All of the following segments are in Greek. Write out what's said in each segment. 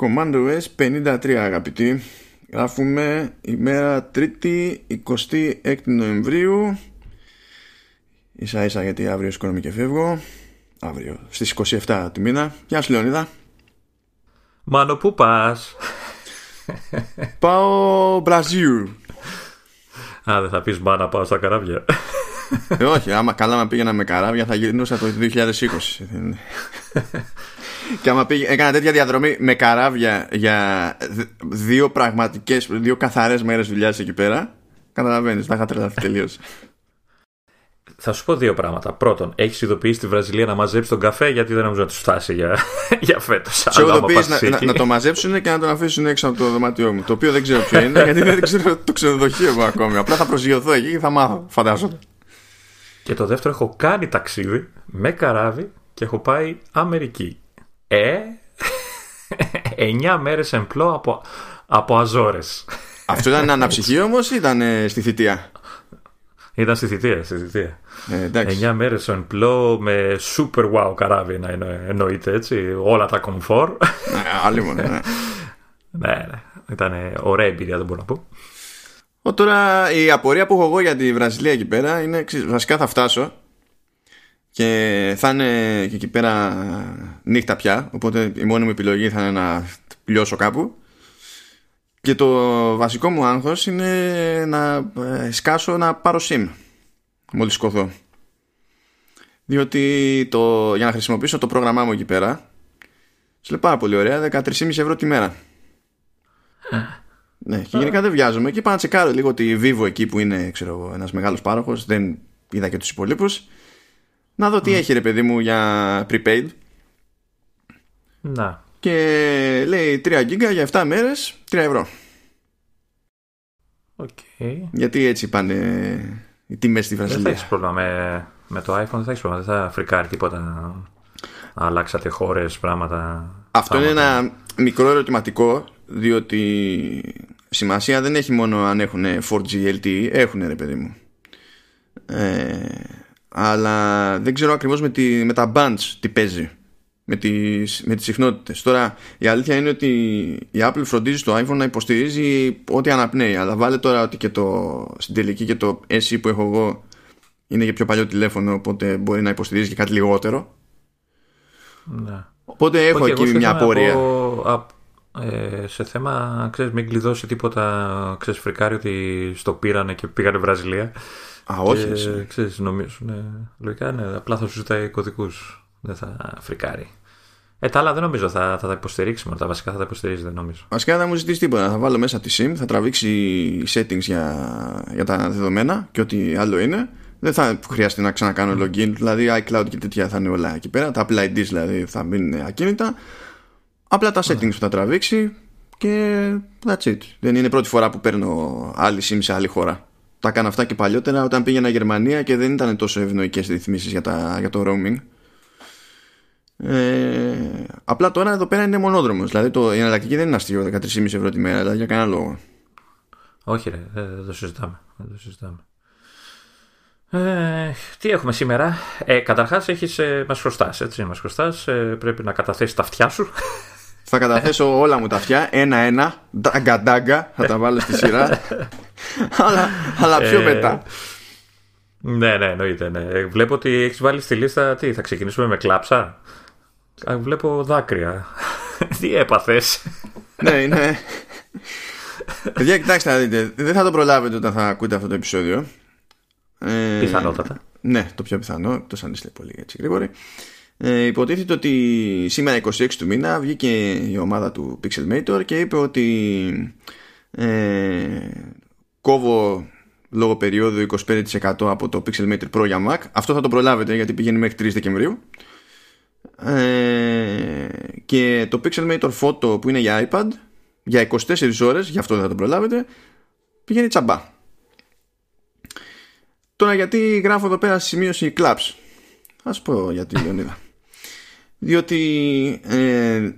Commando S53 αγαπητοί. Γράφουμε ημέρα 3η 26 Νοεμβρίου. Ίσα ίσα γιατί αύριο σηκώνομαι και φεύγω. Αύριο στις 27 του μήνα. Γεια σου Λεωνίδα. Μάνο που πας; Πάω Μπραζίου Α δεν θα πεις μάνα πάω στα καράβια. Ε, Όχι άμα καλά να πήγαινα με καράβια θα γυρνούσα το 2020 και άμα πήγε, έκανα τέτοια διαδρομή με καράβια για δύο πραγματικές, δύο καθαρές μέρες δουλειάς εκεί πέρα. Καταλαβαίνεις, θα είχα τρελαθεί τελείως. Θα σου πω δύο πράγματα. Πρώτον, έχεις ειδοποιήσει τη Βραζιλία να μαζέψει τον καφέ γιατί δεν νομίζω να τους φτάσει για, για φέτος. Σε ειδοποιήσει να, να, να, το μαζέψουν και να τον αφήσουν έξω από το δωμάτιό μου. Το οποίο δεν ξέρω ποιο είναι γιατί δεν ξέρω το ξενοδοχείο μου ακόμη. Απλά θα προσγειωθώ εκεί και θα μάθω, φαντάζομαι. Και το δεύτερο, έχω κάνει ταξίδι με καράβι και έχω πάει Αμερική. Ε, 9 μέρες εμπλό από, από Αζόρες. Αυτό ήταν αναψυχή όμως ή ήταν ε, στη θητεία; Ήταν στη θητεία, στη θητεία. Ε, 9 μέρες εμπλό με super wow καράβι να εννοείται έτσι. Όλα τα comfort. Ναι, άλλη μόνο, ναι. ναι, ναι. Ήταν ωραία εμπειρία, δεν μπορώ να πω. Ο, τώρα η απορία που έχω εγώ για τη Βραζιλία εκεί πέρα είναι βασικά θα φτάσω και θα είναι και εκεί πέρα νύχτα πια οπότε η μόνη μου επιλογή θα είναι να λιώσω κάπου. Και το βασικό μου άγχος είναι να ε, σκάσω να πάρω SIM μόλις σκοθώ διότι το, για να χρησιμοποιήσω το πρόγραμμά μου εκεί πέρα σου λέει πάρα πολύ ωραία 13,5 ευρώ τη μέρα ναι, και γενικά δεν βιάζομαι. Και είπα να τσεκάρω λίγο τη Vivo εκεί που είναι ξέρω, ένας μεγάλος πάροχος. Δεν είδα και τους υπολείπους να δω τι έχει ρε παιδί μου για prepaid. Να. Και λέει 3 γίγκα για 7 μέρες 3 ευρώ. Okay. Γιατί έτσι πάνε οι τιμές στη Βραζιλία. Δεν θα έχεις πρόβλημα με, με το iPhone, δεν θα έχεις πρόβλημα. Δεν θα φρικάρει τίποτα να αλλάξατε χώρες, πράγματα. Αυτό είναι ένα μικρό ερωτηματικό, διότι σημασία δεν έχει μόνο αν έχουν 4G LTE, έχουν ρε παιδί μου. Ε, αλλά δεν ξέρω ακριβώς με, τη, με τα bands τι παίζει με τις, με τις συχνότητες. Τώρα η αλήθεια είναι ότι η Apple φροντίζει στο iPhone να υποστηρίζει ό,τι αναπνέει. Αλλά βάλε τώρα ότι και το, στην τελική και το SE που έχω εγώ είναι για πιο παλιό τηλέφωνο οπότε μπορεί να υποστηρίζει και κάτι λιγότερο. Ναι. οπότε έχω εκεί μια απορία. ε, σε θέμα ξέρεις μην κλειδώσει τίποτα ξέρεις φρικάρει ότι στο πήρανε και πήγανε Βραζιλία Α, όχι. Και, ξέρεις, νομίζουν, λογικά ναι, απλά θα σου ζητάει κωδικούς. Δεν θα φρικάρει. Ε, τα άλλα δεν νομίζω θα, θα τα υποστηρίξει μόνο. Τα βασικά θα τα υποστηρίζει, δεν νομίζω. Βασικά δεν θα μου ζητήσει τίποτα. Θα βάλω μέσα τη SIM, θα τραβήξει settings για, για τα δεδομένα και ό,τι άλλο είναι. Δεν θα χρειαστεί να ξανακάνω login. Δηλαδή, iCloud και τέτοια θα είναι όλα εκεί πέρα. Τα Apple IDs δηλαδή θα μείνουν ακίνητα. Απλά τα settings που θα τραβήξει και that's it. Δεν είναι πρώτη φορά που παίρνω άλλη SIM σε άλλη χώρα τα έκανα αυτά και παλιότερα όταν πήγαινα Γερμανία και δεν ήταν τόσο ευνοϊκές ρυθμίσεις για, τα, για το roaming ε, απλά τώρα εδώ πέρα είναι μονόδρομος δηλαδή το, η εναλλακτική δεν είναι αστείο 13,5 ευρώ τη μέρα δηλαδή για κανένα λόγο όχι ρε δεν το συζητάμε, δεν το συζητάμε. Ε, τι έχουμε σήμερα; Ε, Καταρχάς, έχεις ε, μας χρωστάς. Έτσι, μας χρωστάς, ε, πρέπει να καταθέσεις τα αυτιά σου. Θα καταθέσω όλα μου τα αυτιά, ένα-ένα, ντάγκα-ντάγκα, θα τα βάλω στη σειρά. αλλά, αλλά πιο ε, μετά. Ναι, ναι, εννοείται. Ναι. Βλέπω ότι έχεις βάλει στη λίστα. Τι, θα ξεκινήσουμε με κλάψα; Βλέπω δάκρυα. τι έπαθες; ναι, ναι. Παιδιά, κοιτάξτε να δείτε. Δεν θα το προλάβετε όταν θα ακούτε αυτό το επεισόδιο. Ε, Πιθανότατα. Ναι, το πιο πιθανό, εκτό αν είστε πολύ έτσι γρήγοροι. Ε, υποτίθεται ότι σήμερα 26 του μήνα βγήκε η ομάδα του Pixelmator και είπε ότι ε, κόβω λόγω περίοδου 25% από το Pixelmator Pro για Mac. Αυτό θα το προλάβετε γιατί πηγαίνει μέχρι 3 Δεκεμβρίου. Ε, και το Pixelmator Photo που είναι για iPad για 24 ώρες, γι' αυτό δεν θα το προλάβετε, πηγαίνει τσαμπά. Τώρα γιατί γράφω εδώ πέρα στη σημείωση claps; Ας πω γιατί Λεωνίδα διότι ε,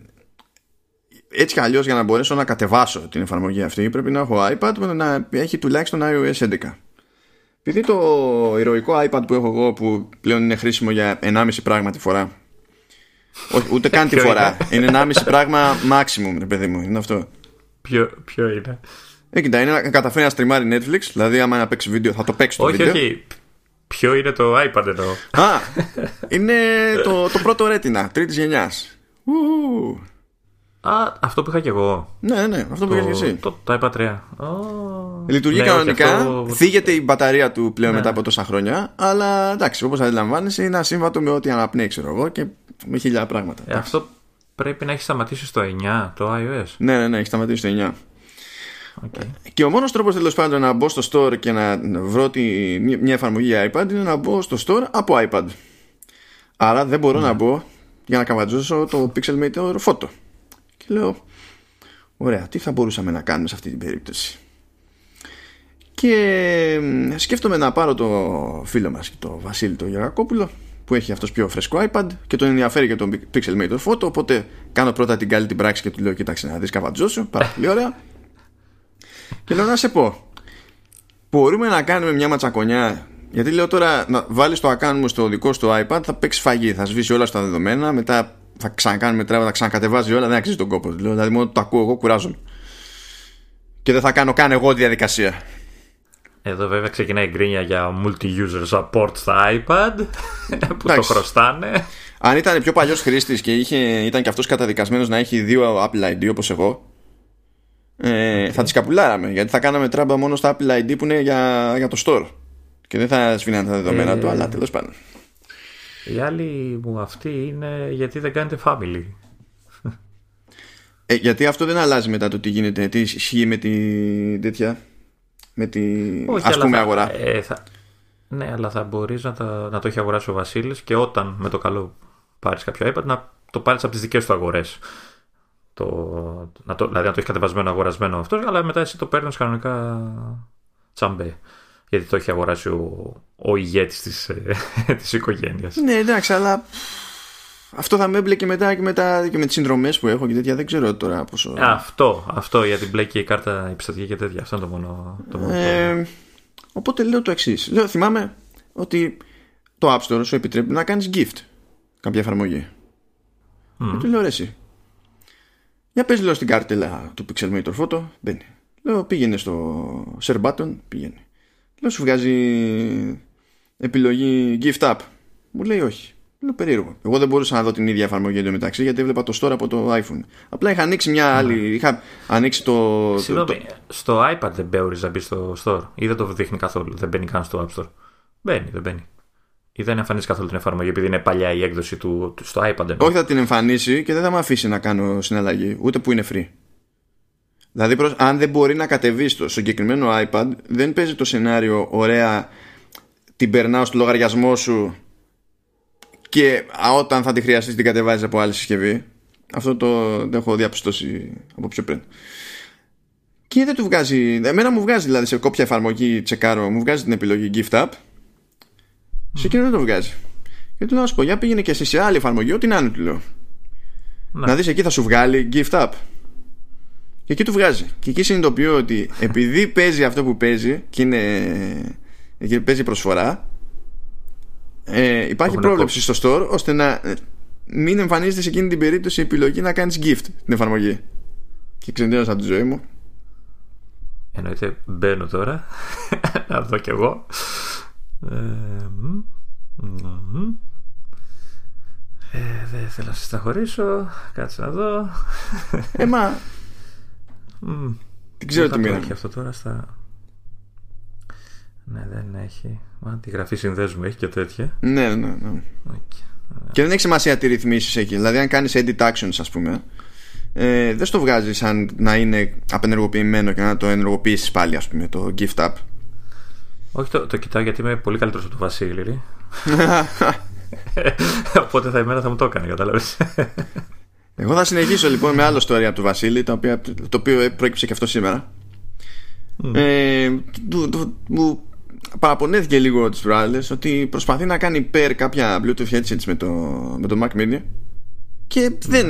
έτσι κι αλλιώς για να μπορέσω να κατεβάσω την εφαρμογή αυτή πρέπει να έχω iPad που να έχει τουλάχιστον iOS 11 επειδή το ηρωικό iPad που έχω εγώ που πλέον είναι χρήσιμο για 1,5 πράγμα τη φορά Όχι, ούτε καν τη φορά. είναι; 1,5 πράγμα maximum, ρε παιδί μου. Είναι αυτό. Ποιο, ποιο είναι; Ε, κοίτα, είναι να καταφέρει να στριμάρει Netflix. Δηλαδή, άμα να παίξει βίντεο, θα το παίξει το όχι, βίντεο. όχι. Ποιο είναι το iPad εννοώ. Α, είναι το, το πρώτο Retina, τρίτης γενιάς. Α, αυτό που είχα κι εγώ. Ναι, ναι, ναι, αυτό που είχες και εσύ. Το, το iPad 3. Oh. Λειτουργεί Ναι, κανονικά. όχι, αυτό- Θίγεται η μπαταρία του πλέον Ναι. μετά από τόσα χρόνια. Αλλά εντάξει, όπως αντιλαμβάνεσαι, είναι ασύμβατο με ό,τι αναπνέει, ξέρω εγώ, και με χίλια πράγματα. Ε, αυτό πρέπει να έχει σταματήσει στο 9, το iOS. Ναι, ναι, ναι, έχει σταματήσει το 9. Okay. Και ο μόνος τρόπος τέλος πάντων να μπω στο store και να βρω τη, μια μια εφαρμογή για iPad είναι να μπω στο store από iPad. Άρα δεν μπορώ να μπω για να καβατζώσω το Pixelmator Photo. Και λέω, ωραία, τι θα μπορούσαμε να κάνουμε σε αυτή την περίπτωση. Και μ, σκέφτομαι να πάρω το φίλο μας, το Βασίλη το Γερακόπουλο, που έχει αυτός πιο φρέσκο iPad και τον ενδιαφέρει και το Pixelmator Photo, οπότε κάνω πρώτα την καλή την πράξη και του λέω, κοίταξε να δεις καβατζώσου, πάρα πολύ ωραία. Και λέω να σε πω, μπορούμε να κάνουμε μια ματσακονιά; Γιατί λέω τώρα να βάλεις το account μου στο δικό στο iPad, θα παίξεις φαγή, θα σβήσει όλα στα δεδομένα, μετά θα ξανακάνουμε τρέβα, θα ξανακατεβάζει όλα, δεν αξίζει τον κόπο. Λέω, δηλαδή, μόνο το ακούω εγώ, κουράζομαι. Και δεν θα κάνω καν εγώ τη διαδικασία. Εδώ βέβαια ξεκινάει η γκρίνια για multi-user support στα iPad που το Εντάξει. χρωστάνε. Αν ήταν πιο παλιός χρήστης και είχε, ήταν και αυτός καταδικασμένος να έχει δύο Apple ID όπως εγώ, ε, θα τις καπουλάραμε. Γιατί θα κάναμε τράμπα μόνο στα Apple ID που είναι για, για το store. Και δεν θα σβήναν τα δεδομένα Ε, του, αλλά τέλος πάντων. Η άλλη μου αυτή είναι γιατί δεν κάνετε family. Ε, γιατί αυτό δεν αλλάζει μετά το τι γίνεται, τι ισχύει με τη τέτοια. Με τη ας αλλά πούμε θα- αγορά. ε, θα- ναι, αλλά θα μπορείς να, τα- να το έχει αγοράσει ο Βασίλης και όταν με το καλό πάρεις κάποιο iPad να το πάρεις από τις δικές του αγορές. Το, να το, δηλαδή να το έχει κατεβασμένο αγορασμένο αυτός, αλλά μετά εσύ το παίρνεις κανονικά τσαμπέ. Γιατί το έχει αγοράσει ο, ο ηγέτης της της οικογένειας. Ναι, εντάξει, αλλά αυτό θα με έμπλεκε μετά και, μετά και με τις συνδρομές που έχω και τέτοια. Δεν ξέρω τώρα πόσο. Αυτό, αυτό γιατί μπλέκει η κάρτα επιστατική και τέτοια. Αυτό είναι το μόνο. Το μόνο Ε, οπότε λέω το εξής. Λέω, θυμάμαι ότι το App Store σου επιτρέπει να κάνεις gift κάποια εφαρμογή. Και του λέω ρε εσύ. Για πες λέω στην κάρτελα του Pixelmator Photo, μπαίνει. Λέω πήγαινε στο share button, πήγαινε. Λέω σου βγάζει επιλογή gift app. Μου λέει όχι. Λέω περίεργο. Εγώ δεν μπορούσα να δω την ίδια εφαρμογή εντωμεταξύ γιατί έβλεπα το store από το iPhone. Απλά είχα ανοίξει μια άλλη. Είχα ανοίξει το. το- Συγγνώμη, στο iPad δεν μπορεί να μπεις στο store ή δεν το δείχνει καθόλου. Δεν μπαίνει καν στο App Store. Μπαίνει, δεν μπαίνει. Ή δεν εμφανίζει καθόλου την εφαρμογή επειδή είναι παλιά η έκδοση του, του- στο iPad. εννοώ; Όχι θα την εμφανίσει και δεν θα με αφήσει να κάνω συναλλαγή, ούτε που είναι free. Δηλαδή, προς, αν δεν μπορεί να κατεβεί στο συγκεκριμένο iPad, δεν παίζει το σενάριο ωραία, την περνάω στο λογαριασμό σου και α, όταν θα τη χρειαστείς την κατεβάζεις από άλλη συσκευή. Αυτό το, το έχω διαπιστώσει από πιο πριν. Και δεν του βγάζει. Εμένα μου βγάζει δηλαδή σε κόποια εφαρμογή τσεκάρω, μου βγάζει την επιλογή Gift App. Σε εκείνο δεν το βγάζει. Και του λέω να σου πω, για πήγαινε και εσύ σε άλλη εφαρμογή, ό,τι να είναι, του λέω. Ναι. Να δεις εκεί θα σου βγάλει gift app. Και εκεί του βγάζει. Και εκεί συνειδητοποιώ ότι επειδή παίζει αυτό που παίζει και είναι. και παίζει προσφορά, ε, υπάρχει Έχουν πρόβλεψη στο store ώστε να ε, μην εμφανίζεται σε εκείνη την περίπτωση η επιλογή να κάνεις gift την εφαρμογή. Και ξεντέρωσα από τη ζωή μου. Εννοείται μπαίνω τώρα. να δω κι εγώ. Ε, μ, μ, μ. Ε, δεν θέλω να σε σταχωρήσω. Κάτσε να δω. Ε, μα. Μ, την ξέρω πού τι θα το μοίρα. έχει αυτό τώρα στα. Ναι, δεν έχει. Μα, τη γραφή συνδέσμου έχει και τέτοια. Ναι, ναι, ναι. Οκ. Και δεν έχει σημασία τι ρυθμίσεις έχει. Δηλαδή, αν κάνεις edit actions, ας πούμε, ε, δεν στο βγάζεις σαν να είναι απενεργοποιημένο και να το ενεργοποιήσεις πάλι, ας πούμε, το gift app. Όχι, το, το κοιτάω γιατί είμαι πολύ καλύτερος από τον Βασίλη. ρε. Οπότε θα εμένα θα μου το έκανε, κατάλαβες. Εγώ θα συνεχίσω λοιπόν με άλλο story από του Βασίλη, το οποίο, το οποίο προέκυψε και αυτό σήμερα. Ε, του, του- μου παραπονέθηκε λίγο τις προάλλες ότι προσπαθεί να κάνει pair κάποια Bluetooth headsets με το, με το Mac Mini και δεν,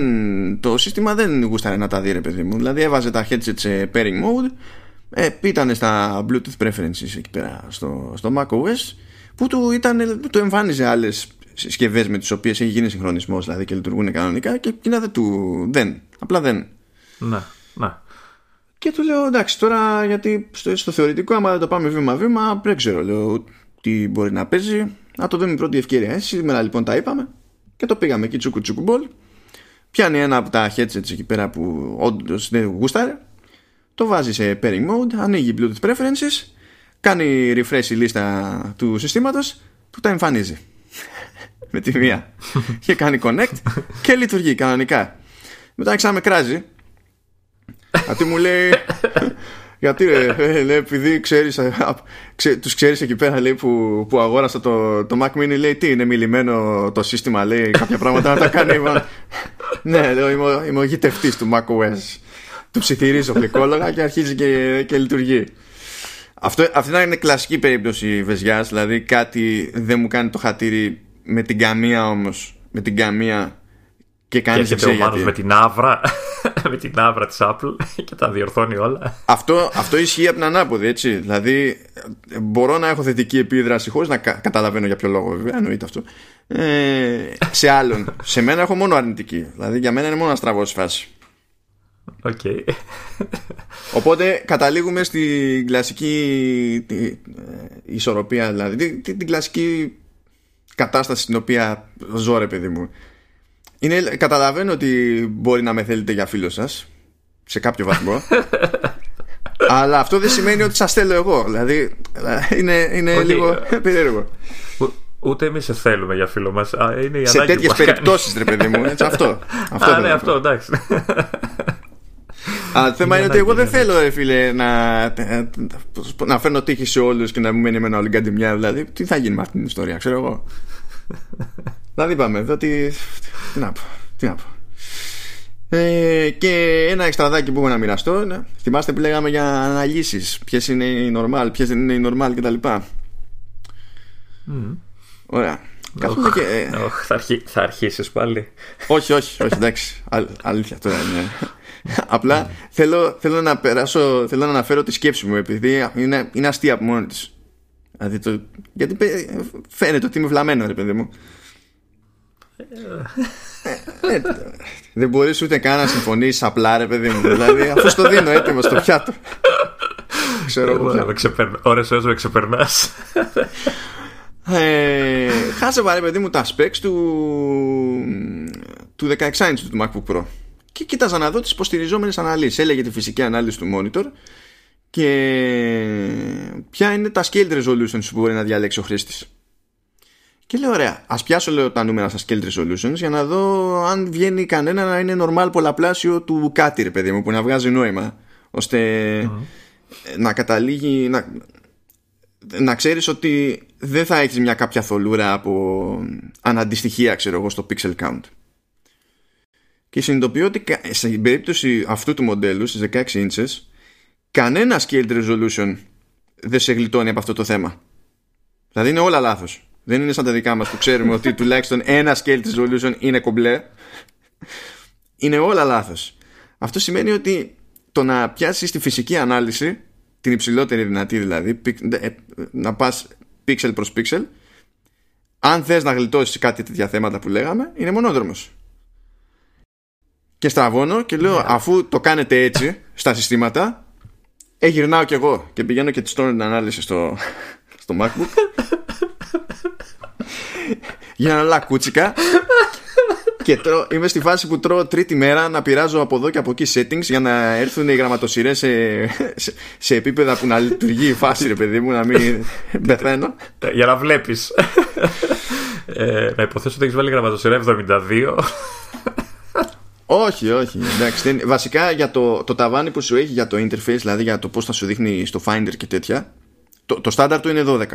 το σύστημα δεν γούσταρε να τα δει ρε παιδί μου. Δηλαδή έβαζε τα headset σε pairing mode, ε, ήταν στα Bluetooth preferences εκεί πέρα στο, στο Mac OS που του, ήταν, του εμφάνιζε άλλες συσκευές με τις οποίες έχει γίνει συγχρονισμός δηλαδή και λειτουργούν κανονικά και εκείνα δεν του. Δεν. Απλά δεν. Ναι, ναι. Και του λέω εντάξει τώρα γιατί στο, στο θεωρητικό άμα δεν το πάμε βήμα-βήμα δεν ξέρω λέω τι μπορεί να παίζει. Να το δούμε πρώτη ευκαιρία. Ε, σήμερα λοιπόν τα είπαμε και το πήγαμε εκεί τσούκου τσούκου μπολ. Πιάνει ένα από τα headsets εκεί πέρα που όντως δεν γούσταρε. Το βάζει σε pairing mode, ανοίγει Bluetooth preferences, κάνει refresh η λίστα του συστήματος, του τα εμφανίζει. Με τη μία. και κάνει connect και λειτουργεί κανονικά. Μετά ξανά με κράζει. Γιατί μου λέει γιατί ρε, ε, λέει, επειδή ξέρεις, ε, ξέ, τους ξέρεις εκεί πέρα λέει, που, που αγόρασα το, το Mac Mini λέει τι είναι μιλημένο το σύστημα λέει κάποια πράγματα να τα κάνει ναι λέω είμαι, είμαι ο γητευτής του Mac OS του ψιθυρίζω γλυκόλογα και αρχίζει και, και λειτουργεί. Αυτό, αυτή είναι κλασική περίπτωση βεζιάς δηλαδή κάτι δεν μου κάνει το χατήρι με την καμία όμως με την καμία και κάνει και ο Μάνος με την άβρα με την άβρα της Apple και τα διορθώνει όλα. Αυτό, αυτό ισχύει από την ανάποδη έτσι. Δηλαδή μπορώ να έχω θετική επίδραση χωρίς να καταλαβαίνω για ποιο λόγο βέβαια εννοείται αυτό. Ε, σε άλλον. Σε μένα έχω μόνο αρνητική. Δηλαδή για μένα είναι μόνο αστραβός φάση Okay. Οπότε καταλήγουμε στην κλασική τη, ε, ισορροπία, δηλαδή την, την κλασική κατάσταση στην οποία ζω ρε παιδί μου. Είναι, καταλαβαίνω ότι μπορεί να με θέλετε για φίλο σας σε κάποιο βαθμό αλλά αυτό δεν σημαίνει ότι σας θέλω εγώ δηλαδή είναι, είναι λίγο περίεργο Ούτε εμείς σε θέλουμε για φίλο μας. Σε τέτοιες περιπτώσεις, ρε παιδί μου. Έτσι, αυτό. αυτό Α, ναι, αυτό, εντάξει. Αλλά το θέμα είναι ότι εγώ δεν θέλω, ρε φίλε, να, να φέρνω τύχη σε όλους και να μην μένει εμένα όλη μια. Δηλαδή, τι θα γίνει με αυτή την ιστορία, ξέρω εγώ. δηλαδή, είπαμε εδώ τι. Τι να πω. Τι να πω. Ε, και ένα εξτραδάκι που έχω να μοιραστώ ναι. θυμάστε που λέγαμε για αναλύσεις ποιες είναι οι normal, ποιες δεν είναι οι normal κτλ mm. ωραία Καθούμε και... Ε, θα, αρχί... θα αρχίσεις πάλι όχι όχι όχι εντάξει αλήθεια τώρα είναι Απλά θέλω, θέλω να περάσω, θέλω να αναφέρω τη σκέψη μου επειδή είναι, είναι αστεία από μόνη της. Δηλαδή το, γιατί φαίνεται ότι είμαι βλαμμένο, ρε παιδί μου. Ε, ε, δεν μπορείς ούτε καν να συμφωνήσει απλά, ρε παιδί μου. Δηλαδή, αφού στο δίνω έτοιμο στο πιάτο. Ξέρω εγώ. Ωρες ώρες με ξεπερνάς. Ε, χάσε βαρέ παιδί μου τα specs του του 16 inch του MacBook Pro και κοίταζα να δω τις υποστηριζόμενες αναλύσεις. Έλεγε τη φυσική ανάλυση του monitor και ποια είναι τα scaled resolutions που μπορεί να διαλέξει ο χρήστης. Και λέω ωραία ας πιάσω λέω τα νούμερα στα scaled resolutions για να δω αν βγαίνει κανένα να είναι normal πολλαπλάσιο του κάτι ρε παιδί μου που να βγάζει νόημα ώστε να καταλήγει να, να ξέρεις ότι δεν θα έχεις μια κάποια θολούρα από αναντιστοιχεία ξέρω εγώ στο pixel count και συνειδητοποιώ ότι στην περίπτωση αυτού του μοντέλου στις 16 inches κανένας scaled resolution δεν σε γλιτώνει από αυτό το θέμα. Δηλαδή είναι όλα λάθος. Δεν είναι σαν τα δικά μας που ξέρουμε ότι τουλάχιστον ένα scaled resolution είναι κομπλέ. Είναι όλα λάθος. Αυτό σημαίνει ότι το να πιάσεις τη φυσική ανάλυση την υψηλότερη δυνατή δηλαδή ε, να πας pixel προς pixel αν θες να γλιτώσεις κάτι τέτοια θέματα που λέγαμε είναι μονόδρομος και στραβώνω και λέω ναι. αφού το κάνετε έτσι στα συστήματα ε, γυρνάω κι εγώ και πηγαίνω και τη στρώνω την ανάλυση στο, στο MacBook. Για να λακούτσικα και τρώ, είμαι στη φάση που τρώω τρίτη μέρα να πειράζω από εδώ και από εκεί settings για να έρθουν οι γραμματοσυρές σε, σε, σε επίπεδα που να λειτουργεί η φάση ρε παιδί μου να μην πεθαίνω. Για να βλέπεις. Ε, να υποθέσω ότι έχεις βάλει γραμματοσυρά 72 όχι, όχι. Εντάξει, βασικά για το, το ταβάνι που σου έχει για το interface, δηλαδή για το πώς θα σου δείχνει στο Finder και τέτοια, το, το στάνταρ του είναι 12.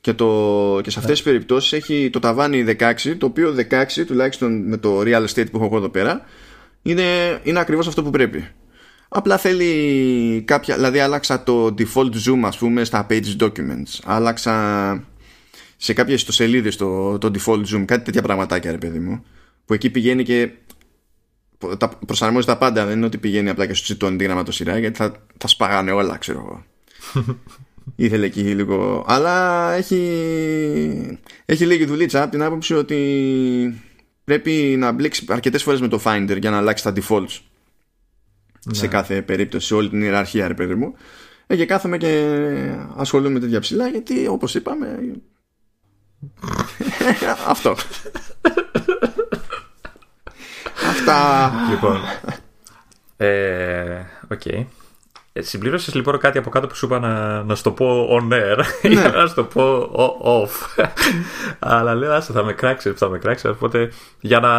Και, το, και σε αυτές τις περιπτώσεις έχει το ταβάνι 16, το οποίο 16 τουλάχιστον με το real estate που έχω εγώ εδώ πέρα, είναι, είναι ακριβώς αυτό που πρέπει. Απλά θέλει κάποια, δηλαδή άλλαξα το default zoom ας πούμε στα page documents, άλλαξα σε κάποιες ιστοσελίδες το, το default zoom, κάτι τέτοια πραγματάκια ρε παιδί μου, που εκεί πηγαίνει και τα προσαρμόζει τα πάντα. Δεν είναι ότι πηγαίνει απλά και σου τσιτώνει τη γραμματοσυρά γιατί θα, θα σπαγάνε όλα, ξέρω εγώ. ήθελε εκεί λίγο. Αλλά έχει, έχει λίγη δουλίτσα από την άποψη ότι πρέπει να μπλέξει αρκετές φορές με το Finder για να αλλάξει τα defaults. Σε ναι. κάθε περίπτωση, σε όλη την ιεραρχία, ρε παιδί μου. Ε, και κάθομαι και ασχολούμαι με τέτοια ψηλά γιατί όπως είπαμε. Αυτό. Αυτά. Λοιπόν. Ε, okay. Ε, Συμπλήρωσες λοιπόν κάτι από κάτω που σου είπα να, να σου το πω on air ή ναι. να σου το πω off. Αλλά λέω, άστα θα με κράξεις, θα με κράξεις. Οπότε για να.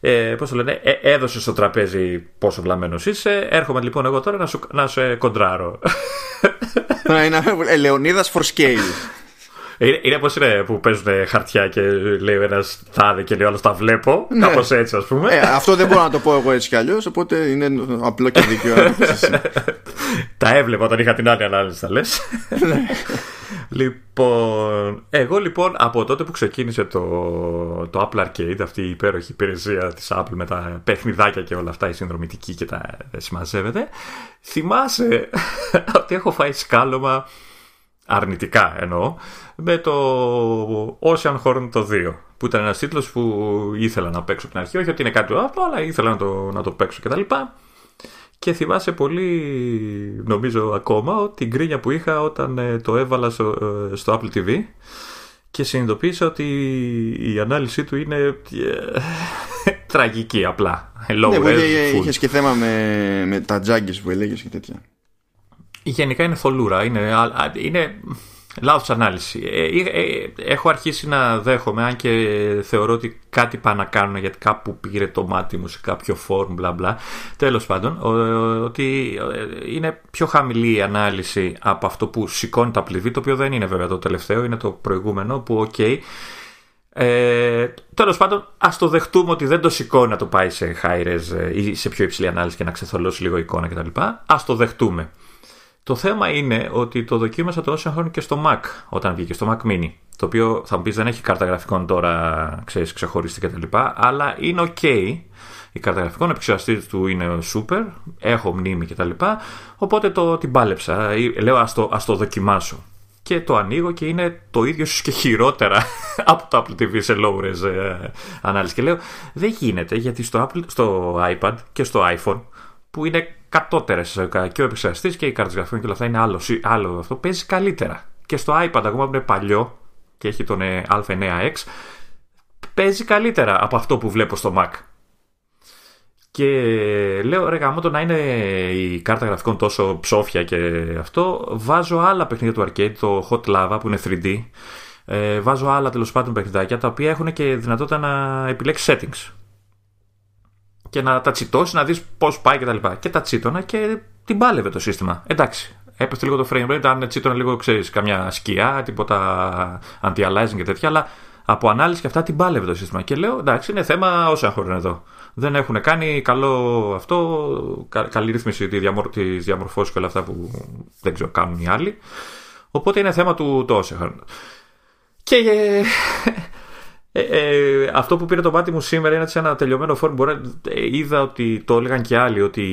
Ε, Πώς το λένε, ε, έδωσες στο τραπέζι πόσο βλαμμένος είσαι. Έρχομαι λοιπόν εγώ τώρα να, σου, να σε κοντράρω. Είναι Λεωνίδας for scale. Είναι, είναι πώ είναι που παίζουν χαρτιά και λέει ο ένας τάδε και λέει ο άλλος τα βλέπω. Ναι. Κάπως έτσι, ας πούμε. Ε, αυτό δεν μπορώ να το πω εγώ έτσι κι αλλιώς, οπότε είναι απλό και δίκαιο. τα έβλεπα όταν είχα την άλλη ανάλυση, θα λες. Ναι. λοιπόν, εγώ λοιπόν από τότε που ξεκίνησε το, το Apple Arcade, αυτή η υπέροχη υπηρεσία της Apple με τα παιχνιδάκια και όλα αυτά, η συνδρομητική και τα συμμαζεύεται, θυμάσαι ότι έχω φάει σκάλωμα αρνητικά εννοώ, με το Ocean Horn το 2. Που ήταν ένας τίτλος που ήθελα να παίξω από την αρχή. Όχι ότι είναι κάτι άλλο, αλλά ήθελα να το, να το παίξω κτλ. Και, και θυμάσαι πολύ, νομίζω ακόμα, την κρίνια που είχα όταν ε, το έβαλα στο, ε, στο Apple TV και συνειδητοποίησα ότι η ανάλυση του είναι ε, τραγική απλά. Low ναι, είχες και θέμα με, με τα τζάγκες που έλεγες και τέτοια. Γενικά είναι θολούρα. Είναι, είναι λάθος ανάλυση. Ε, ε, ε, έχω αρχίσει να δέχομαι, αν και θεωρώ ότι κάτι πάνε να κάνουν γιατί κάπου πήρε το μάτι μου σε κάποιο forum, μπλα μπλα. Τέλος πάντων, ότι είναι πιο χαμηλή η ανάλυση από αυτό που σηκώνει το Apple TV, το οποίο δεν είναι βέβαια το τελευταίο, είναι το προηγούμενο που, OK, okay, ε, Τέλος πάντων, ας το δεχτούμε ότι δεν το σηκώνει να το πάει σε high res ή σε πιο υψηλή ανάλυση και να ξεθολώσει λίγο εικόνα κτλ. Α το δεχτούμε. Το θέμα είναι ότι το δοκίμασα το όσο χρόνο και στο Mac όταν βγήκε, στο Mac Mini. Το οποίο θα μου πεις δεν έχει κάρτα γραφικών τώρα, ξέρεις, ξεχωριστή κτλ. Αλλά είναι ok. Η κάρτα γραφικών, επεξεργαστή του είναι super, έχω μνήμη κτλ. Οπότε το την πάλεψα. Λέω ας το, ας το δοκιμάσω. Και το ανοίγω και είναι το ίδιο σου και χειρότερα από το Apple TV σε low res ε, ανάλυση. Και λέω δεν γίνεται γιατί στο, Apple, στο iPad και στο iPhone που είναι κατώτερες και ο επεξεργαστής και η κάρτα γραφικών και όλα αυτά είναι άλλο, άλλο αυτό. Παίζει καλύτερα. Και στο iPad, ακόμα που είναι παλιό και έχει τον Α9X, παίζει καλύτερα από αυτό που βλέπω στο Mac. Και λέω ρε γαμώ το να είναι η κάρτα γραφικών τόσο ψόφια και αυτό. Βάζω άλλα παιχνίδια του arcade, το Hot Lava που είναι 3D. Ε, βάζω άλλα τέλος πάντων παιχνιδάκια τα οποία έχουν και δυνατότητα να επιλέξει settings και να τα τσιτώσει, να δεις πώς πάει κτλ. Και, και τα τσίτωνα και την πάλευε το σύστημα. Εντάξει. Έπεσε λίγο το frame rate, αν τσίτωνα λίγο, ξέρεις, καμιά σκιά, τίποτα anti-aliasing και τέτοια, αλλά από ανάλυση και αυτά την πάλευε το σύστημα. Και λέω, εντάξει, είναι θέμα όσα έχουν εδώ. Δεν έχουν κάνει καλό αυτό, καλή ρύθμιση τη διαμορφώσης και όλα αυτά που δεν ξέρω κάνουν οι άλλοι. Οπότε είναι θέμα του το Και ε, ε, ε, αυτό που πήρε το μάτι μου σήμερα είναι σε ένα τελειωμένο φόρμα. Μπορεί, ε, είδα ότι το έλεγαν και άλλοι ότι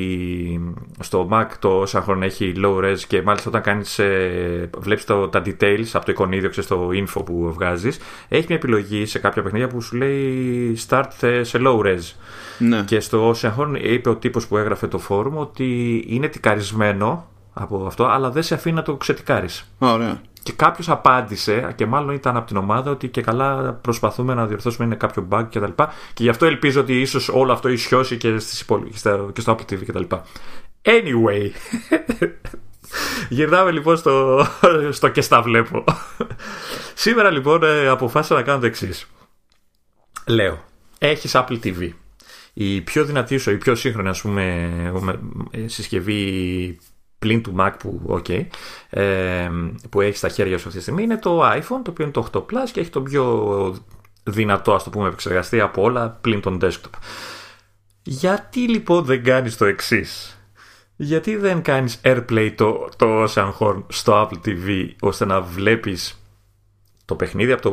στο Mac το όσα χρόνια έχει low res και μάλιστα όταν κάνεις, ε, βλέπεις το, τα details από το εικονίδιο, ξέρεις το info που βγάζεις, έχει μια επιλογή σε κάποια παιχνίδια που σου λέει start σε low res. Ναι. Και στο Ocean είπε ο τύπος που έγραφε το φόρουμ ότι είναι τικαρισμένο από αυτό, αλλά δεν σε αφήνει να το ξετικάρεις. Ωραία. Και κάποιος απάντησε, και μάλλον ήταν από την ομάδα, ότι και καλά προσπαθούμε να διορθώσουμε είναι κάποιο bug κτλ. Και, και γι' αυτό ελπίζω ότι ίσως όλο αυτό ισιώσει και, στις και στο Apple TV κτλ. Anyway. Γυρνάμε λοιπόν στο, στο και στα βλέπω. Σήμερα λοιπόν ε, αποφάσισα να κάνω το εξής. Λέω, έχεις Apple TV. Η πιο δυνατή σου, η πιο σύγχρονη ας πούμε ε, συσκευή πλην του Mac που, okay, ε, που έχει στα χέρια σου αυτή τη στιγμή είναι το iPhone το οποίο είναι το 8 Plus και έχει το πιο δυνατό ας το πούμε επεξεργαστή από όλα πλην τον desktop. Γιατί λοιπόν δεν κάνεις το εξής; Γιατί δεν κάνεις AirPlay το, το Ocean Horn στο Apple TV ώστε να βλέπεις το παιχνίδι από το,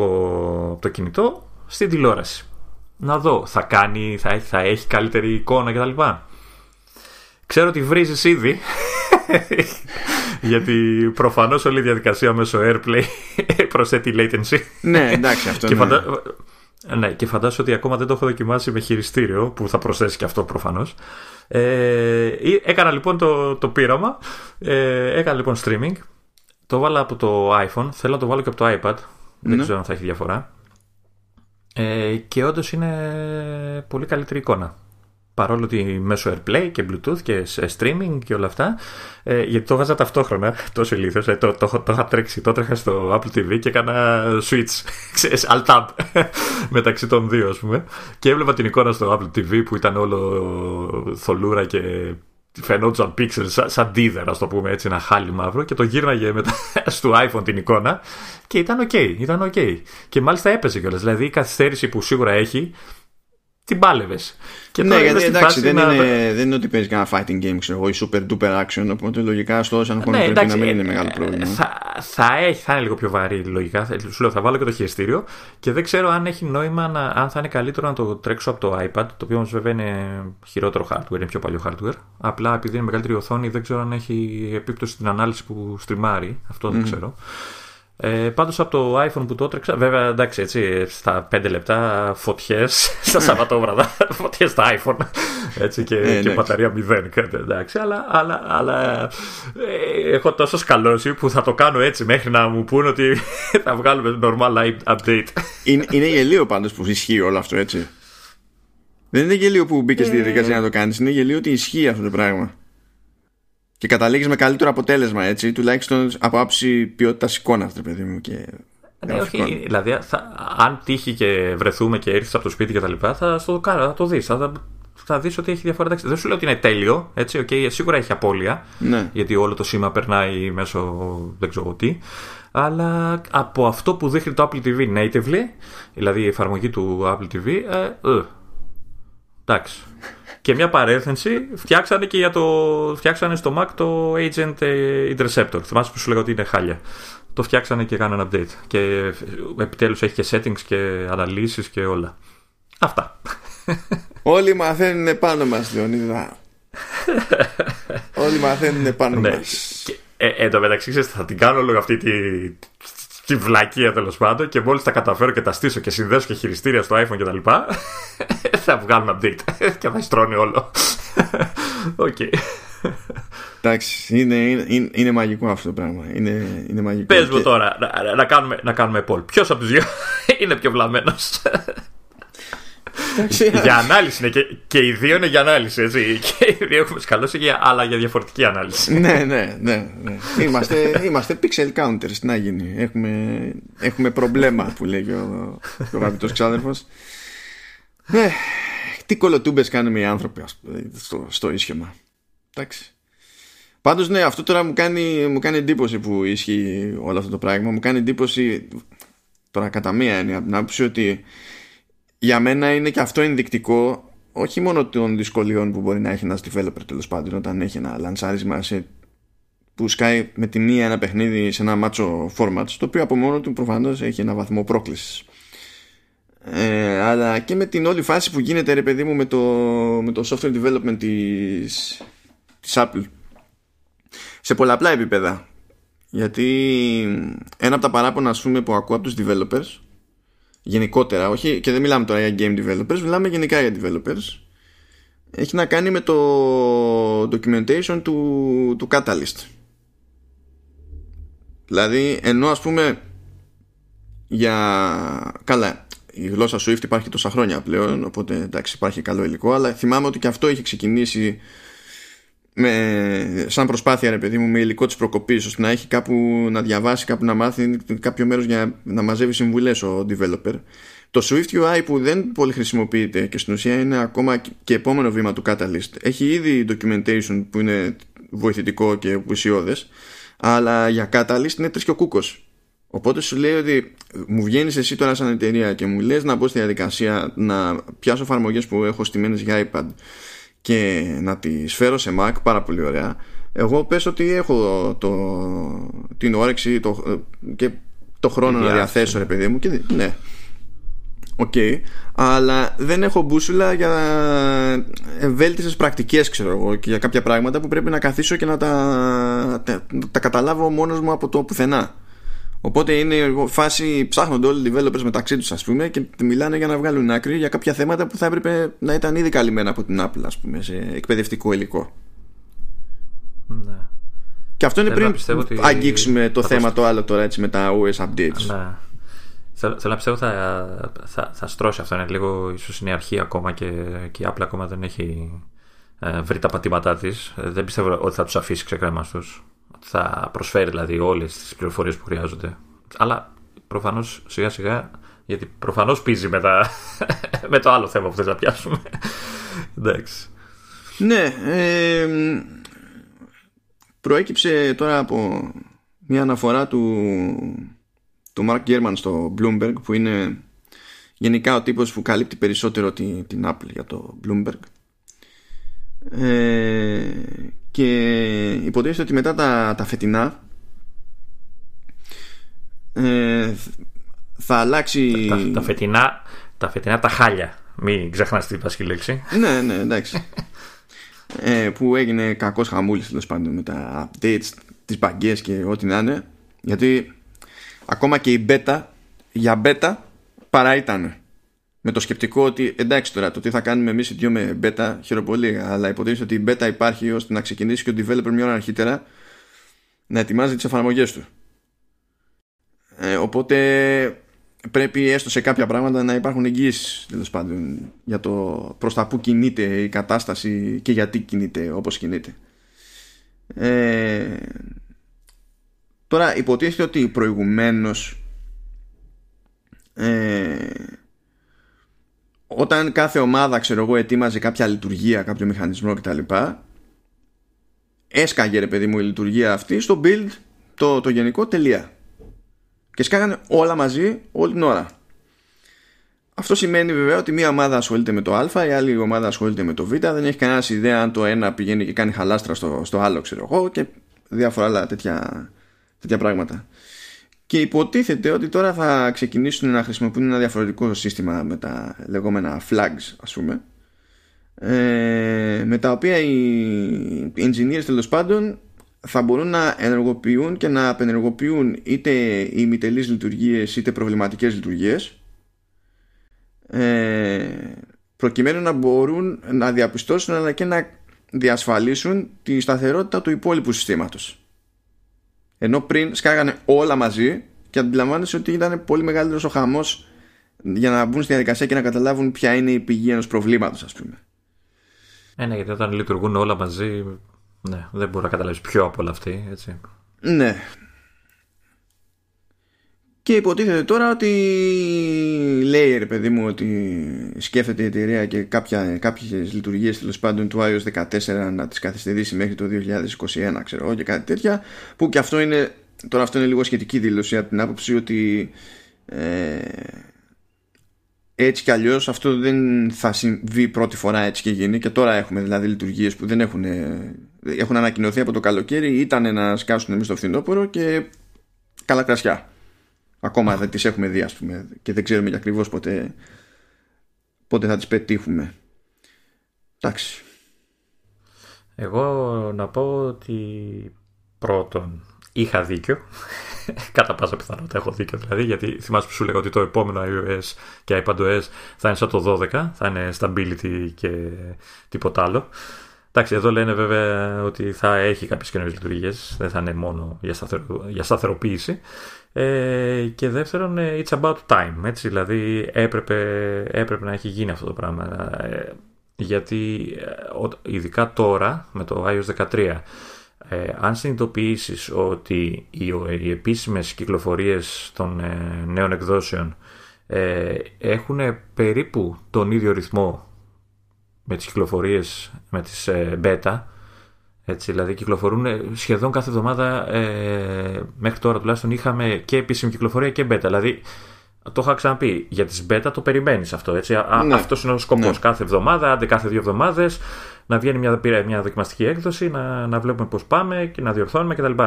από το κινητό στην τηλεόραση; Να δω, θα κάνει, θα έχει, θα έχει καλύτερη εικόνα κτλ. Ξέρω ότι βρίζεις ήδη Γιατί προφανώς όλη η διαδικασία μέσω AirPlay προσθέτει latency. ναι, εντάξει, αυτό και ναι. φαντα... Ναι, και φαντάζομαι ότι ακόμα δεν το έχω δοκιμάσει με χειριστήριο που θα προσθέσει και αυτό προφανώς. Ε, έκανα λοιπόν το, το πείραμα. Ε, έκανα λοιπόν streaming. Το βάλα από το iPhone. Θέλω να το βάλω και από το iPad. Δεν Ναι. ξέρω αν θα έχει διαφορά. Ε, και όντως είναι πολύ καλύτερη εικόνα. Παρόλο ότι μέσω AirPlay και Bluetooth και σε streaming και όλα αυτά. Ε, γιατί το βάζα ταυτόχρονα, τόσο ηλίθιος, ε, το, το, το, το είχα τρέξει, το τρέχα στο Apple TV και έκανα switch, ξέρεις, alt tab μεταξύ των δύο ας πούμε. Και έβλεπα την εικόνα στο Apple TV που ήταν όλο θολούρα και φαινόντουσαν pixels σαν, σαν ντίδερ, ας το πούμε έτσι, ένα χάλι μαύρο και το γύρναγε μετά στο iPhone την εικόνα και ήταν ok, ήταν ok. Και μάλιστα έπαιζε κιόλας, δηλαδή η καθυστέρηση που σίγουρα έχει την πάλευες. ναι, τώρα είμαι γιατί στη εντάξει, φάση δεν, να- είναι, δεν είναι ότι παίζεις κανένα fighting game, ξέρω εγώ, ή super duper action. Οπότε λογικά στο όσον χρόνο Ναι, πρέπει εντάξει, να μην ε, είναι μεγάλο ε, πρόβλημα. Θα, θα, έχει, θα είναι λίγο πιο βαρύ λογικά. Θα- Σου λέω, θα βάλω και το χειριστήριο και δεν ξέρω αν έχει νόημα, να, αν θα είναι καλύτερο να το τρέξω από το iPad, το οποίο όμως βέβαια είναι χειρότερο hardware, είναι πιο παλιό hardware. Απλά επειδή είναι μεγαλύτερη οθόνη, δεν ξέρω αν έχει επίπτωση στην ανάλυση που στριμάρει. Αυτό δεν ξέρω. Ε, πάντως από το iPhone που το έτρεξα, βέβαια εντάξει έτσι, στα 5 λεπτά φωτιές στα Σαββατόβραδα, φωτιές στα iPhone έτσι, και, Ε, και εντάξει. μπαταρία μηδέν, κάτι, εντάξει, αλλά, αλλά, αλλά ε, έχω τόσο σκαλώσει που θα το κάνω έτσι μέχρι να μου πούνε ότι θα βγάλουμε normal update. Είναι, είναι γελίο πάντως που ισχύει όλο αυτό έτσι. Δεν είναι γελίο που μπήκες στη διαδικασία να το κάνεις. Είναι γελίο ότι ισχύει αυτό το πράγμα. Και καταλήγεις με καλύτερο αποτέλεσμα έτσι, τουλάχιστον από άψη ποιότητας εικόνας, ρε παιδί μου. Και Ναι, γραφικών. όχι, δηλαδή θα, αν τύχει και βρεθούμε και έρθεις από το σπίτι και τα λοιπά, θα στο κάνω, θα το δεις, θα, θα δεις ότι έχει διαφορά. Εντάξει, Δεν σου λέω ότι είναι τέλειο, έτσι, okay, σίγουρα έχει απώλεια, Ναι. γιατί όλο το σήμα περνάει μέσω δεν ξέρω τι, αλλά από αυτό που δείχνει το Apple TV natively, δηλαδή η εφαρμογή του Apple TV, ε, ε, εντάξει. Και μια παρένθεση, φτιάξανε και για το. Φτιάξανε στο Mac το Agent ε, Interceptor. Θυμάσαι που σου λέγα ότι είναι χάλια. Το φτιάξανε και κάνανε update. Και ε, επιτέλους έχει και settings και αναλύσεις και όλα. Αυτά. Όλοι μαθαίνουν πάνω μας, Λεωνίδα. Όλοι μαθαίνουν πάνω ναι. μας. Και, ε, εν τω μεταξύ, ξέρεις, θα την κάνω λίγο αυτή τη, τη βλακεία τέλος πάντων και μόλις τα καταφέρω και τα στήσω και συνδέσω και χειριστήρια στο iPhone και τα λοιπά θα βγάλουν update και θα στρώνει όλο. Οκ. Εντάξει, είναι, είναι, είναι μαγικό αυτό το πράγμα. Είναι, είναι μαγικό. Πες μου Και- τώρα, να, να κάνουμε, να κάνουμε poll. Ποιος από τους δύο είναι πιο βλαμμένος; Εντάξει, για ανάλυση είναι και, και οι δύο είναι για ανάλυση, έτσι. Και οι δύο έχουμε σκαλώσει, για, αλλά για διαφορετική ανάλυση. ναι, ναι, ναι, ναι. Είμαστε, είμαστε pixel counters. Τι να γίνει. Έχουμε, έχουμε προβλέμα που λέει και ο, και ο αγαπητός ξάδερφος. Ναι, τι κολοτούμπες κάνουμε οι άνθρωποι ας πούμε, στο, στο ίσιωμα. Εντάξει. Πάντως ναι, αυτό τώρα μου κάνει, μου κάνει εντύπωση που ισχύει όλο αυτό το πράγμα. Μου κάνει εντύπωση τώρα κατά μία έννοια από την άποψη ότι για μένα είναι και αυτό ενδεικτικό όχι μόνο των δυσκολιών που μπορεί να έχει ένας developer τέλος πάντων όταν έχει ένα λανσάρισμα σε, που σκάει με τη μία ένα παιχνίδι σε ένα μάτσο format το οποίο από μόνο του προφανώς έχει ένα βαθμό πρόκλησης. Ε, αλλά και με την όλη φάση που γίνεται ρε παιδί μου με το, με το software development της, της Apple. Σε πολλαπλά επίπεδα. Γιατί ένα από τα παράπονα ας πούμε που ακούω από τους developers γενικότερα, όχι, και δεν μιλάμε τώρα για game developers, μιλάμε γενικά για developers. Έχει να κάνει με το documentation του, του Catalyst. Δηλαδή, ενώ ας πούμε για... Καλά, η γλώσσα Swift υπάρχει τόσα χρόνια πλέον, οπότε εντάξει υπάρχει καλό υλικό, αλλά θυμάμαι ότι και αυτό είχε ξεκινήσει με, σαν προσπάθεια ρε παιδί μου με υλικό της προκοπής ώστε να έχει κάπου να διαβάσει κάπου να μάθει κάποιο μέρος για να μαζεύει συμβουλές ο developer. Το Swift UI που δεν πολύ χρησιμοποιείται και στην ουσία είναι ακόμα και επόμενο βήμα του Catalyst. Έχει ήδη documentation που είναι βοηθητικό και ουσιώδες αλλά για Catalyst είναι τρεις και ο κούκος. Οπότε σου λέει ότι μου βγαίνεις εσύ τώρα σαν εταιρεία και μου λες να μπω στη διαδικασία να πιάσω εφαρμογές που έχω στημένες για iPad και να τις φέρω σε Mac πάρα πολύ ωραία εγώ πες ότι έχω το, την όρεξη το, και το χρόνο να διάθεση. διαθέσω ρε παιδί μου και, δι- ναι. οκ, αλλά δεν έχω μπούσουλα για βέλτιστες πρακτικές ξέρω εγώ και για κάποια πράγματα που πρέπει να καθίσω και να τα, τα, τα καταλάβω μόνος μου από το πουθενά. Οπότε είναι φάση ψάχνονται όλοι οι developers μεταξύ τους ας πούμε και μιλάνε για να βγάλουν άκρη για κάποια θέματα που θα έπρεπε να ήταν ήδη καλυμμένα από την Apple ας πούμε σε εκπαιδευτικό υλικό. Ναι. Και αυτό είναι πριν αγγίξουμε το θέμα το άλλο τώρα έτσι με τα OS updates. Ναι. Θέλω, να πιστεύω θα, θα, θα στρώσει αυτό. Είναι λίγο ίσως είναι η αρχή ακόμα και, και η Apple ακόμα δεν έχει ε, βρει τα πατήματά της. Ε, δεν πιστεύω ότι θα τους αφήσει ξεκρέμαστου. Θα προσφέρει δηλαδή όλες τις πληροφορίες που χρειάζονται. Αλλά προφανώς σιγά σιγά γιατί προφανώς πίζει με, με το άλλο θέμα που θες να πιάσουμε. Εντάξει. Ναι. Ε, προέκυψε τώρα από μια αναφορά του του Mark Gurman στο Bloomberg που είναι γενικά ο τύπος που καλύπτει περισσότερο την, την Apple για το Bloomberg ε, και υποτίθεται ότι μετά τα, τα φετινά ε, θα αλλάξει τα, τα, φετινά τα φετινά τα χάλια. Μην ξεχνάς την πασχή λέξη. Ναι ναι εντάξει. Ε, που έγινε κακός χαμούλης τέλος πάντων με τα updates τις μπαγκές και ό,τι να είναι. Γιατί ακόμα και η beta για beta παρά ήταν με το σκεπτικό ότι εντάξει τώρα το τι θα κάνουμε εμείς οι δυο με beta χειροπολί αλλά υποτίθεται ότι η beta υπάρχει ώστε να ξεκινήσει και ο developer μια ώρα αρχίτερα να ετοιμάζει τις εφαρμογές του. Ε, οπότε πρέπει έστω σε κάποια πράγματα να υπάρχουν εγγύησεις τέλος πάντων για το προς τα που κινείται η κατάσταση και γιατί κινείται όπως κινείται. Ε, Τώρα υποτίθεται ότι προηγουμένως ε, όταν κάθε ομάδα ξέρω εγώ ετοίμαζε κάποια λειτουργία, κάποιο μηχανισμό κτλ έσκαγε ρε παιδί μου η λειτουργία αυτή στο build το, το γενικό τελεία και σκάγανε όλα μαζί όλη την ώρα αυτό σημαίνει βέβαια ότι μία ομάδα ασχολείται με το α, η άλλη ομάδα ασχολείται με το β. Δεν έχει κανένας ιδέα αν το ένα πηγαίνει και κάνει χαλάστρα στο, στο άλλο, ξέρω εγώ, και διάφορα άλλα τέτοια τέτοια πράγματα. Και υποτίθεται ότι τώρα θα ξεκινήσουν να χρησιμοποιούν ένα διαφορετικό σύστημα με τα λεγόμενα flags ας πούμε ε, με τα οποία οι engineers τέλος πάντων θα μπορούν να ενεργοποιούν και να απενεργοποιούν είτε ημιτελείς λειτουργίες είτε προβληματικές λειτουργίες ε, προκειμένου να μπορούν να διαπιστώσουν αλλά και να διασφαλίσουν τη σταθερότητα του υπόλοιπου συστήματος. Ενώ πριν σκάγανε όλα μαζί και αντιλαμβάνεσαι ότι ήταν πολύ μεγαλύτερος ο χαμός για να μπουν στη διαδικασία και να καταλάβουν ποια είναι η πηγή ενός προβλήματος, ας πούμε. Ε, ναι, γιατί όταν λειτουργούν όλα μαζί, ναι, δεν μπορεί να καταλάβεις πιο από όλα αυτή, έτσι. Ναι, και υποτίθεται τώρα ότι λέει ρε παιδί μου ότι σκέφτεται η εταιρεία και κάποια, κάποιες λειτουργίες τέλος πάντων του iOS 14 να τις καθυστερήσει μέχρι το 2021 ξέρω εγώ και κάτι τέτοια που και αυτό είναι τώρα αυτό είναι λίγο σχετική δήλωση από την άποψη ότι ε, έτσι κι αλλιώς αυτό δεν θα συμβεί πρώτη φορά έτσι και γίνει. Και τώρα έχουμε δηλαδή λειτουργίες που δεν έχουν, έχουν ανακοινωθεί από το καλοκαίρι ήταν να σκάσουν εμείς το φθινόπωρο και καλά κρασιά Ακόμα δεν τις έχουμε δει ας πούμε και δεν ξέρουμε ακριβώς πότε, πότε θα τις πετύχουμε. Εντάξει. Εγώ να πω ότι πρώτον είχα δίκιο. Κατά πάσα πιθανότητα έχω δίκιο δηλαδή, γιατί θυμάσαι που σου λέγα ότι το επόμενο iOS και iPadOS θα είναι σαν το 12, θα είναι stability και τίποτα άλλο. Εντάξει, εδώ λένε βέβαια ότι θα έχει κάποιες καινούριες λειτουργίες, δεν θα είναι μόνο για, για σταθεροποίηση. Ε, και δεύτερον, ε, it's about time. Έτσι, δηλαδή έπρεπε, έπρεπε να έχει γίνει αυτό το πράγμα. Ε, γιατί ε, ειδικά τώρα με το iOS 13 ε, αν συνειδητοποιήσεις ότι οι, οι επίσημες κυκλοφορίες των νέων εκδόσεων έχουν περίπου τον ίδιο ρυθμό με τις κυκλοφορίες με τις beta έτσι, δηλαδή κυκλοφορούν σχεδόν κάθε εβδομάδα ε, μέχρι τώρα τουλάχιστον είχαμε και επίσημη κυκλοφορία και beta. Δηλαδή το είχα ξαναπεί, για τις beta το περιμένεις αυτό. Έτσι. Ναι. Αυτός είναι ο σκοπός. Ναι. Κάθε εβδομάδα, άντε κάθε δύο εβδομάδες να βγαίνει μια, μια δοκιμαστική έκδοση, να, να βλέπουμε πώς πάμε και να διορθώνουμε κτλ.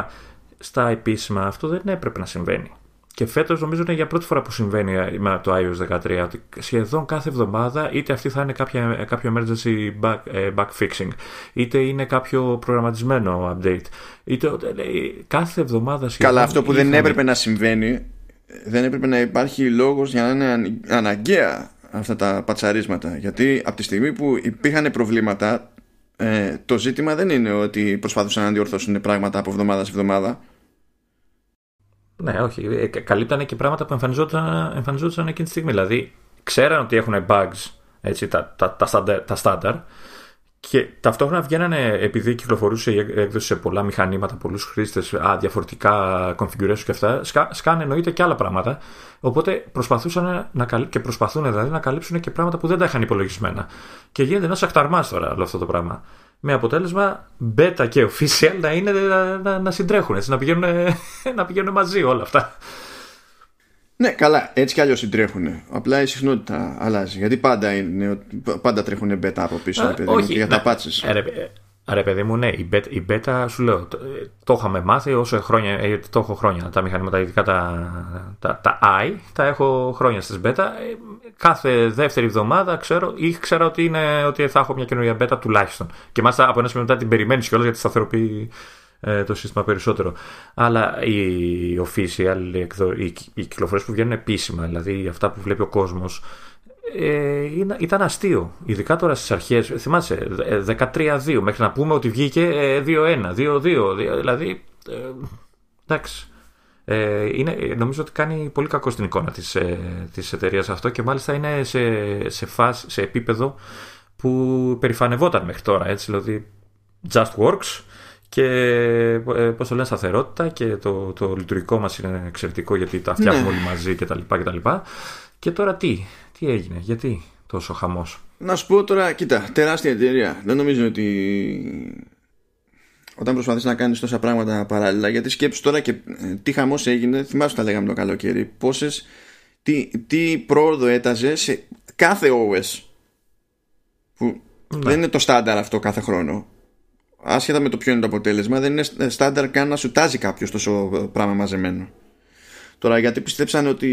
Στα επίσημα αυτό δεν έπρεπε να συμβαίνει. Και φέτος νομίζω είναι για πρώτη φορά που συμβαίνει με το iOS 13 ότι σχεδόν κάθε εβδομάδα είτε αυτή θα είναι κάποια, κάποιο emergency bug, ε, bug fixing, είτε είναι κάποιο προγραμματισμένο update. Είτε, λέει, κάθε εβδομάδα σχεδόν. Καλά, αυτό που δεν έπρεπε να συμβαίνει, δεν έπρεπε να υπάρχει λόγος για να είναι αναγκαία αυτά τα πατσαρίσματα. Γιατί από τη στιγμή που υπήρχαν προβλήματα, ε, το ζήτημα δεν είναι ότι προσπάθησαν να διορθώσουν πράγματα από εβδομάδα σε εβδομάδα. Ναι, όχι. Ε, καλύπτανε και πράγματα που εμφανιζόταν, εμφανιζόταν εκείνη τη στιγμή. Δηλαδή, ξέραν ότι έχουν bugs, έτσι, τα, τα, τα, στάνταρ, και ταυτόχρονα βγαίνανε, επειδή κυκλοφορούσε η έκδοση σε πολλά μηχανήματα, πολλούς χρήστες, διαφορετικά configuration και αυτά, σκά, σκάνε εννοείται και άλλα πράγματα. Οπότε προσπαθούσαν να καλύψουν και προσπαθούν δηλαδή να καλύψουν και πράγματα που δεν τα είχαν υπολογισμένα. Και γίνεται ένας ακταρμάς τώρα όλο αυτό το πράγμα. Με αποτέλεσμα beta και official να, είναι, να, να, να συντρέχουν, έτσι, να, πηγαίνουν, να πηγαίνουν μαζί όλα αυτά. Ναι, καλά, έτσι κι αλλιώς συντρέχουν. Απλά η συχνότητα αλλάζει. Γιατί πάντα, είναι, πάντα τρέχουν beta από πίσω, παιδί, όχι, για τα πάτσες. Ρε παιδί μου, ναι, η beta, η beta σου λέω, το, το είχαμε μάθει όσο χρόνια, ε, το έχω χρόνια, τα μηχανήματα, ειδικά τα, τα, τα i, τα έχω χρόνια στις beta. Ε, κάθε δεύτερη εβδομάδα ξέρω, ή ξέρω ότι, είναι, ότι θα έχω μια καινούργια beta τουλάχιστον. Και μάλιστα από ένα σημείο μετά την περιμένεις κιόλας γιατί σταθεροποιεί ε, το σύστημα περισσότερο. Αλλά οι official, οι, οι κυκλοφορίες που βγαίνουν επίσημα, δηλαδή αυτά που βλέπει ο κόσμος, ε, ήταν αστείο. Ειδικά τώρα στις αρχές. Θυμάσαι, 13-2 ε, μέχρι να πούμε ότι βγήκε 2-1, 2-2. Δηλαδή. Ε, εντάξει. Ε, είναι, νομίζω ότι κάνει πολύ κακό στην εικόνα της, ε, της εταιρείας αυτό και μάλιστα είναι σε, σε, φάση, σε επίπεδο που περηφανευόταν μέχρι τώρα. Έτσι, δηλαδή, just works και ε, πώς το λένε σταθερότητα και το, το λειτουργικό μας είναι εξαιρετικό γιατί τα φτιάχνουμε ναι. όλοι μαζί κτλ. Και, και τώρα τι, τι έγινε, γιατί τόσο χαμός; Να σου πω τώρα, κοίτα, τεράστια εταιρεία. Δεν νομίζω ότι όταν προσπαθείς να κάνεις τόσα πράγματα παράλληλα, γιατί σκέψου τώρα και ε, τι χαμός έγινε, θυμάσαι τα λέγαμε το καλοκαίρι, πόσες, τι, τι πρόοδο έταζε σε κάθε OS. Που ναι. δεν είναι το στάνταρ αυτό κάθε χρόνο. Άσχετα με το ποιο είναι το αποτέλεσμα, δεν είναι στάνταρ καν να σου τάζει κάποιος τόσο πράγμα μαζεμένο. Τώρα γιατί πιστέψαν ότι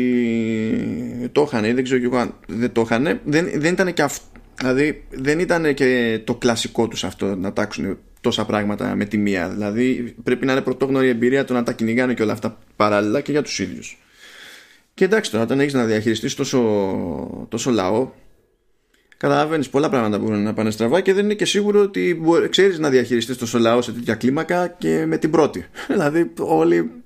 το είχαν ή δεν ξέρω και εγώ αν δεν το είχαν, δεν, δεν ήταν και αυτό. Δηλαδή δεν ήταν και το κλασικό τους αυτό να τάξουν τόσα πράγματα με τη μία. Δηλαδή πρέπει να είναι πρωτόγνωρη εμπειρία το να τα κυνηγάνε και όλα αυτά παράλληλα και για τους ίδιους. Και εντάξει τώρα όταν έχεις να διαχειριστείς τόσο, τόσο λαό καταλαβαίνεις πολλά πράγματα μπορούν να πάνε στραβά και δεν είναι και σίγουρο ότι ξέρεις να διαχειριστείς τόσο λαό σε τέτοια κλίμακα και με την πρώτη. δηλαδή όλοι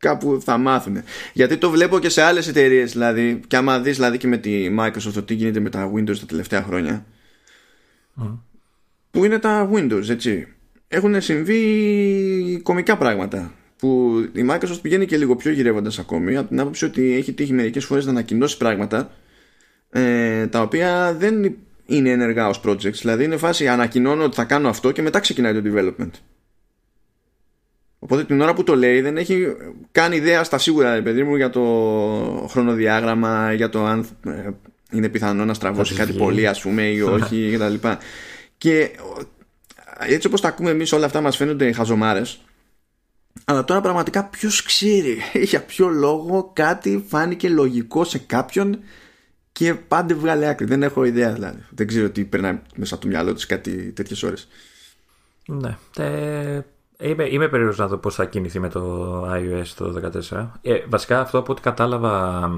κάπου θα μάθουν. Γιατί το βλέπω και σε άλλες εταιρείες, δηλαδή, και άμα δεις δηλαδή και με τη Microsoft το τι γίνεται με τα Windows τα τελευταία χρόνια. Που είναι τα Windows, έτσι. Έχουν συμβεί κομικά πράγματα. Που η Microsoft πηγαίνει και λίγο πιο γυρεύοντας ακόμη, από την άποψη ότι έχει τύχει μερικές φορές να ανακοινώσει πράγματα ε, τα οποία δεν είναι ενεργά ως projects. Δηλαδή είναι φάση ανακοινώνω ότι θα κάνω αυτό και μετά ξεκινάει το development. Οπότε την ώρα που το λέει δεν έχει καν ιδέα στα σίγουρα παιδί μου για το χρονοδιάγραμμα, για το αν ε, είναι πιθανό να στραβώσει κάτι πολύ ας πούμε ή όχι κτλ. Και έτσι όπως τα ακούμε εμείς όλα αυτά μας φαίνονται χαζομάρες αλλά τώρα πραγματικά ποιος ξέρει για ποιο λόγο κάτι φάνηκε λογικό σε κάποιον και πάντε βγάλε άκρη. Δεν έχω ιδέα δηλαδή. Δεν ξέρω τι περνάει μέσα από το μυαλό της κάτι τέτοιες ώρες. Ναι. Ε, είμαι, είμαι περίεργος να δω πώς θα κινηθεί με το iOS το 14. Ε, βασικά αυτό από ό,τι κατάλαβα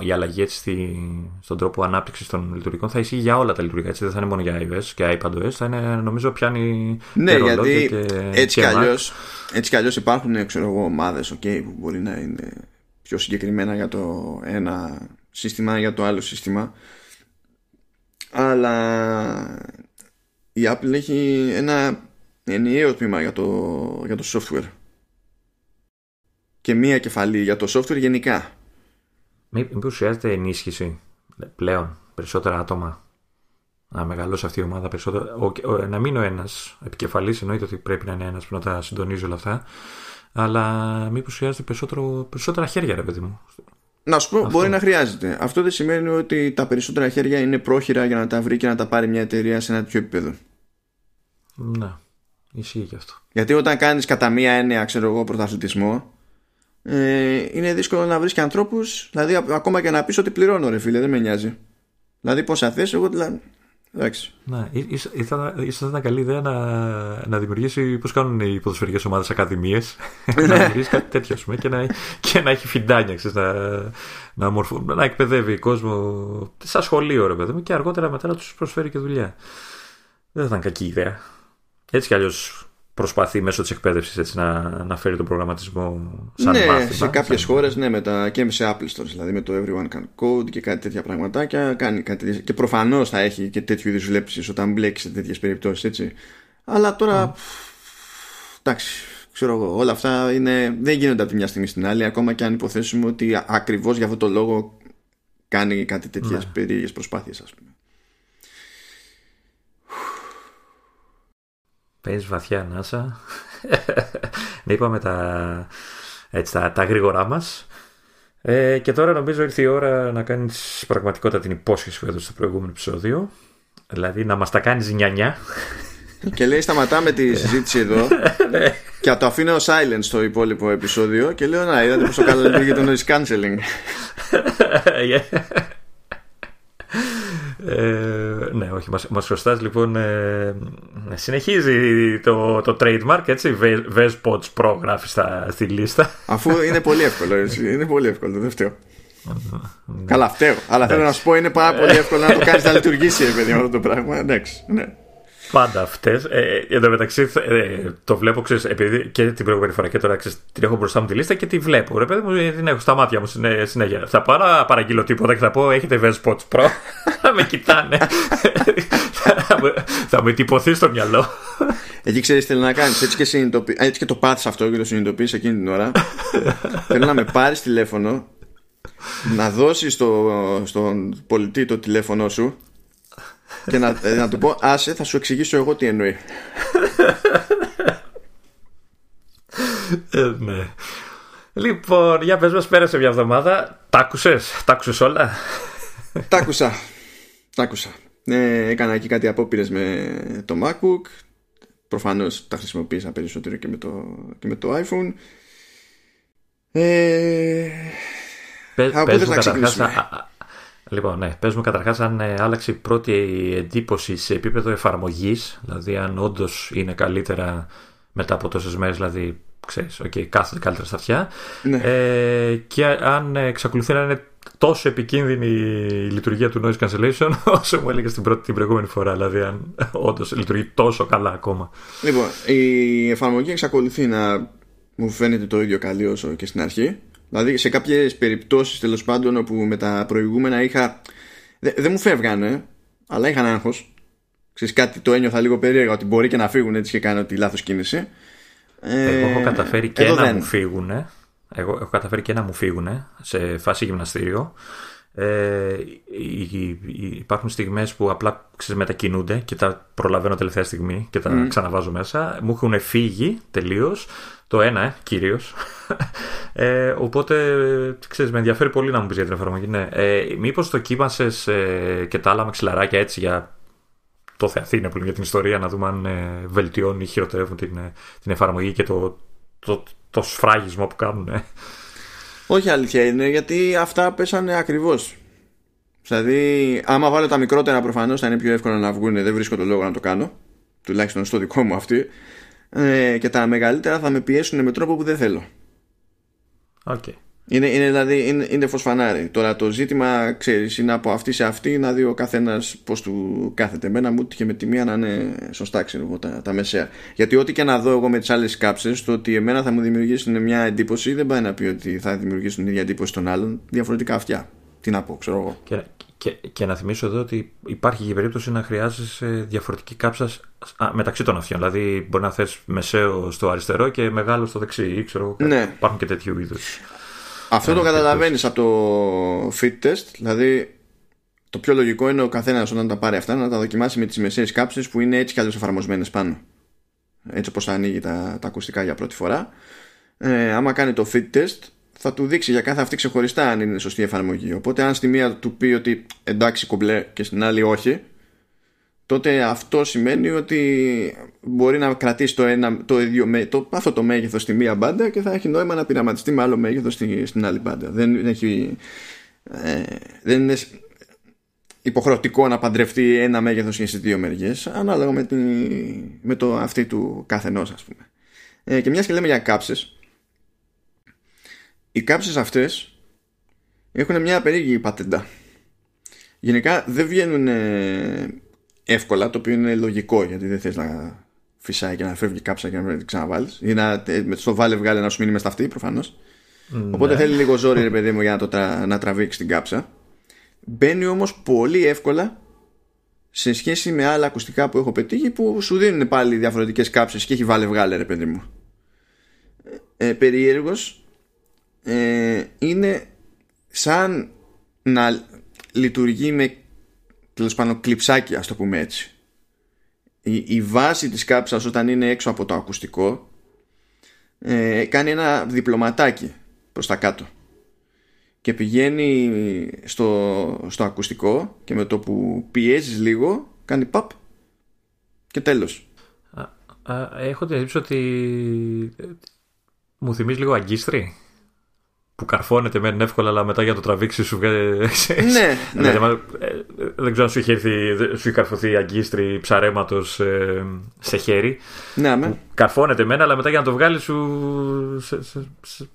η αλλαγή έτσι στη, στον τρόπο ανάπτυξης των λειτουργικών θα ισχύει για όλα τα λειτουργικά. Έτσι, δεν θα είναι μόνο για iOS και iPadOS. Θα είναι νομίζω πιάνει. Ναι, γιατί και, έτσι, κι αλλιώς, έτσι κι αλλιώς υπάρχουν ξέρω εγώ, ομάδες okay, που μπορεί να είναι πιο συγκεκριμένα για το ένα σύστημα για το άλλο σύστημα αλλά η Apple έχει ένα ενιαίο τμήμα για το, για το software και μία κεφαλή για το software γενικά Μήπως χρειάζεται ενίσχυση πλέον περισσότερα άτομα να μεγαλώσει αυτή η ομάδα περισσότερο. Ο, να μην ο ένας επικεφαλής, εννοείται ότι πρέπει να είναι ένας που να τα συντονίζει όλα αυτά. Αλλά μήπως χρειάζεται περισσότερα χέρια, ρε παιδί μου. Να σου πω, μπορεί να χρειάζεται. Αυτό δεν σημαίνει ότι τα περισσότερα χέρια είναι πρόχειρα για να τα βρει και να τα πάρει μια εταιρεία σε ένα τέτοιο επίπεδο. Ναι, ισχύει και αυτό. Γιατί όταν κάνεις κατά μία έννοια, ξέρω εγώ, πρωταθλητισμό, ε, είναι δύσκολο να βρεις και ανθρώπους. Δηλαδή, ακόμα και να πεις ότι πληρώνω, ρε φίλε, δεν με νοιάζει. Δηλαδή, πόσα θες, εγώ δηλαδή. Εντάξει. Ναι, ίσως θα ήταν καλή ιδέα να, να δημιουργήσει πώς κάνουν οι ποδοσφαιρικές ομάδες ακαδημίες. να ναι. δημιουργήσει κάτι τέτοιο πούμε, και, να, και να έχει φιντάνια, ξέρεις, να, να, μορφούν, να εκπαιδεύει κόσμο σαν σχολείο, ρε παιδί μου, και αργότερα μετά να τους προσφέρει και δουλειά. Δεν θα ήταν κακή ιδέα. Έτσι κι αλλιώς προσπαθεί μέσω της εκπαίδευσης να, να φέρει τον προγραμματισμό σαν ναι, μάθημα. σε κάποιες σαν... χώρες ναι, με τα, και σε Apple Store, δηλαδή με το Everyone Can Code και κάτι τέτοια πραγματάκια. Κάνει κάτι τέτοια. Και προφανώς θα έχει και τέτοιου είδους βλέψεις όταν μπλέξει σε τέτοιες περιπτώσεις, έτσι. Αλλά τώρα. Mm. εντάξει, ξέρω εγώ, όλα αυτά είναι, δεν γίνονται από τη μια στιγμή στην άλλη, ακόμα και αν υποθέσουμε ότι ακριβώς για αυτό το λόγο κάνει κάτι τέτοιες ναι. περίεργες προσπάθειες, ας πούμε. Παίζει βαθιά ανάσα. ναι, είπαμε τα, έτσι, τα, τα γρήγορά μας. Ε, και τώρα νομίζω ήρθε η ώρα να κάνεις πραγματικότητα την υπόσχεση που έδωσε στο προηγούμενο επεισόδιο. Δηλαδή να μας τα κάνεις νιανιά. Και λέει σταματάμε τη συζήτηση εδώ ναι. και το αφήνω silent στο υπόλοιπο επεισόδιο και λέω να είδατε πόσο καλά λειτουργεί το noise cancelling. Ε, ναι, όχι, μας, μας χρωστάς λοιπόν ε, συνεχίζει το, το trademark έτσι Vespots Pro γράφει στα, στη λίστα. Αφού είναι πολύ εύκολο έτσι, είναι πολύ εύκολο δεν φταίω. Ναι. καλά φταίω αλλά θέλω να σου πω είναι πάρα πολύ εύκολο να το κάνεις να λειτουργήσει παιδί αυτό το πράγμα εντάξει ναι Πάντα αυτές. Ε, εν μεταξύ, ε, το βλέπω ξέρεις, επειδή και την προηγούμενη φορά και τώρα ξέρεις, την έχω μπροστά μου τη λίστα και τη βλέπω. Ρε παιδί μου, ε, την έχω στα μάτια μου συνέχεια. Θα πάω να παραγγείλω τίποτα και θα πω: Έχετε Vespots Pro. θα με κοιτάνε. θα με τυπωθεί στο μυαλό. Εκεί ξέρεις τι θέλει να κάνεις. Έτσι, και συνειδητοποιεί, έτσι και το πάθεις αυτό και το συνειδητοποιείς εκείνη την ώρα. Θέλω να με πάρεις τηλέφωνο, να δώσεις στο, στον πολιτή το τηλέφωνο σου και να, ε, να του πω άσε θα σου εξηγήσω εγώ τι εννοεί ε, ναι. Λοιπόν, για πες μας πέρασε μια εβδομάδα. Τ' άκουσες, τ' άκουσες όλα; Τ' άκουσα. Τ' άκουσα. Ε, Έκανα εκεί κάτι απόπειρες με το MacBook. Προφανώς τα χρησιμοποίησα περισσότερο και με το, και με το iPhone. Ε, Πες, πες μου καταρχάς Λοιπόν, ναι, πες μου καταρχάς αν ε, άλλαξε η πρώτη εντύπωση σε επίπεδο εφαρμογής, δηλαδή αν όντως είναι καλύτερα μετά από τόσες μέρες, δηλαδή ξέρεις, okay, κάθεται καλύτερα στα αυτιά ναι. ε, και αν εξακολουθεί να είναι τόσο επικίνδυνη η λειτουργία του noise cancellation όσο μου έλεγες την, πρώτη, την προηγούμενη φορά, δηλαδή αν όντως λειτουργεί τόσο καλά ακόμα. Λοιπόν, η εφαρμογή εξακολουθεί να μου φαίνεται το ίδιο καλή όσο και στην αρχή Δηλαδή σε κάποιες περιπτώσεις τέλος πάντων όπου με τα προηγούμενα είχα. Δεν μου φεύγανε, αλλά είχαν άγχος. Ξέρεις κάτι το ένιωθα λίγο περίεργα ότι μπορεί και να φύγουν έτσι και κάνω τη λάθος κίνηση. Εγώ έχω καταφέρει και να μου φύγουν. Εγώ έχω καταφέρει και να μου φύγουν σε φάση γυμναστήριο. Ε, υπάρχουν στιγμές που απλά ξέρεις, μετακινούνται και τα προλαβαίνω τελευταία στιγμή και τα ξαναβάζω μέσα. Μου έχουν φύγει τελείως το ένα, ε, κυρίως. Ε, οπότε, ξέρεις, με ενδιαφέρει πολύ να μου πεις για την εφαρμογή. Ναι. Ε, Μήπως το δοκίμασε ε, και τα άλλα μαξιλαράκια έτσι για το Θεαθήνα που για την ιστορία, να δούμε αν ε, βελτιώνει ή χειροτερεύουν την, ε, την εφαρμογή και το, το, το σφράγισμα που κάνουν. Ε. Όχι αλήθεια είναι, γιατί αυτά πέσανε ακριβώς. Δηλαδή, άμα βάλω τα μικρότερα προφανώς θα είναι πιο εύκολο να βγουν, δεν βρίσκω το λόγο να το κάνω. Τουλάχιστον στο δικό μου αυτή ε, και τα μεγαλύτερα θα με πιέσουν με τρόπο που δεν θέλω. Okay. Είναι, είναι, δηλαδή, είναι, είναι φωσφανάρι. Τώρα το ζήτημα, ξέρεις, είναι από αυτή σε αυτή να δει ο καθένας πώς του κάθεται. Εμένα μου και με τη μία να είναι σωστά, ξέρω εγώ, τα, τα μεσαία. Γιατί ό,τι και να δω εγώ με τις άλλες κάψες, το ότι εμένα θα μου δημιουργήσουν μια εντύπωση δεν πάει να πει ότι θα δημιουργήσουν την ίδια εντύπωση των άλλων. Διαφορετικά αυτιά. Τι να πω, ξέρω εγώ. Και, και, και να θυμίσω εδώ ότι υπάρχει και περίπτωση να χρειάζεσαι διαφορετική κάψα μεταξύ των αυτιών. Δηλαδή, μπορεί να θες μεσαίο στο αριστερό και μεγάλο στο δεξί. Ξέρω, ναι. Υπάρχουν και τέτοιου είδους. Αυτό το καταλαβαίνεις από το fit test. Δηλαδή, το πιο λογικό είναι ο καθένας όταν τα πάρει αυτά να τα δοκιμάσει με τις μεσαίες κάψε που είναι έτσι κι αλλιώς εφαρμοσμένες πάνω. Έτσι όπως ανοίγει τα, τα ακουστικά για πρώτη φορά. Ε, άμα κάνει το fit test, θα του δείξει για κάθε αυτή ξεχωριστά αν είναι σωστή εφαρμογή. Οπότε, αν στη μία του πει ότι εντάξει κομπλέ και στην άλλη όχι, τότε αυτό σημαίνει ότι μπορεί να κρατήσει το, ένα, το ίδιο, το, αυτό το μέγεθος στη μία μπάντα και θα έχει νόημα να πειραματιστεί με άλλο μέγεθος στη, στην άλλη μπάντα. Δεν, έχει, ε, δεν είναι υποχρεωτικό να παντρευτεί ένα μέγεθος και στις δύο μεριές ανάλογα με, τη, με το αυτή του καθενός ας πούμε. Ε, και μιας και λέμε για κάψες οι κάψες αυτές έχουν μια περίεργη πατέντα. Γενικά δεν βγαίνουν εύκολα, το οποίο είναι λογικό γιατί δεν θες να φυσάει και να φεύγει κάψα και να την ξαναβάλεις ή να με το βάλε βγάλε να σου μείνει μες στα αυτή προφανώς. Ναι. Οπότε θέλει λίγο ζόρι ρε παιδί μου για να, το να τραβήξει την κάψα. Μπαίνει όμως πολύ εύκολα σε σχέση με άλλα ακουστικά που έχω πετύχει που σου δίνουν πάλι διαφορετικές κάψες και έχει βάλε βγάλε ρε παιδί μου. Ε, περίεργος ε, είναι σαν να λειτουργεί με τέλος πάντων κλειψάκι, ας το πούμε έτσι. Η, η βάση της κάψας όταν είναι έξω από το ακουστικό ε, κάνει ένα διπλωματάκι προς τα κάτω και πηγαίνει στο, στο ακουστικό και με το που πιέζεις λίγο κάνει παπ και τέλος. έχω την εντύπωση ότι μου θυμίζει λίγο αγκίστρι που καρφώνεται μεν εύκολα, αλλά μετά για το τραβήξει σου βγαίνει. Ναι, ναι. Δηλαδή, ε, δεν ξέρω αν σου είχε, έρθει, σου είχε καρφωθεί αγκίστρι ψαρέματος ε, σε χέρι. Ναι, με. Καρφώνεται μεν, αλλά μετά για να το βγάλει σου.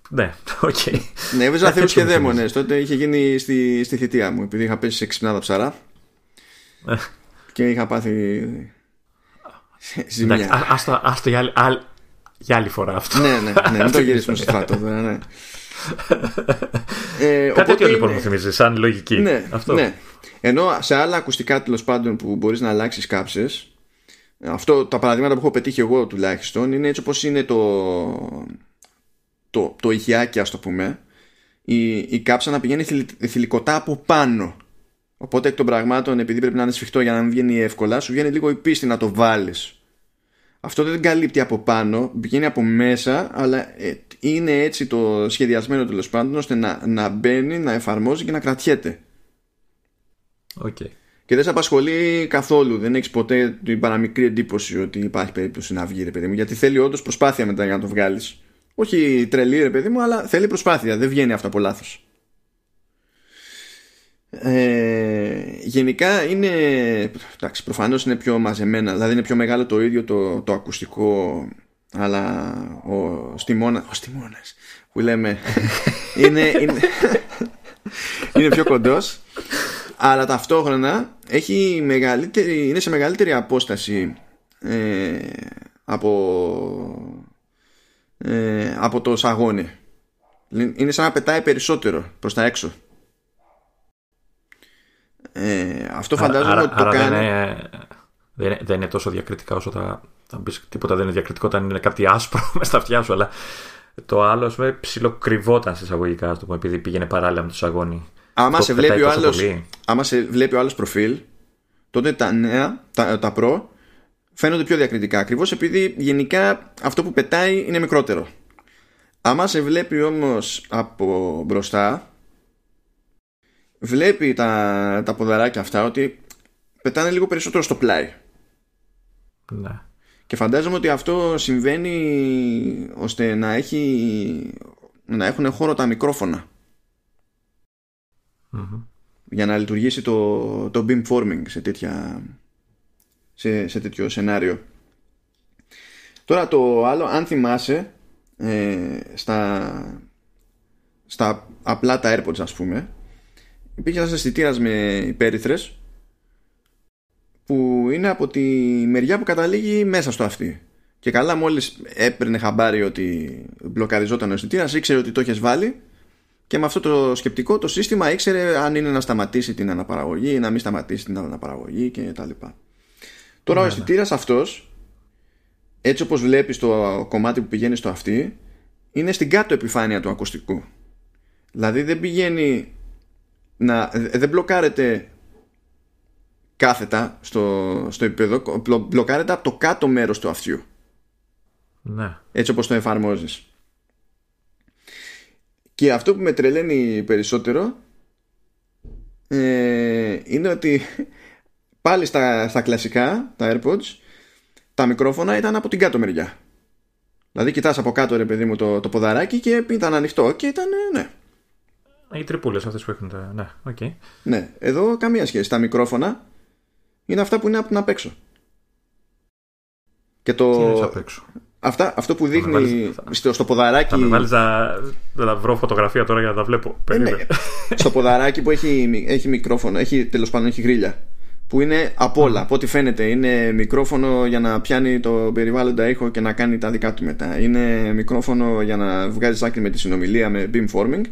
Ναι, OK. Okay. Ναι, έβριζα θεούς και δαίμονες. Τότε είχε γίνει στη, στη θητεία μου, επειδή είχα πέσει σε ξυπνάδα ψαρά. Ε. και είχα πάθει. Ζημιά. Άστο για άλλη, για άλλη φορά αυτό. ναι, ναι, ναι, μην το γυρίσουμε στο στρατό. Ναι. Ε, Κάτι τέτοιο λοιπόν μου θυμίζεις, σαν λογική. Ναι, αυτό. ναι. Ενώ σε άλλα ακουστικά τέλος πάντων που μπορείς να αλλάξεις κάψες, αυτό τα παραδείγματα που έχω πετύχει εγώ τουλάχιστον είναι έτσι όπως είναι το, το, το ηχιάκι, ας το πούμε. Η, η κάψα να πηγαίνει θηλυκωτά από πάνω. Οπότε εκ των πραγμάτων, επειδή πρέπει να είναι σφιχτό για να μην βγαίνει εύκολα, σου βγαίνει λίγο η πίστη να το βάλεις. Αυτό δεν καλύπτει από πάνω, βγαίνει από μέσα, αλλά ε, είναι έτσι το σχεδιασμένο τέλος πάντων ώστε να, να μπαίνει, να εφαρμόζει και να κρατιέται. Okay. Και δεν σε απασχολεί καθόλου. Δεν έχεις ποτέ την παραμικρή εντύπωση ότι υπάρχει περίπτωση να βγει, ρε παιδί μου. Γιατί θέλει όντως προσπάθεια μετά για να το βγάλεις. Όχι τρελή, ρε παιδί μου, αλλά θέλει προσπάθεια. Δεν βγαίνει αυτό από λάθος. Ε, γενικά είναι εντάξει, προφανώς είναι πιο μαζεμένα δηλαδή είναι πιο μεγάλο το ίδιο το, το ακουστικό αλλά ο Στιμώνα ο Στιμώνας που λέμε είναι, είναι, είναι πιο κοντός αλλά ταυτόχρονα έχει μεγαλύτερη, είναι σε μεγαλύτερη απόσταση ε, από ε, από το σαγόνι. Είναι σαν να πετάει περισσότερο προς τα έξω ε, αυτό φαντάζομαι ότι το κάνει. Δεν είναι, δεν, είναι, δεν είναι τόσο διακριτικά όσο τα. Θα πει τίποτα δεν είναι διακριτικό όταν είναι κάτι άσπρο μες στα αυτιά σου, αλλά το άλλο με ψιλοκρυβόταν σε εισαγωγικά, το πούμε, επειδή πήγαινε παράλληλα με το σαγόνι. Άμα σε, βλέπει ο άλλος, άμα σε βλέπει ο άλλος προφίλ, τότε τα νέα, τα, τα Pro, φαίνονται πιο διακριτικά. Ακριβώς επειδή γενικά αυτό που πετάει είναι μικρότερο. Άμα σε βλέπει όμως από μπροστά βλέπει τα, τα ποδαράκια αυτά ότι πετάνε λίγο περισσότερο στο πλάι. Ναι. Και φαντάζομαι ότι αυτό συμβαίνει ώστε να, έχει, να έχουν χώρο τα μικροφωνα Για να λειτουργήσει το, το beamforming σε, τέτοια, σε, σε τέτοιο σενάριο. Τώρα το άλλο, αν θυμάσαι, ε, στα, στα απλά τα AirPods ας πούμε, υπήρχε ένας αισθητήρας με υπέρυθρες που είναι από τη μεριά που καταλήγει μέσα στο αυτή. Και καλά, μόλις έπαιρνε χαμπάρι ότι μπλοκαριζόταν ο αισθητήρας, ήξερε ότι το έχει βάλει και με αυτό το σκεπτικό το σύστημα ήξερε αν είναι να σταματήσει την αναπαραγωγή ή να μην σταματήσει την αναπαραγωγή κτλ. Τώρα ο ναι, ναι. αισθητήρας αυτός, έτσι όπως βλέπεις το κομμάτι που πηγαίνει στο αυτή, είναι στην κάτω επιφάνεια του ακουστικού. Δηλαδή δεν πηγαίνει να, δεν μπλοκάρεται κάθετα στο, στο επίπεδο, μπλοκάρεται από το κάτω μέρος του αυτιού. Ναι. Έτσι όπως το εφαρμόζεις. Και αυτό που με τρελαίνει περισσότερο ε, είναι ότι πάλι στα, στα κλασικά, τα AirPods, τα μικρόφωνα ήταν από την κάτω μεριά. Δηλαδή κοιτάς από κάτω ρε παιδί μου το, το ποδαράκι και ήταν ανοιχτό και ήταν ναι. Οι τρυπούλες αυτές που έχουν τα... Ναι, okay. ναι, εδώ καμία σχέση. Τα μικρόφωνα είναι αυτά που είναι από την απ' έξω. Και το... Τι είναι απ' έξω; Αυτά, αυτό που δείχνει βάλεις, στο, στο ποδαράκι. Θα με βάλεις να, να βρω φωτογραφία τώρα για να τα βλέπω. Ε, ναι. στο ποδαράκι που έχει, έχει μικρόφωνο, έχει τέλος πάντων έχει γρίλια. Που είναι απ' όλα, από ό,τι φαίνεται. Είναι μικρόφωνο για να πιάνει το περιβάλλοντα ήχο και να κάνει τα δικά του μετά. Είναι μικρόφωνο για να βγάζει άκρη με τη συνομιλία με beamforming.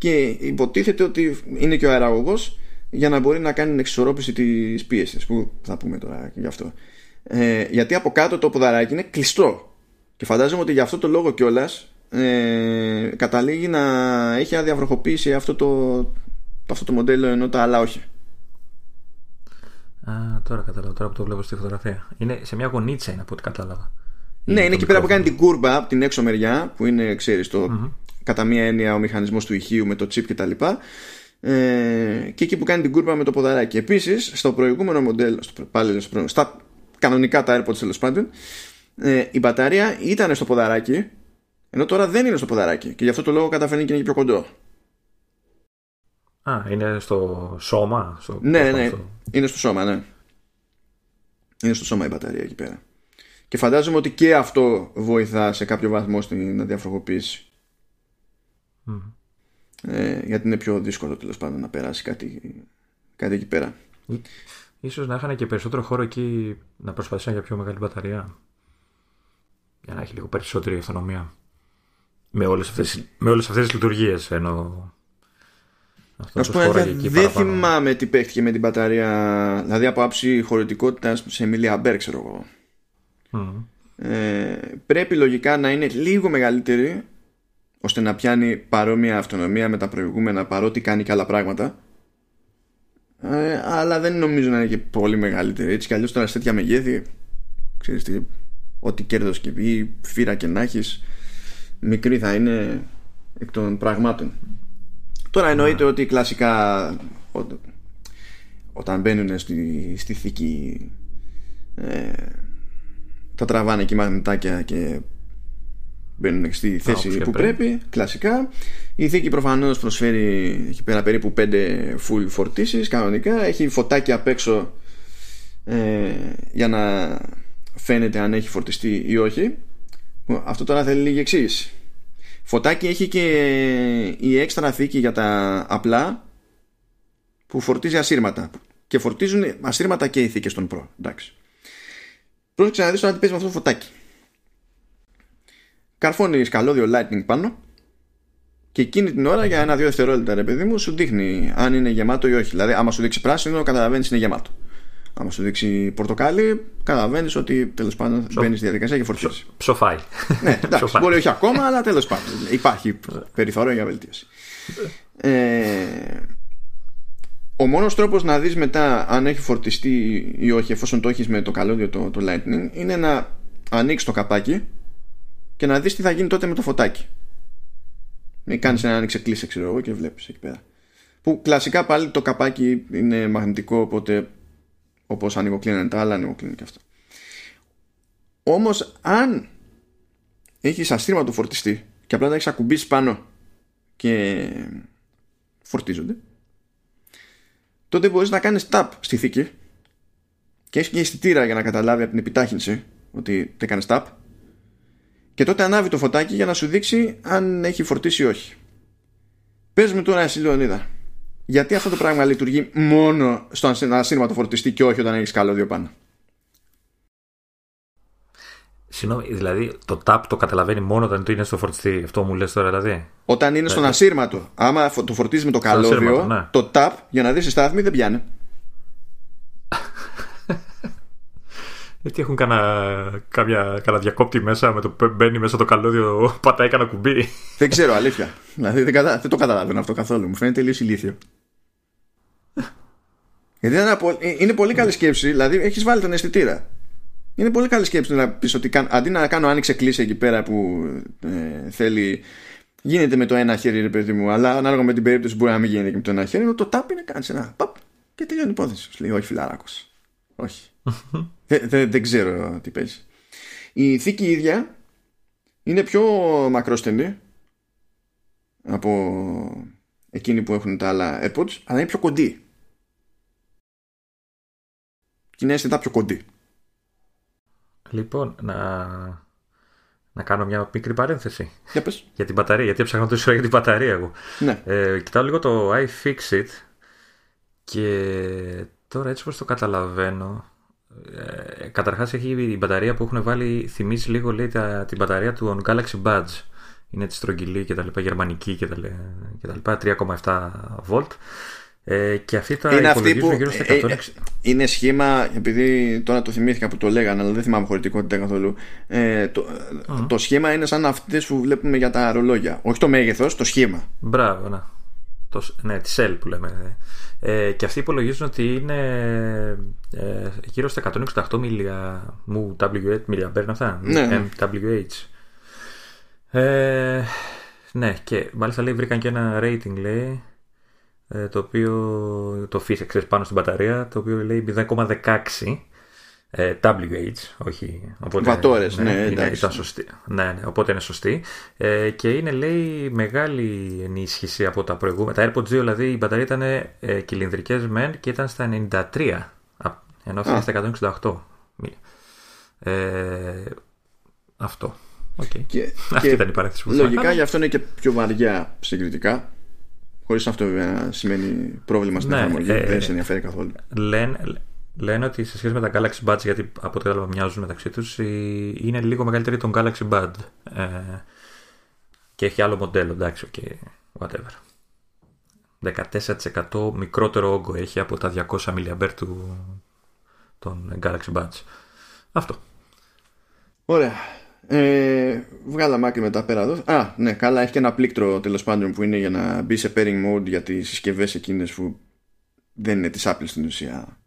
Και υποτίθεται ότι είναι και ο αεραγωγός για να μπορεί να κάνει την εξισορρόπηση της πίεσης. Που θα πούμε τώρα γι' αυτό. Ε, γιατί από κάτω το ποδαράκι είναι κλειστό και φαντάζομαι ότι για αυτό το λόγο κιόλας ε, καταλήγει να έχει αδιαβροχοποίηση αυτό το, αυτό το μοντέλο ενώ τα άλλα όχι. Α, τώρα κατάλαβα, τώρα που το βλέπω στη φωτογραφία. Είναι σε μια γονίτσα είναι από ό,τι κατάλαβα. Ναι, είναι εκεί πέρα που κάνει την κούρμπα από την έξω μεριά, που είναι, ξέρεις, το, mm-hmm. Κατά μία έννοια ο μηχανισμός του ηχείου με το chip κτλ. Ε, και εκεί που κάνει την κούρμπα με το ποδαράκι. Επίσης, στο προηγούμενο μοντέλο, στο, πάλι στο στα κανονικά τα AirPods τέλος πάντων, ε, η μπαταρία ήταν στο ποδαράκι, ενώ τώρα δεν είναι στο ποδαράκι. Και γι' αυτό το λόγο καταφέρνει και είναι πιο κοντό. Α, είναι στο σώμα. Στο... Ναι, ναι, είναι στο σώμα, ναι. Είναι στο σώμα η μπαταρία εκεί πέρα. Και φαντάζομαι ότι και αυτό βοηθά σε κάποιο βαθμό στην διαφρογοποίηση. Mm. Ε, γιατί είναι πιο δύσκολο τέλος πάντων να περάσει κάτι, κάτι εκεί πέρα. Ίσως να είχαν και περισσότερο χώρο εκεί να προσπαθήσουν για πιο μεγάλη μπαταρία. Για να έχει λίγο περισσότερη αυτονομία. Με όλες αυτές, με όλες αυτές τις λειτουργίες ενώ αυτό πω, δεν θυμάμαι τι παίχτηκε με την μπαταρία. Δηλαδή από άψη χωρητικότητας σε μιλία μπέρ ξέρω εγώ. Ε, πρέπει λογικά να είναι λίγο μεγαλύτερη ώστε να πιάνει παρόμοια αυτονομία με τα προηγούμενα παρότι κάνει και άλλα πράγματα. Ε, αλλά δεν νομίζω να είναι και πολύ μεγαλύτερη. Έτσι κι αλλιώς τώρα σε τέτοια μεγέθη ξέρεις τι ό,τι κέρδος και ή φύρα και να έχεις μικρή θα είναι εκ των πραγμάτων. Τώρα εννοείται ότι κλασικά όταν μπαίνουν στη, στη θήκη ε, τα τραβάνε και μαγνητάκια και μπαίνουν στη θέση που πρέπει κλασικά. Η θήκη προφανώς προσφέρει εκεί πέρα περίπου 5 full φορτίσεις κανονικά. Έχει φωτάκι απ' έξω ε, για να φαίνεται αν έχει φορτιστεί ή όχι. Αυτό τώρα θέλει λίγη εξήγηση. Φωτάκι έχει και η έξτρα θήκη για τα απλά που φορτίζει ασύρματα. Και φορτίζουν ασύρματα και οι θήκες των Pro εντάξει. Πρόσεξε να δεις τώρα τι παίζει με αυτό το φωτάκι καρφώνει καλώδιο lightning πάνω και εκείνη την ώρα για ένα-δύο δευτερόλεπτα ρε παιδί μου σου δείχνει αν είναι γεμάτο ή όχι δηλαδή άμα σου δείξει πράσινο καταλαβαίνεις είναι γεμάτο Άμα σου δείξει πορτοκάλι, καταλαβαίνεις ότι τέλος πάντων Ψο... μπαίνει στη διαδικασία και φορτίζεις. Ψοφάει. Ναι, εντάξει, μπορεί όχι ακόμα, αλλά τέλος πάντων υπάρχει περιθώριο για βελτίωση. Ε, ο μόνος τρόπος να δεις μετά αν έχει φορτιστεί ή όχι, εφόσον το έχεις με το καλώδιο το, το Lightning, είναι να ανοίξεις το καπάκι και να δεις τι θα γίνει τότε με το φωτάκι. Μην κάνεις ένα άνοιξε κλείσει, ξέρω εγώ, και βλέπεις εκεί πέρα. Που κλασικά πάλι το καπάκι είναι μαγνητικό, οπότε όπως ανοιγοκλίνανε τα άλλα ανοιγοκλίνει και αυτό όμως αν έχεις αστήρματο φορτιστή και απλά τα έχεις ακουμπήσει πάνω και φορτίζονται τότε μπορείς να κάνεις tap στη θήκη και έχεις και αισθητήρα για να καταλάβει από την επιτάχυνση ότι δεν κάνεις tap και τότε ανάβει το φωτάκι για να σου δείξει αν έχει φορτίσει ή όχι πες μου τώρα εσύ Λεωνίδα γιατί αυτό το πράγμα λειτουργεί μόνο στο ασύρματο φορτιστή και όχι όταν έχεις καλώδιο πάνω; Συγγνώμη, δηλαδή το tap το καταλαβαίνει μόνο όταν το είναι στο φορτιστή. Αυτό μου λες τώρα, δηλαδή. Όταν είναι στον ασύρματο. Άμα το φορτίζεις με το καλώδιο, ναι. το tap για να δεις τη στάθμη δεν πιάνει. Γιατί έχουν κανένα, κάμια, κανένα διακόπτη μέσα με το μπαίνει μέσα το καλώδιο, πατάει κανένα κουμπί. Δεν ξέρω, αλήθεια. δηλαδή δεν, κατα... δεν το καταλαβαίνω αυτό καθόλου. Μου φαίνεται τελείω ηλίθιο. Γιατί είναι πολύ καλή σκέψη, δηλαδή έχεις βάλει τον αισθητήρα. Είναι πολύ καλή σκέψη να πεις ότι αντί να κάνω άνοιξε κλίση εκεί πέρα που ε, θέλει. Γίνεται με το ένα χέρι, ρε παιδί μου, αλλά ανάλογα με την περίπτωση μπορεί να μην γίνεται και με το ένα χέρι. Το tap είναι κάνει ένα παπ και τελειώνει η υπόθεση. Λέει, Όχι, φιλαράκος. Όχι. δεν, δεν ξέρω τι παίζει. Η θήκη ίδια είναι πιο μακρόστενη από εκείνη που έχουν τα άλλα AirPods, αλλά είναι πιο κοντή. Και είναι αίσθητα πιο κοντή. Λοιπόν, να, να κάνω μια μικρή παρένθεση. Για, πες. για την μπαταρία, γιατί έψαχνα τόσο για την μπαταρία εγώ. Ναι. Ε, κοιτάω λίγο το iFixit και τώρα έτσι όπως το καταλαβαίνω ε, καταρχάς έχει η μπαταρία που έχουν βάλει θυμίζει λίγο λέει τα, την μπαταρία του Galaxy Buds είναι τη στρογγυλή και τα λοιπά, γερμανική και τα, λοιπά, 3,7 volt ε, και αυτή τα είναι αυτή που, γύρω στα 160. Ε, ε, είναι σχήμα, επειδή τώρα το θυμήθηκα που το λέγανε, αλλά δεν θυμάμαι χωρητικότητα καθόλου. Ε, το, mm. το σχήμα είναι σαν αυτές που βλέπουμε για τα ρολόγια. Όχι το μέγεθος, το σχήμα. Μπράβο, ναι. Το, ναι, τη cell που λέμε. Ε, και αυτοί υπολογίζουν ότι είναι ε, γύρω στα 168 μιλια, μου WH, μιλιαμπέρ αυτά. Ναι. MWH. Ε, ναι, και μάλιστα λέει βρήκαν και ένα rating λέει ε, το οποίο το φύσεξε πάνω στην μπαταρία το οποίο λέει 0,16 ε, WH, όχι. Οπότε, Βατόρες, ναι, ναι, είναι, ήταν σωστή. Ναι, ναι, οπότε είναι σωστή. Ε, και είναι, λέει, μεγάλη ενίσχυση από τα προηγούμενα. Τα AirPods 2, δηλαδή, η μπαταρία ήταν ε, κυλινδρικές μεν και ήταν στα 93, ενώ αυτή είναι στα 168. Ε, αυτό. Okay. Και, Αυτή ήταν η παρέθεση που Λογικά γι' αυτό είναι και πιο βαριά συγκριτικά. Χωρίς αυτό βέβαια να σημαίνει πρόβλημα στην ναι, εφαρμογή. Ε, δεν σε ενδιαφέρει καθόλου. Λένε, λένε ότι σε σχέση με τα Galaxy Buds, γιατί από ό,τι κατάλαβα μοιάζουν μεταξύ τους, είναι λίγο μεγαλύτερη τον Galaxy Bud. Ε, και έχει άλλο μοντέλο, εντάξει, okay, whatever. 14% μικρότερο όγκο έχει από τα 200 mAh του, των Galaxy Buds. Αυτό. Ωραία. Ε, βγάλαμε άκρη μετά πέρα εδώ. Α, ναι, καλά, έχει και ένα πλήκτρο τέλος πάντων που είναι για να μπει σε pairing mode για τις συσκευές εκείνες που δεν είναι της Apple στην ουσία.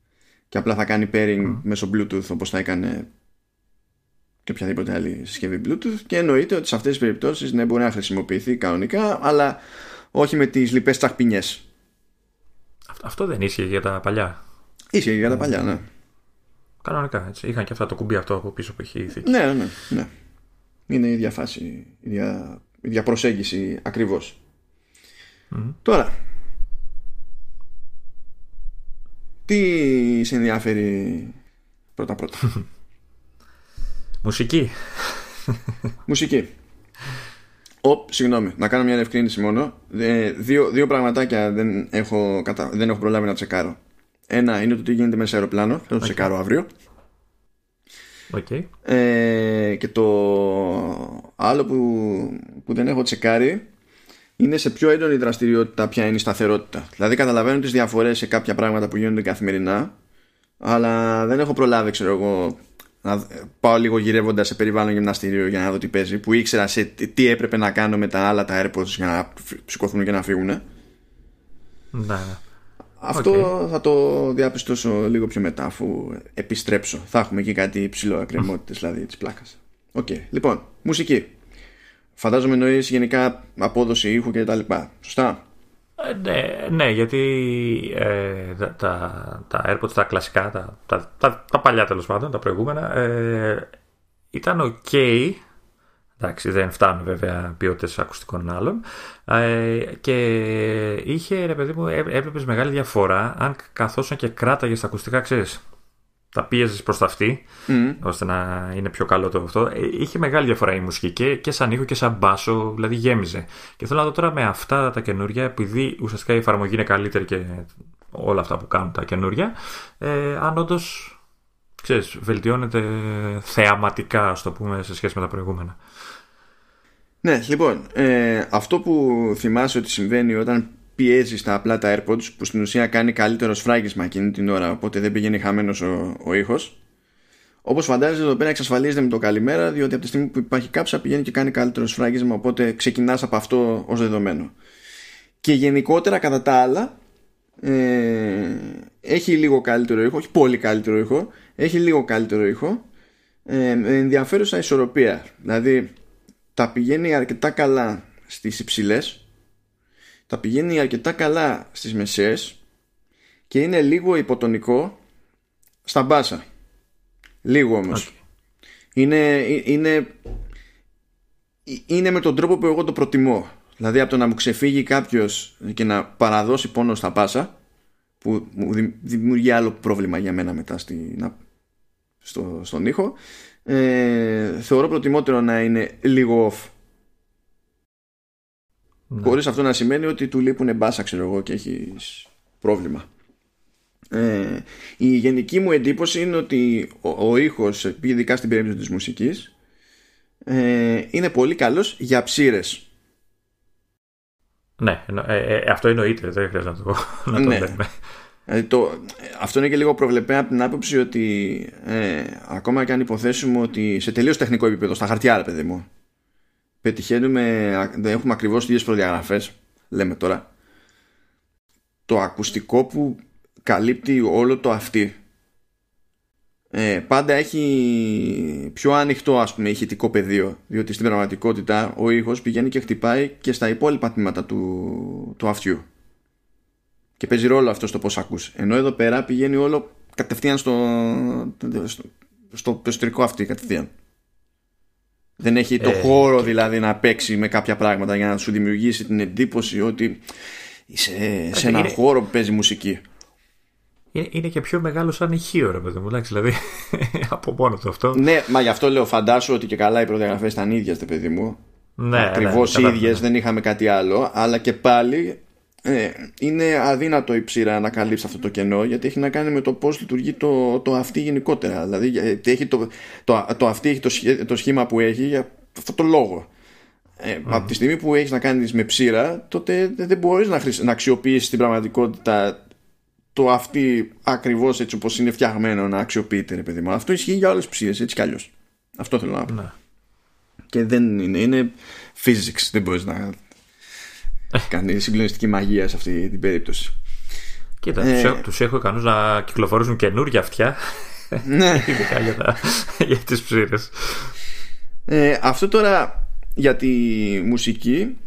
Και απλά θα κάνει pairing mm. μέσω Bluetooth όπως θα έκανε και οποιαδήποτε άλλη συσκευή Bluetooth. Και εννοείται ότι σε αυτές τις περιπτώσεις ναι, μπορεί να χρησιμοποιηθεί κανονικά, αλλά όχι με τις λοιπές τσαχπινιές. Αυτό δεν ίσχυε για τα παλιά. Ίσχυε για τα παλιά, ναι. Κανονικά έτσι. Είχαν και αυτά το κουμπί αυτό από πίσω που έχει η θήκη. Ναι, ναι, ναι. Είναι η ίδια φάση, η ίδια, η ίδια προσέγγιση ακριβώς. Τώρα, τι σε ενδιαφέρει πρώτα πρώτα. Μουσική. Μουσική. Οπ, συγγνώμη, να κάνω μια ευκρίνηση μόνο. Δύο, δύο πραγματάκια δεν έχω, κατα... δεν έχω προλάβει να τσεκάρω. Ένα είναι το τι γίνεται μέσα σε αεροπλάνο. Θα το okay. τσεκάρω αύριο. Okay. Ε, και το άλλο που, που δεν έχω τσεκάρει είναι σε πιο έντονη δραστηριότητα ποια είναι η σταθερότητα. Δηλαδή καταλαβαίνω τις διαφορές σε κάποια πράγματα που γίνονται καθημερινά αλλά δεν έχω προλάβει ξέρω εγώ να πάω λίγο γυρεύοντας σε περιβάλλον γυμναστήριο για να δω τι παίζει που ήξερα σε τι έπρεπε να κάνω με τα άλλα τα AirPods για να σηκωθούν και να φύγουν. Ναι, ναι. Αυτό θα το διαπιστώσω λίγο πιο μετά αφού επιστρέψω. Θα έχουμε εκεί κάτι ψιλοεκκρεμότητες δηλαδή της πλάκας. OK. Okay. Λοιπόν, μουσική. Φαντάζομαι εννοείς γενικά απόδοση ήχου και τα λοιπά. Σωστά. Ε, ναι, ναι, γιατί ε, τα, τα AirPods, τα κλασικά, τα, τα, τα, τα παλιά τέλος πάντων, τα προηγούμενα, ε, ήταν ok Εντάξει, δεν φτάνουν βέβαια ποιότητες ακουστικών άλλων. Ε, και είχε, ρε παιδί μου, έβλεπε μεγάλη διαφορά αν καθόσαν και κράταγες τα ακουστικά, ξέρεις. Τα πίεζες προς τα αυτή, ώστε να είναι πιο καλό το αυτό. Ε, είχε μεγάλη διαφορά η μουσική και, και σαν ήχο και σαν μπάσο, δηλαδή γέμιζε. Και θέλω να δω τώρα με αυτά τα καινούργια, επειδή ουσιαστικά η εφαρμογή είναι καλύτερη και όλα αυτά που κάνουν τα καινούργια, ε, αν όντως ξέρεις, βελτιώνεται θεαματικά, ας το πούμε, σε σχέση με τα προηγούμενα. Ναι, λοιπόν, ε, αυτό που θυμάσαι ότι συμβαίνει όταν πιέζει τα απλά τα AirPods που στην ουσία κάνει καλύτερο σφράγισμα εκείνη την ώρα, οπότε δεν πηγαίνει χαμένος ο, ο ήχος. Όπως φαντάζεσαι, εδώ πέρα εξασφαλίζεται με το καλημέρα, διότι από τη στιγμή που υπάρχει κάψα πηγαίνει και κάνει καλύτερο σφράγισμα, οπότε ξεκινάς από αυτό ως δεδομένο. Και γενικότερα, κατά τα άλλα, ε, έχει λίγο καλύτερο ήχο, όχι πολύ καλύτερο ήχο, έχει λίγο καλύτερο ήχο, ε, με ενδιαφέρουσα ισορροπία. Δηλαδή, τα πηγαίνει αρκετά καλά στις υψηλές τα πηγαίνει αρκετά καλά στις μεσαίες και είναι λίγο υποτονικό στα μπάσα. Λίγο όμως. Είναι, είναι, είναι με τον τρόπο που εγώ το προτιμώ. Δηλαδή από το να μου ξεφύγει κάποιος και να παραδώσει πόνο στα πάσα που μου δημιουργεί άλλο πρόβλημα για μένα μετά στη, να, στο, στον ήχο ε, θεωρώ προτιμότερο να είναι λίγο off ναι. χωρίς αυτό να σημαίνει ότι του λείπουν μπάσα ξέρω εγώ και έχεις πρόβλημα ε, η γενική μου εντύπωση είναι ότι ο, ο ήχος ειδικά στην περίπτωση της μουσικής ε, είναι πολύ καλός για ψήρες ναι, ε, ε, αυτό εννοείται, δεν χρειάζεται να το, να το ναι. λέμε. Ε, το, αυτό είναι και λίγο προβλεπέ από την άποψη ότι ε, ακόμα και αν υποθέσουμε ότι σε τελείως τεχνικό επίπεδο, στα χαρτιά, ρε παιδί μου, πετυχαίνουμε, δεν έχουμε ακριβώς τις ίδιες προδιαγραφές, λέμε τώρα. Το ακουστικό που καλύπτει όλο το αυτή ε, πάντα έχει πιο ανοιχτό ας πούμε ηχητικό πεδίο διότι στην πραγματικότητα ο ήχος πηγαίνει και χτυπάει και στα υπόλοιπα τμήματα του, του αυτιού. Και παίζει ρόλο αυτό στο πως ακούς. Ενώ εδώ πέρα πηγαίνει όλο κατευθείαν στο, στο, στο εσωτερικό αυτή κατευθείαν δεν έχει το ε, χώρο δηλαδή να παίξει με κάποια πράγματα για να σου δημιουργήσει την εντύπωση ότι είσαι σε ένα χώρο που παίζει μουσική είναι, και πιο μεγάλο σαν ηχείο, ρε παιδί μου. δηλαδή από μόνο του αυτό. Ναι, μα γι' αυτό λέω, φαντάσου ότι και καλά οι προδιαγραφές ήταν ίδιες, παιδί μου. Ναι, Ακριβώς ναι, ίδιες, ναι. δεν είχαμε κάτι άλλο. Αλλά και πάλι ε, είναι αδύνατο η ψήρα να καλύψει αυτό το κενό γιατί έχει να κάνει με το πώς λειτουργεί το, το αυτή γενικότερα. Δηλαδή, έχει το, το, το αυτή έχει το, το σχήμα που έχει για αυτό το λόγο. Ε, mm. Από τη στιγμή που έχεις να κάνεις με ψήρα, τότε δεν μπορείς να, να αξιοποιήσεις την πραγματικότητα το αυτή ακριβώς έτσι όπως είναι φτιαγμένο να αξιοποιείται, ρε παιδί μου. Αυτό ισχύει για όλες τις ψίε, έτσι κι αλλιώς. Αυτό θέλω να πω. Ναι. Και δεν είναι, είναι physics. Δεν μπορείς να κάνει συγκλονιστική μαγεία σε αυτή την περίπτωση. Κοίτα, ε, τους έχω ικανούς να κυκλοφορήσουν καινούργια αυτιά. Ναι. Ειδικά για, τα, για τις ψήρες. Ε, αυτό τώρα για τη μουσική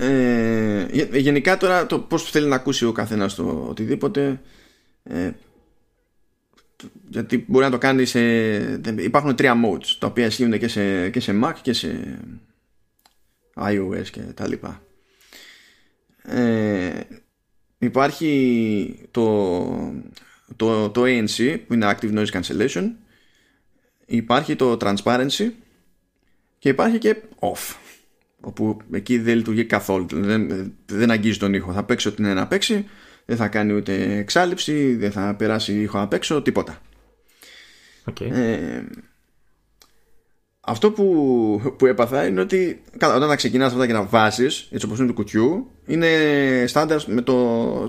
ε, γενικά τώρα το πώς θέλει να ακούσει ο καθένας το οτιδήποτε ε, γιατί μπορεί να το κάνει σε υπάρχουν τρία modes τα οποία ισχύουν και σε, και σε Mac και σε iOS και τα λοιπά. Ε, υπάρχει το, το, το ANC που είναι Active Noise Cancellation. Υπάρχει το Transparency και υπάρχει και Off όπου εκεί δεν λειτουργεί καθόλου. Δεν, δεν αγγίζει τον ήχο. Θα παίξει ό,τι είναι να παίξει δεν θα κάνει ούτε εξάλληψη δεν θα περάσει ήχο απ' έξω τίποτα. Okay. ε, αυτό που, που έπαθα είναι ότι όταν θα ξεκινάς αυτά και να βάσεις έτσι όπως είναι του κουτιού είναι στάνταρ με το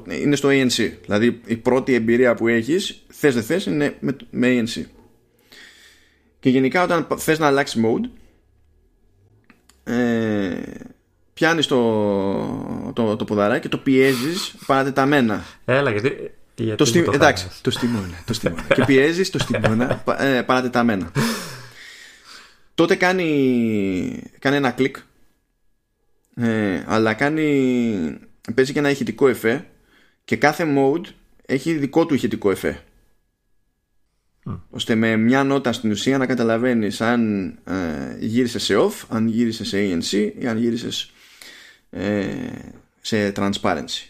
είναι στο ANC δηλαδή η πρώτη εμπειρία που έχεις θες δεν θες είναι με, με ANC και γενικά όταν θες να αλλάξεις mode ε, πιάνεις το, το, το ποδαράκι και το πιέζεις παρατεταμένα. Έλα, γιατί, γιατί το, στη, το εντάξει, το στιμώνα, το στιμώνα. και πιέζεις το στιμώνα ε, παρατεταμένα. Τότε κάνει, κάνει ένα κλικ ε, αλλά κάνει παίζει και ένα ηχητικό εφέ και κάθε mode έχει δικό του ηχητικό εφέ ώστε με μια νότα στην ουσία να καταλαβαίνεις αν ε, γύρισες σε off, αν γύρισες σε ANC ή αν γύρισες ε, σε transparency.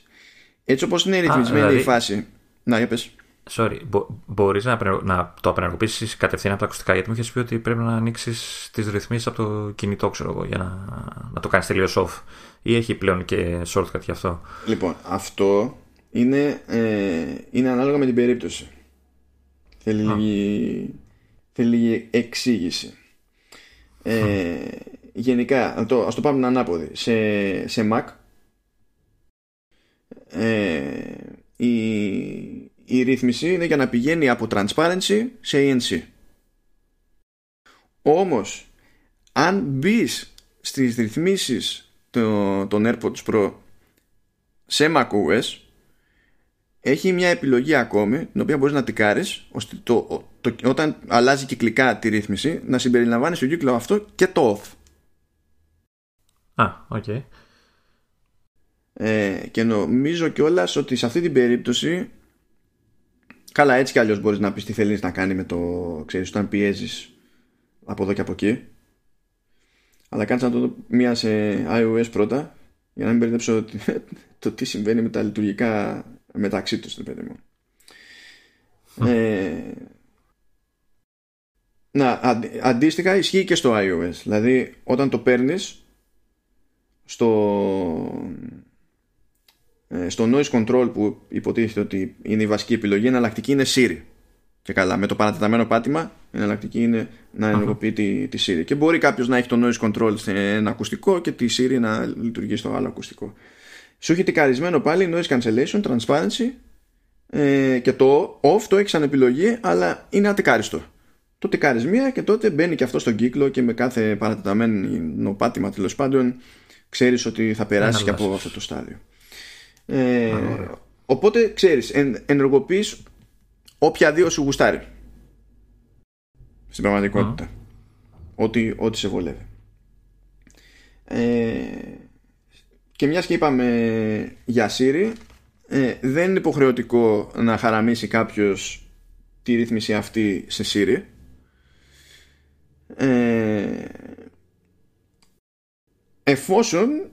Έτσι όπως είναι ρυθμισμένη δηλαδή... η φάση. Να, για πες. Sorry, μπο, μπορείς να, να το απενεργοποιήσεις κατευθείαν από τα ακουστικά γιατί μου είχες πει ότι πρέπει να ανοίξεις τις ρυθμίσεις από το κινητό ξέρω εγώ για να, να το κάνεις τελείως off ή έχει πλέον και shortcut για αυτό; Λοιπόν, αυτό είναι, ε, είναι ανάλογα με την περίπτωση. Θέλει, λίγη, θέλει λίγη εξήγηση. Ε, γενικά, ας το, ας το πάμε να ανάποδη. Σε, σε Mac ε, η, η ρύθμιση είναι για να πηγαίνει από transparency σε ANC. Όμως, αν μπεις στις ρυθμίσεις των, των AirPods Pro σε macOS έχει μια επιλογή ακόμη την οποία μπορείς να τικάρεις ώστε το, το, όταν αλλάζει κυκλικά τη ρύθμιση να συμπεριλαμβάνεις στο κύκλο αυτό και το off. Α, OK. Okay. Ε, και νομίζω κιόλας ότι σε αυτή την περίπτωση καλά έτσι κι αλλιώς μπορείς να πεις τι θέλεις να κάνει με το ξέρεις όταν πιέζεις από εδώ και από εκεί. Αλλά κάτσε να το δω μία σε iOS πρώτα για να μην μπερδέψω το τι συμβαίνει με τα λειτουργικά μεταξύ τους το παιδί μου. Ε, να, αντίστοιχα ισχύει και στο iOS. Δηλαδή όταν το παίρνεις στο ε, στο noise control που υποτίθεται ότι είναι η βασική επιλογή, η εναλλακτική είναι Siri. Και καλά, με το παρατεταμένο πάτημα, η εναλλακτική είναι να ενεργοποιεί τη, τη Siri. Και μπορεί κάποιος να έχει το noise control σε ένα ακουστικό και τη Siri να λειτουργεί στο άλλο ακουστικό. Σου έχει τικαρισμένο πάλι noise cancellation, transparency ε, και το off το έχει σαν επιλογή, αλλά είναι ατικάριστο. Το τικάρεις μία και τότε μπαίνει και αυτό στον κύκλο και με κάθε παρατεταμένο πάτημα τέλος πάντων ξέρεις ότι θα περάσεις και από αυτό το στάδιο. Ε, οπότε ξέρεις εν, ενεργοποιείς όποια δύο σου γουστάρει. Στην πραγματικότητα. Ό,τι, ό,τι σε βολεύει. Ε, και μιας και είπαμε για Siri ε, δεν είναι υποχρεωτικό να χαραμίσει κάποιος τη ρύθμιση αυτή σε Siri. Ε, εφόσον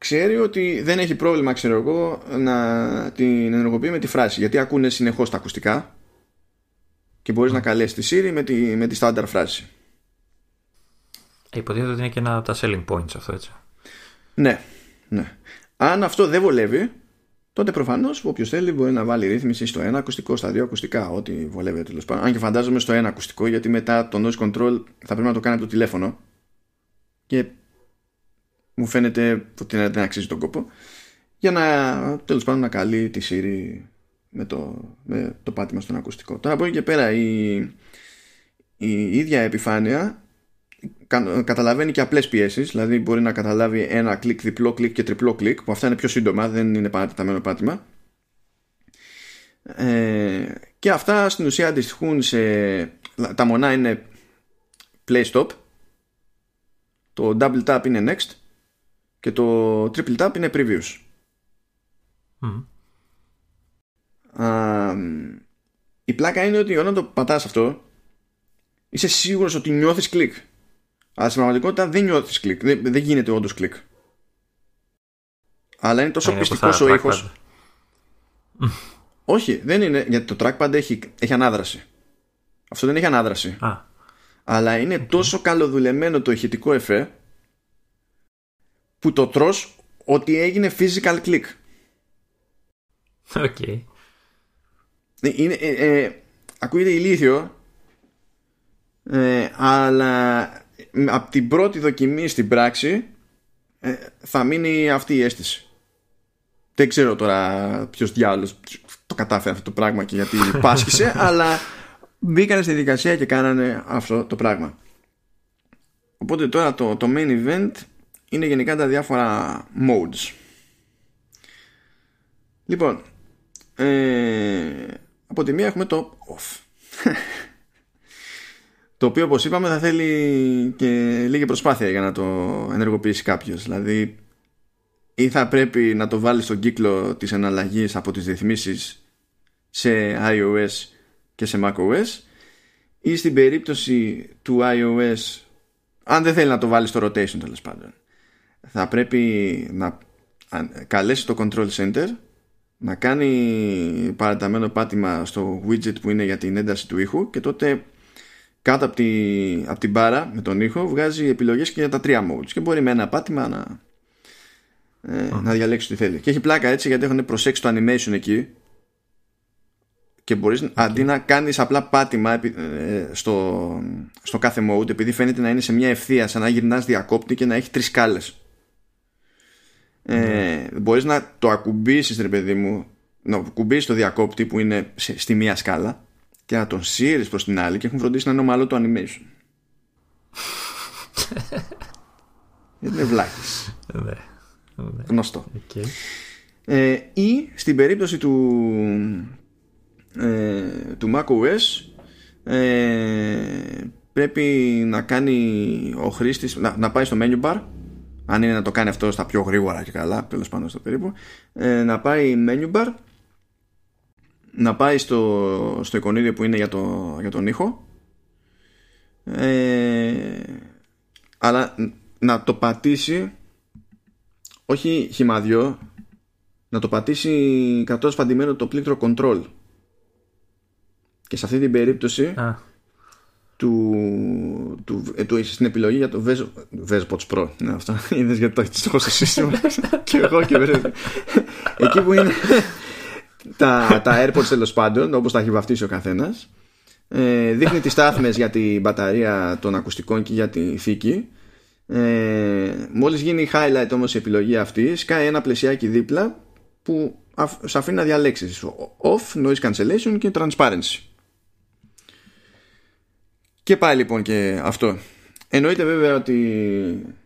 ξέρει ότι δεν έχει πρόβλημα, ξέρω εγώ, να την ενεργοποιεί με τη φράση. Γιατί ακούνε συνεχώς τα ακουστικά και μπορείς να καλέσεις τη Siri με τη, με τη στάνταρ φράση. Ε, υποτίθεται ότι είναι και ένα από τα selling points αυτό, έτσι. Ναι, ναι. Αν αυτό δεν βολεύει, τότε προφανώς όποιος θέλει μπορεί να βάλει ρύθμιση στο ένα ακουστικό, στα δύο ακουστικά, ό,τι βολεύει τέλος πάντων. Αν και φαντάζομαι στο ένα ακουστικό, γιατί μετά το noise control θα πρέπει να το κάνει από το τηλέφωνο. Και μου φαίνεται ότι δεν αξίζει τον κόπο. Για να τέλος πάντων να καλεί τη Siri με το, με το πάτημα στον ακουστικό. Τώρα από εκεί και πέρα η, η ίδια επιφάνεια καταλαβαίνει και απλές πιέσεις. Δηλαδή μπορεί να καταλάβει ένα κλικ, διπλό κλικ και τριπλό κλικ που αυτά είναι πιο σύντομα δεν είναι παρατεταμένο πάτημα. Ε, και αυτά στην ουσία αντιστοιχούν σε τα μονά είναι play stop. Το double tap είναι next και το triple tap είναι previous. η πλάκα είναι ότι όταν το πατάς αυτό είσαι σίγουρος ότι νιώθεις κλικ. Αλλά στην πραγματικότητα δεν νιώθεις κλικ. Δεν, δεν γίνεται όντως κλικ. Αλλά είναι τόσο πειστικός ο ήχος. Όχι, δεν είναι. Γιατί το trackpad έχει, έχει ανάδραση. Αυτό δεν έχει ανάδραση. Αλλά είναι τόσο καλοδουλεμένο το ηχητικό εφέ που το τρως ότι έγινε physical click. OK. Okay. Είναι, ε, ε, ακούγεται ηλίθιο ε, αλλά από την πρώτη δοκιμή στην πράξη ε, θα μείνει αυτή η αίσθηση. Δεν ξέρω τώρα ποιος διάλογο το κατάφερε αυτό το πράγμα και γιατί πάσχησε, αλλά μπήκανε στη δικασία και κάνανε αυτό το πράγμα. Οπότε τώρα το, το main event είναι γενικά τα διάφορα modes. Λοιπόν, ε, από τη μία έχουμε το off. το οποίο όπως είπαμε θα θέλει και λίγη προσπάθεια για να το ενεργοποιήσει κάποιος. Δηλαδή ή θα πρέπει να το βάλει στον κύκλο της εναλλαγής από τις ρυθμίσεις σε iOS και σε macOS ή στην περίπτωση του iOS αν δεν θέλει να το βάλει στο rotation τέλος πάντων θα πρέπει να καλέσει το control center να κάνει παραταμένο πάτημα στο widget που είναι για την ένταση του ήχου και τότε κάτω από, τη, από την μπάρα με τον ήχο βγάζει επιλογές και για τα τρία modes και μπορεί με ένα πάτημα να, ε, να διαλέξει τι θέλει. Και έχει πλάκα έτσι γιατί έχουν προσέξει το animation εκεί και μπορείς αντί να κάνεις απλά πάτημα ε, στο, στο κάθε mode επειδή φαίνεται να είναι σε μια ευθεία σαν να γυρνάς διακόπτη και να έχει τρεις σκάλες ε, μπορείς να το ακουμπήσεις ρε παιδί μου να ακουμπήσεις το διακόπτη που είναι στη μία σκάλα και να τον σύρεις προς την άλλη και έχουν φροντίσει να είναι ομαλό το animation. Είναι βλάχης. Ναι, ναι. γνωστό. Ε, ή στην περίπτωση του ε, του macOS ε, πρέπει να κάνει ο χρήστης να, να πάει στο menu bar αν είναι να το κάνει αυτό στα πιο γρήγορα και καλά τέλος πάντων στο περίπου ε, να πάει menu bar να πάει στο, στο εικονίδιο που είναι για, το, για τον ήχο. Ε, αλλά να το πατήσει όχι χυμαδιό να το πατήσει κατώς φαντημένο το πλήκτρο control. Και σε αυτή την περίπτωση του, του, ε, του, στην επιλογή για το Vespots Pro ναι αυτό είδες γιατί το έχεις στο σύστημα. Και εγώ και βέβαια εκεί που είναι τα, τα AirPods τέλος πάντων όπως τα έχει βαφτίσει ο καθένας ε, δείχνει τις στάθμες για την μπαταρία των ακουστικών και για τη θήκη. Ε, μόλις γίνει highlight όμως η επιλογή αυτή σκάει ένα πλαισιάκι δίπλα που σε αφήνει να διαλέξεις. Off, noise cancellation και transparency και πάει λοιπόν και αυτό. Εννοείται βέβαια ότι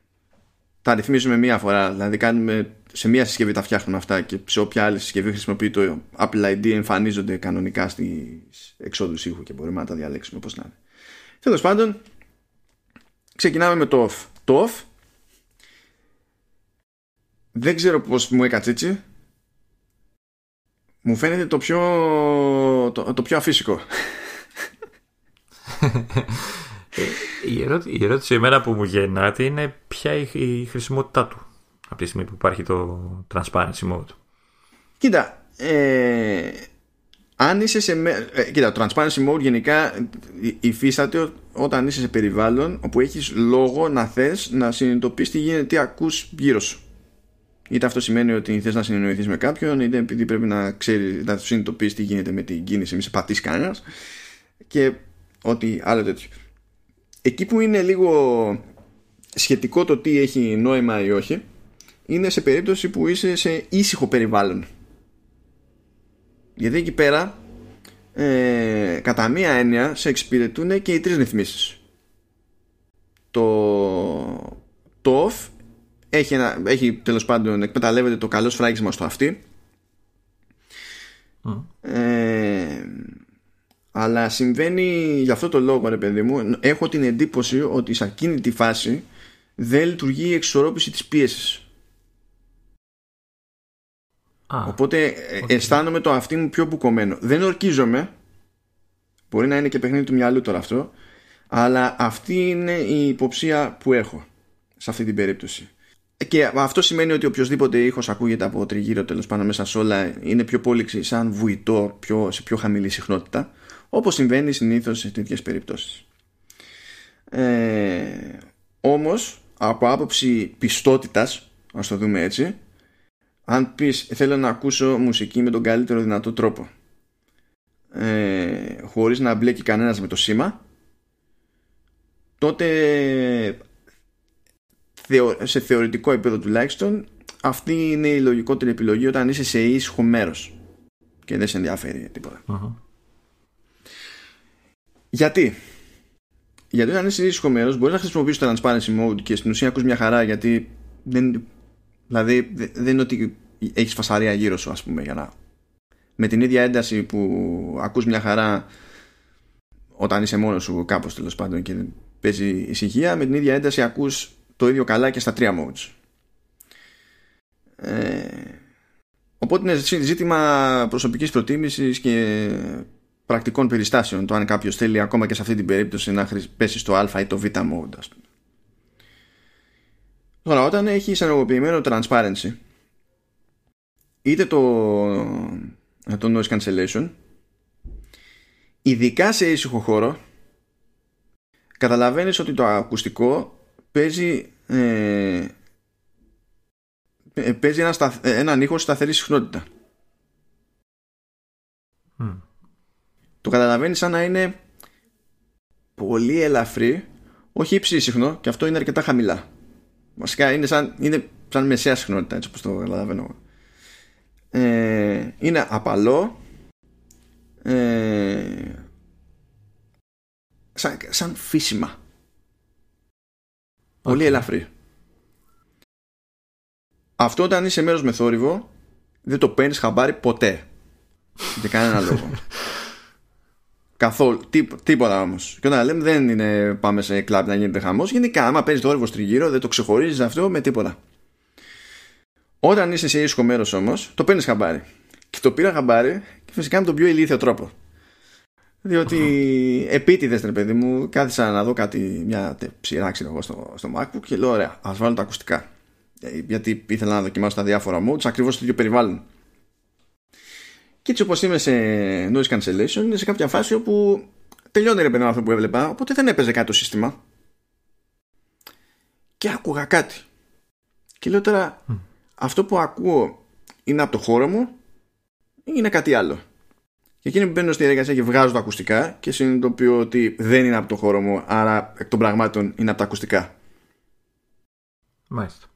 τα ρυθμίζουμε μία φορά. Δηλαδή κάνουμε σε μία συσκευή τα φτιάχνουμε αυτά και σε όποια άλλη συσκευή χρησιμοποιεί το Apple ID εμφανίζονται κανονικά στις εξόδους ήχου και μπορούμε να τα διαλέξουμε όπως να είναι. Τέλος πάντων ξεκινάμε με το off. Το off δεν ξέρω πως μου έκατσε έτσι. Μου φαίνεται το πιο το, το πιο αφύσικο η, ερώτηση, η ερώτηση εμένα που μου γεννάται είναι ποια η, η χρησιμότητά του από τη στιγμή που υπάρχει το transparency mode. Κοίτα, ε, αν είσαι σε. Ε, κοίτα, το transparency mode γενικά υφίσταται όταν είσαι σε περιβάλλον όπου έχεις λόγο να θες να συνειδητοποιείς τι γίνεται, τι ακούς γύρω σου. Είτε αυτό σημαίνει ότι θες να συνεννοηθείς με κάποιον, είτε επειδή πρέπει να ξέρεις, να συνειδητοποιείς τι γίνεται με την κίνηση, μη σε πατήσεις κανένας και ό,τι άλλο τέτοιο. Εκεί που είναι λίγο σχετικό το τι έχει νόημα ή όχι, είναι σε περίπτωση που είσαι σε ήσυχο περιβάλλον. Γιατί εκεί πέρα, ε, κατά μία έννοια, σε εξυπηρετούν και οι τρεις ρυθμίσεις. Το, το off έχει, ένα, έχει τέλος πάντων εκμεταλλεύεται το καλό σφράγισμα στο αυτή. Ε, αλλά συμβαίνει για αυτό το λόγο ρε παιδί μου έχω την εντύπωση ότι σε εκείνη τη φάση δεν λειτουργεί η εξορρόπηση της πίεσης Οπότε okay. Ε, αισθάνομαι το αυτί μου πιο μπουκωμένο. Δεν ορκίζομαι. Μπορεί να είναι και παιχνίδι του μυαλού τώρα αυτό. Αλλά αυτή είναι η υποψία που έχω σε αυτή την περίπτωση. Και αυτό σημαίνει ότι οποιοδήποτε ήχος ακούγεται από τριγύρω τέλος πάνω μέσα σε όλα είναι πιο πόληξη σαν βουητό πιο, σε πιο χαμηλή συχνότητα. Όπως συμβαίνει συνήθως σε τέτοιες περιπτώσεις. Ε, Όμως από άποψη πιστότητας, ας το δούμε έτσι, αν πεις θέλω να ακούσω μουσική με τον καλύτερο δυνατό τρόπο ε, χωρίς να μπλέκει κανένας με το σήμα τότε σε θεωρητικό επίπεδο τουλάχιστον αυτή είναι η λογικότερη επιλογή όταν είσαι σε ήσυχο μέρος και δεν σε ενδιαφέρει Γιατί; Γιατί όταν είσαι σε ήσυχο μέρος μπορείς να χρησιμοποιήσεις το transparency mode και στην ουσία ακούς μια χαρά γιατί δεν Δηλαδή δεν είναι ότι έχεις φασαρία γύρω σου ας πούμε για να... Με την ίδια ένταση που ακούς μια χαρά όταν είσαι μόνος σου κάπως τέλος πάντων και παίζει ησυχία με την ίδια ένταση ακούς το ίδιο καλά και στα τρία modes. Ε, οπότε είναι ζήτημα προσωπικής προτίμησης και πρακτικών περιστάσεων το αν κάποιος θέλει ακόμα και σε αυτή την περίπτωση να πέσει στο α ή το β mode ας πούμε. Τώρα, όταν έχει ενεργοποιημένο transparency, είτε το, το noise cancellation, ειδικά σε ήσυχο χώρο, καταλαβαίνεις ότι το ακουστικό παίζει, ε, ε παίζει ένα σταθ, ε, έναν ήχο σταθερής συχνότητα. Το καταλαβαίνεις σαν να είναι πολύ ελαφρύ, όχι υψίσυχνο, και αυτό είναι αρκετά χαμηλά. Βασικά είναι σαν, είναι σαν μεσαία συχνότητα έτσι όπως το καταλαβαίνω. Ε, είναι απαλό ε, σαν, σαν φύσιμα. Πολύ ελαφρύ. Αυτό όταν είσαι μέρος με θόρυβο δεν το παίρνεις χαμπάρι ποτέ. Για κανένα λόγο Καθόλου. Τί, τίποτα όμως. Και όταν λέμε δεν είναι πάμε σε κλαμπ να γίνεται χαμός. Γενικά, άμα παίζεις θόρυβο τριγύρω, δεν το ξεχωρίζεις αυτό με τίποτα. Όταν είσαι σε ήσυχο μέρος όμως, το παίρνεις χαμπάρι. Και το πήρα χαμπάρι φυσικά με τον πιο ηλίθιο τρόπο. Διότι επίτηδες, ρε παιδί μου, κάθισα να δω κάτι, μια ψηρά, ξέρω εγώ, στο, στο MacBook και λέω: Ωραία, ας βάλω τα ακουστικά. Ε, γιατί ήθελα να δοκιμάσω τα διάφορα modes ακριβώς στο ίδιο περιβάλλον. Και έτσι όπως είμαι σε noise cancellation, είναι σε κάποια φάση όπου τελειώνει ρε παιδί αυτό που έβλεπα, οπότε δεν έπαιζε κάτι το σύστημα. Και άκουγα κάτι. Και λέω τώρα, αυτό που ακούω είναι από το χώρο μου ή είναι κάτι άλλο; Και εκείνη που μπαίνω στη διαδικασία και βγάζω τα ακουστικά και συνειδητοποιώ ότι δεν είναι από το χώρο μου, άρα εκ των πραγμάτων είναι από τα ακουστικά. Μάλιστα.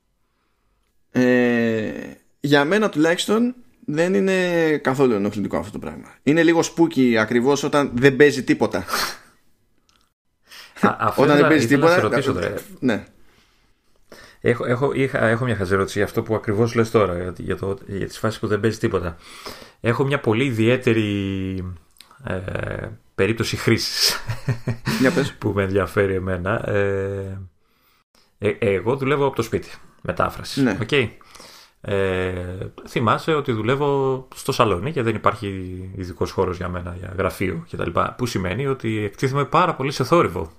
Ε, για μένα τουλάχιστον δεν είναι καθόλου ενοχλητικό αυτό το πράγμα. Είναι λίγο σπούκι ακριβώς όταν δεν παίζει τίποτα. Α, όταν δεν παίζει τίποτα. Να σε ρωτήσω, ναι. Έχω, έχω, είχα, έχω μια χαζερώτηση για αυτό που ακριβώς λες τώρα, για, για, το, για τις φάσεις που δεν παίζει τίποτα. Έχω μια πολύ ιδιαίτερη ε, περίπτωση χρήσης που με ενδιαφέρει εμένα. Ε, ε, εγώ δουλεύω από το σπίτι, μετάφραση. Ναι. Okay. Ε, θυμάσαι ότι δουλεύω στο σαλόνι και δεν υπάρχει ειδικός χώρος για μένα, για γραφείο κτλ. Που σημαίνει ότι εκτίθεμαι πάρα πολύ σε θόρυβο.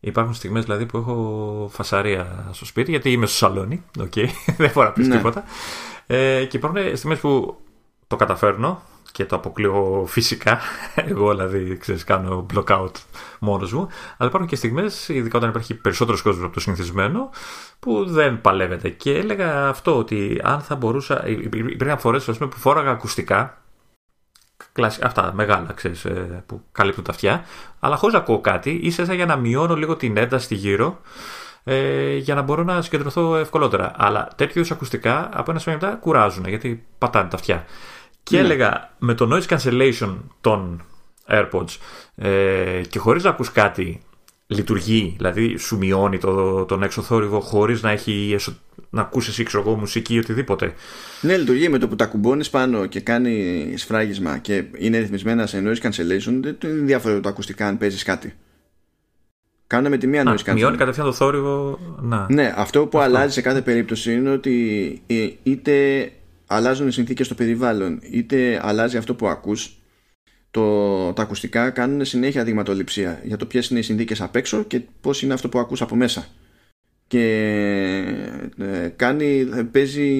Υπάρχουν στιγμές δηλαδή που έχω φασαρία στο σπίτι γιατί είμαι στο σαλόνι. Okay, δεν μπορώ να πεις ναι. τίποτα. Ε, και υπάρχουν στιγμές που το καταφέρνω και το αποκλείω φυσικά. Εγώ δηλαδή ξέρεις, κάνω blockout μόνος μου. Αλλά υπάρχουν και στιγμές, ειδικά όταν υπάρχει περισσότερος κόσμος από το συνηθισμένο, που δεν παλεύεται. Και έλεγα αυτό ότι αν θα μπορούσα. Υπήρχαν φορές που φόραγα ακουστικά κλασικά, αυτά μεγάλα ξέρεις, ε, που καλύπτουν τα αυτιά, αλλά χωρίς να ακούω κάτι, ίσα για να μειώνω λίγο την ένταση γύρω ε, για να μπορώ να συγκεντρωθώ ευκολότερα. Αλλά τέτοιους ακουστικά από ένα σημείο μετά κουράζουν γιατί πατάνε τα αυτιά. Και ναι. έλεγα με το noise cancellation των AirPods ε, και χωρίς να ακούς κάτι λειτουργεί, δηλαδή σου μειώνει το, τον έξω θόρυβο χωρίς να έχει να ακούσει ξέρω εγώ μουσική ή οτιδήποτε. Ναι, λειτουργεί με το που τα κουμπώνεις πάνω και κάνει σφράγισμα και είναι ρυθμισμένα σε noise cancellation. Δεν είναι διάφορο το ακουστικά αν παίζεις κάτι. Κάνουν με τη μία noise cancellation. Μειώνει κατευθείαν το θόρυβο. Να. Ναι, αυτό που αυτό. αλλάζει σε κάθε περίπτωση είναι ότι ε, είτε αλλάζουν οι συνθήκες στο περιβάλλον, είτε αλλάζει αυτό που ακούς το, τα ακουστικά κάνουν συνέχεια δειγματοληψία για το ποιες είναι οι συνθήκες απ' έξω και πώς είναι αυτό που ακούς από μέσα. Και ε, κάνει, παίζει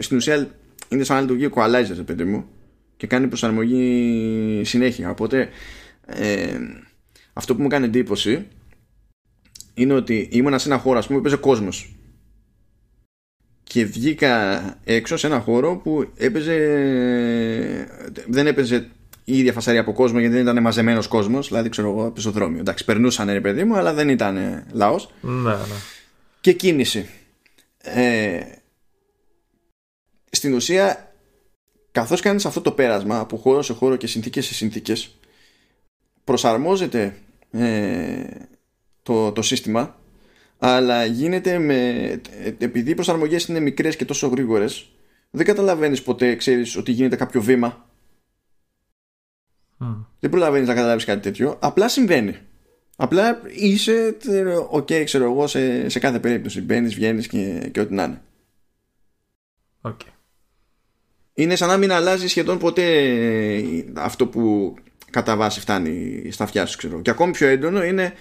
στην ουσία είναι σαν να λειτουργεί ο equalizer παιδί μου και κάνει προσαρμογή συνέχεια. Οπότε ε, αυτό που μου κάνει εντύπωση είναι ότι ήμουνα σε ένα χώρο ας πούμε που έπαιζε κόσμος και βγήκα έξω σε ένα χώρο που έπαιζε δεν έπαιζε η ίδια φασαρία από κόσμο γιατί δεν ήταν μαζεμένος κόσμος δηλαδή ξέρω εγώ πεζοδρόμιο εντάξει περνούσαν ρε παιδί μου αλλά δεν ήταν λαός. Ναι, ναι. Και κίνηση. Ε, στην ουσία, καθώς κάνεις αυτό το πέρασμα από χώρο σε χώρο και συνθήκες σε συνθήκες, προσαρμόζεται ε, το, το σύστημα, αλλά γίνεται με, επειδή οι προσαρμογές είναι μικρές και τόσο γρήγορες, δεν καταλαβαίνεις ποτέ, ξέρεις ότι γίνεται κάποιο βήμα. Δεν προλαβαίνεις να καταλάβεις κάτι τέτοιο, απλά συμβαίνει. Απλά είσαι OK, okay, ξέρω εγώ, σε, σε κάθε περίπτωση. Μπαίνεις, βγαίνεις και, και ό,τι να είναι. Okay. Είναι σαν να μην αλλάζει σχεδόν ποτέ αυτό που κατά βάση φτάνει στα αυτιά σου, ξέρω. Και ακόμη πιο έντονο είναι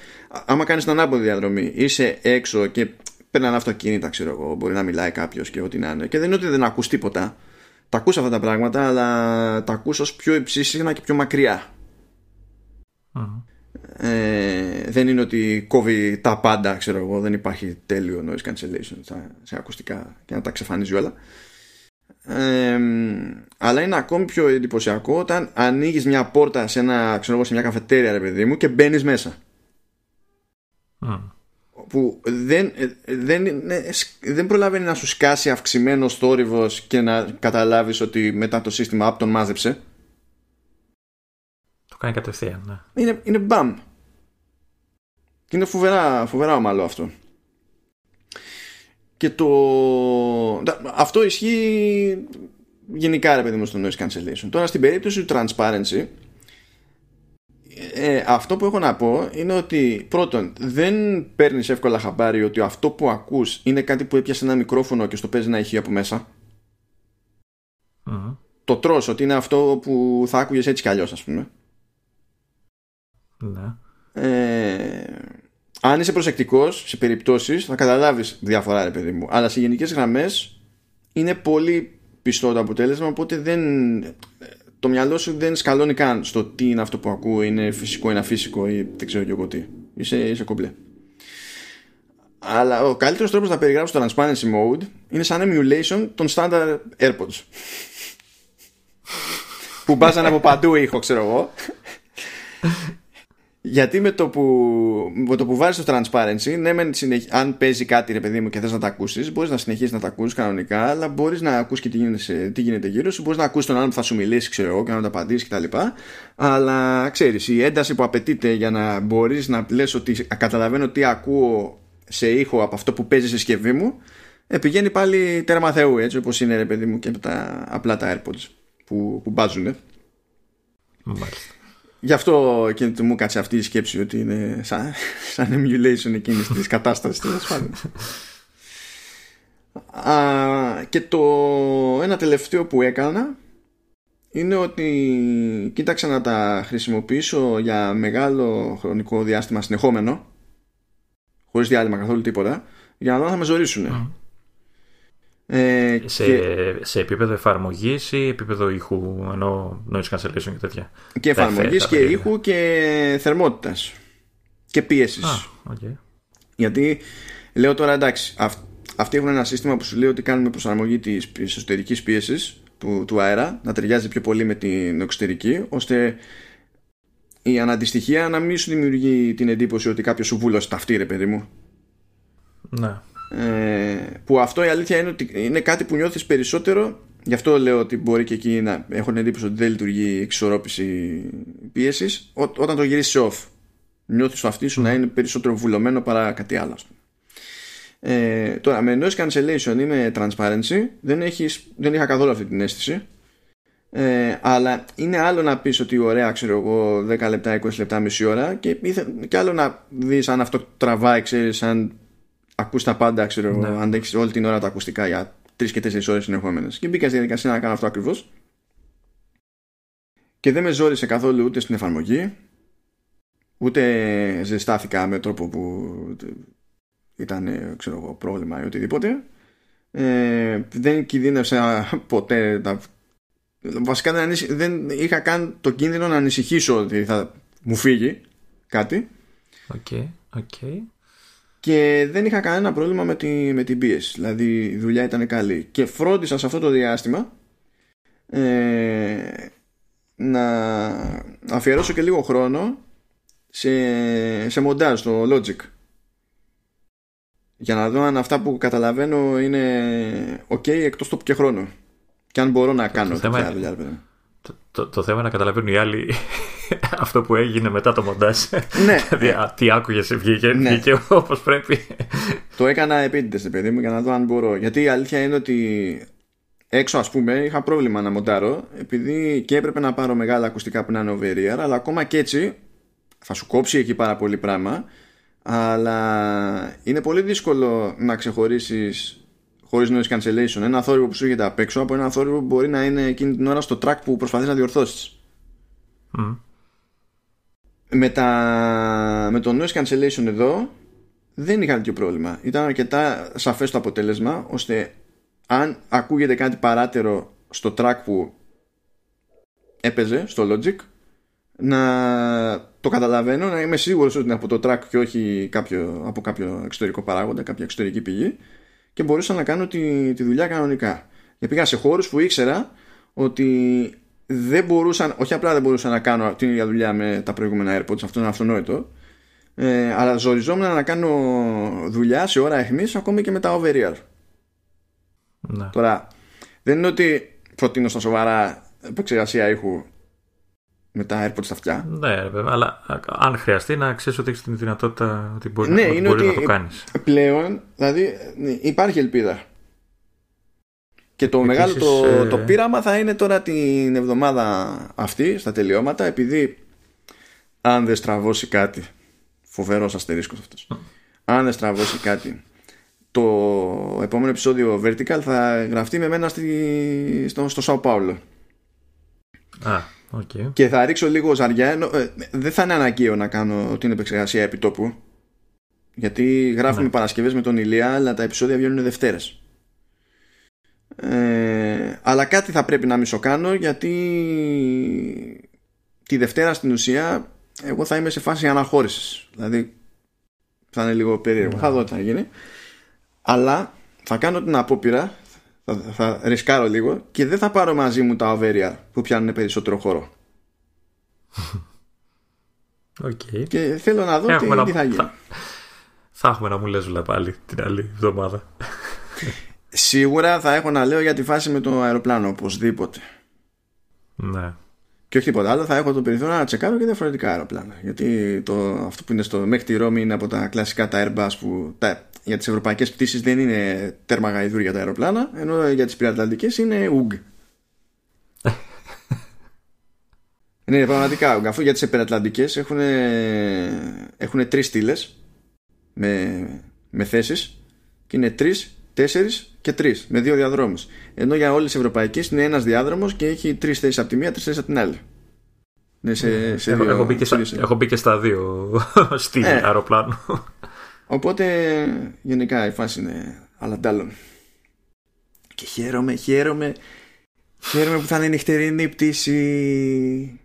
άμα κάνεις την ανάποδη διαδρομή. Είσαι έξω και περνούν αυτοκίνητα, ξέρω εγώ. Μπορεί να μιλάει κάποιος και ό,τι να είναι. Και δεν είναι ότι δεν ακούς τίποτα. Τα ακούς αυτά τα πράγματα, αλλά τα ακούς ως πιο υψίσυχνα και πιο μακριά ε, δεν είναι ότι κόβει τα πάντα ξέρω εγώ δεν υπάρχει τέλειο noise cancellation σε ακουστικά και να τα ξεφανίζει όλα ε, αλλά είναι ακόμη πιο εντυπωσιακό όταν ανοίγεις μια πόρτα σε, ένα, ξέρω εγώ, σε μια καφετέρια ρε παιδί μου και μπαίνεις μέσα που δεν, δεν, δεν προλαβαίνει να σου σκάσει αυξημένο θόρυβος και να καταλάβεις ότι μετά το σύστημα από τον μάζεψε το κάνει κατευθείαν ναι. είναι, είναι μπαμ και είναι φοβερά, φοβερά ομαλό αυτό. Και το... Αυτό ισχύει γενικά ρε παιδί μου στο noise cancellation. Τώρα στην περίπτωση του transparency ε, αυτό που έχω να πω είναι ότι πρώτον δεν παίρνεις εύκολα χαμπάρι ότι αυτό που ακούς είναι κάτι που έπιασε ένα μικρόφωνο και στο παίζει να έχει από μέσα. το τρως ότι είναι αυτό που θα άκουγες έτσι κι αλλιώς ας πούμε Ναι. ε, αν είσαι προσεκτικός σε περιπτώσεις θα καταλάβεις διαφορά ρε παιδί μου. Αλλά σε γενικές γραμμές είναι πολύ πιστό το αποτέλεσμα οπότε δεν, το μυαλό σου δεν σκαλώνει καν στο τι είναι αυτό που ακούω είναι φυσικό, είναι αφύσικο ή δεν ξέρω και εγώ τι. Είσαι, είσαι κομπλέ. Αλλά ο καλύτερος τρόπος να περιγράψω το transparency mode είναι σαν emulation των standard AirPods. Που μπάζανε από παντού ήχο ξέρω εγώ γιατί με το που, με το που βάζεις το transparency, ναι, μεν συνεχ... αν παίζει κάτι ρε παιδί μου και θες να τα ακούσεις, μπορείς να συνεχίσεις να τα ακούσεις κανονικά, αλλά μπορείς να ακούσεις και τι γίνεται, τι γίνεται γύρω σου, μπορείς να ακούσεις τον άλλον που θα σου μιλήσει, ξέρω εγώ, και να τα απαντήσεις κτλ. Αλλά ξέρεις, η ένταση που απαιτείται για να μπορείς να λες ότι καταλαβαίνω τι ακούω σε ήχο από αυτό που παίζει στη συσκευή μου, ε, πηγαίνει πάλι τέρμα θεού, έτσι όπως είναι ρε παιδί μου και με τα απλά τα AirPods που, που μπάζουν. Μάλιστα. Γι' αυτό και μου κάτσε αυτή η σκέψη ότι είναι σαν, σαν emulation εκείνης της κατάστασης τέλος πάντων. Α, και το ένα τελευταίο που έκανα είναι ότι κοίταξα να τα χρησιμοποιήσω για μεγάλο χρονικό διάστημα συνεχόμενο χωρίς διάλειμμα καθόλου τίποτα για να δω αν θα με ζωρίσουν. Ε, σε, και... σε επίπεδο εφαρμογής ή επίπεδο ήχου, ενώ noise cancellation και τέτοια. Και εφαρμογής και ήχου και θερμότητας. Και πίεσης. Okay. Γιατί λέω τώρα εντάξει, αυ, αυτοί έχουν ένα σύστημα που σου λέει ότι κάνουμε προσαρμογή της εσωτερικής πίεσης του, του αέρα να ταιριάζει πιο πολύ με την εξωτερική, ώστε η αναντιστοιχεία να μην σου δημιουργεί την εντύπωση ότι κάποιος σου βούλωσε ταυτή, ρε παιδί μου. Ναι. Ε, που αυτό η αλήθεια είναι ότι είναι κάτι που νιώθεις περισσότερο. Γι' αυτό λέω ότι μπορεί και εκεί να έχουν εντύπωση ότι δεν λειτουργεί η εξορρόπηση πίεσης. Ό, όταν το γυρίσεις off νιώθεις το αυτί σου να είναι περισσότερο βουλωμένο παρά κάτι άλλο ε, τώρα με noise cancellation ή με transparency. Δεν, έχεις, δεν είχα καθόλου αυτή την αίσθηση. Ε, αλλά είναι άλλο να πεις ότι ωραία ξέρω εγώ 10 λεπτά, 20 λεπτά, μισή ώρα και, και άλλο να δεις αν αυτό τραβάει ξέρεις αν ακούς τα πάντα, ξέρω, ναι. αντέξεις όλη την ώρα τα ακουστικά για τρεις και τέσσερις ώρες συνεχόμενε. Και μπήκα στη διαδικασία να κάνω αυτό ακριβώς. Και δεν με ζόρισε καθόλου ούτε στην εφαρμογή, ούτε ζεστάθηκα με τρόπο που ήταν ξέρω εγώ, πρόβλημα ή οτιδήποτε. Ε, δεν κινδύνευσα ποτέ. Τα... Βασικά δεν, δεν είχα καν το κίνδυνο να ανησυχήσω ότι θα μου φύγει κάτι. OK, okay, okay και δεν είχα κανένα πρόβλημα με, τη, με την πίεση. Δηλαδή η δουλειά ήταν καλή. Και φρόντισα σε αυτό το διάστημα ε, να αφιερώσω και λίγο χρόνο σε, σε μοντάζ στο Logic. Για να δω αν αυτά που καταλαβαίνω είναι ok εκτός τόπου και χρόνο. Και αν μπορώ να κάνω το τέτοια δουλειά. Το, το, το, θέμα είναι να καταλαβαίνουν οι άλλοι αυτό που έγινε μετά το μοντάζ. Ναι. δηλαδή, τι άκουγες, βγήκε, ναι. βγήκε όπως πρέπει. το έκανα επίτηδες, παιδί μου, για να δω αν μπορώ. Γιατί η αλήθεια είναι ότι έξω, ας πούμε, είχα πρόβλημα να μοντάρω, επειδή και έπρεπε να πάρω μεγάλα ακουστικά που να είναι over αλλά ακόμα και έτσι θα σου κόψει εκεί πάρα πολύ πράγμα. Αλλά είναι πολύ δύσκολο να ξεχωρίσεις χωρίς noise cancellation ένα θόρυβο που σου έρχεται απ' έξω από ένα θόρυβο που μπορεί να είναι εκείνη την ώρα στο track που προσπαθείς να διορθώσεις. Mm. Με, τα... με το noise cancellation εδώ δεν είχα τέτοιο πρόβλημα. Ήταν αρκετά σαφές το αποτέλεσμα ώστε αν ακούγεται κάτι παράτερο στο track που έπαιζε στο Logic να το καταλαβαίνω, να είμαι σίγουρος ότι είναι από το track και όχι κάποιο, από κάποιο εξωτερικό παράγοντα, κάποια εξωτερική πηγή και μπορούσα να κάνω τη, τη δουλειά κανονικά. Και πήγα σε χώρους που ήξερα ότι δεν μπορούσα, όχι απλά δεν μπορούσα να κάνω την ίδια δουλειά με τα προηγούμενα AirPods, αυτό είναι αυτονόητο, ε, αλλά ζοριζόμουν να κάνω δουλειά σε ώρα αιχμής ακόμη και με τα over Ναι. Τώρα, δεν είναι ότι προτείνω στα σοβαρά επεξεργασία ήχου με τα AirPods στα αυτιά. Ναι, βέβαια, αλλά αν χρειαστεί να ξέρεις ότι έχεις την δυνατότητα ότι μπορεί, ναι, να, μπορεί να το κάνεις. Πλέον, δηλαδή, υπάρχει ελπίδα. Και το μεγάλο το, ε... το πείραμα θα είναι τώρα την εβδομάδα αυτή στα τελειώματα επειδή αν δεν στραβώσει κάτι φοβερός αστερίσκος αυτός αν δεν στραβώσει κάτι το επόμενο επεισόδιο Vertical θα γραφτεί με μένα στη, στο, στο Σαο Πάουλο Α, okay. Και θα ρίξω λίγο ζαριά. Ενώ, ε, δεν θα είναι αναγκαίο να κάνω την επεξεργασία επιτόπου. Γιατί γράφουμε ναι. Παρασκευές με τον Ηλία, αλλά τα επεισόδια βγαίνουν Δευτέρες. Ε, αλλά κάτι θα πρέπει να μισοκάνω γιατί τη Δευτέρα στην ουσία εγώ θα είμαι σε φάση αναχώρησης. Δηλαδή θα είναι λίγο περίεργο. Ναι. Θα δω τι θα γίνει. Αλλά θα κάνω την απόπειρα, θα, θα ρισκάρω λίγο και δεν θα πάρω μαζί μου τα οβέρια που πιάνουν περισσότερο χώρο. Okay. Και θέλω να δω τι, θα γίνει. Θα, θα έχουμε να μου λες πάλι την άλλη εβδομάδα. Σίγουρα θα έχω να λέω για τη φάση με το αεροπλάνο, οπωσδήποτε. Ναι. Και όχι τίποτα άλλο, θα έχω το περιθώριο να τσεκάρω και διαφορετικά αεροπλάνα. Γιατί το, αυτό που είναι στο μέχρι τη Ρώμη είναι από τα κλασικά τα Airbus που τα, για τις ευρωπαϊκές πτήσεις δεν είναι τέρμα γαϊδούρια τα αεροπλάνα, ενώ για τις πυρατλαντικές είναι UG. ναι, πραγματικά UG. Αφού για τις υπερατλαντικέ έχουν, έχουν τρεις στήλες με, με θέσεις και είναι τρεις, τέσσερις και τρεις με δύο διαδρόμους. Ενώ για όλες τις ευρωπαϊκές είναι ένας διάδρομος και έχει τρεις θέσεις από τη μία, τρεις θέσεις από την άλλη. Ναι, σε, σε έχω, δύο, έχω, μπει και στα, έχω μπει και στα δύο στη ε, αεροπλάνο. Οπότε γενικά η φάση είναι αλλαντάλλων. Και χαίρομαι, χαίρομαι, χαίρομαι που θα είναι νυχτερινή πτήση.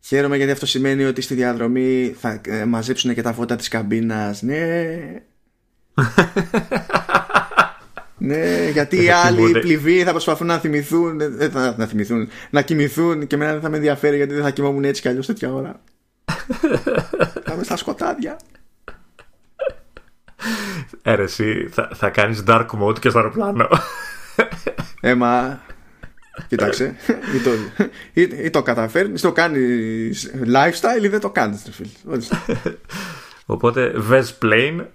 Χαίρομαι γιατί αυτό σημαίνει ότι στη διαδρομή θα ε, μαζέψουν και τα φώτα της καμπίνας. Ναι. ναι, γιατί οι άλλοι πληβοί θα προσπαθούν να θυμηθούν, ε, να θυμηθούν, να κοιμηθούν και εμένα δεν θα με ενδιαφέρει γιατί δεν θα κοιμόμουν έτσι κι αλλιώς τέτοια ώρα. θα είμαι στα σκοτάδια. Έρεση, θα, θα κάνεις dark mode και στο αεροπλάνο. Έμα, Κοίταξε. ή, το, ή, ή το καταφέρνεις, το κάνεις lifestyle ή δεν το κάνεις. Οπότε βες plane,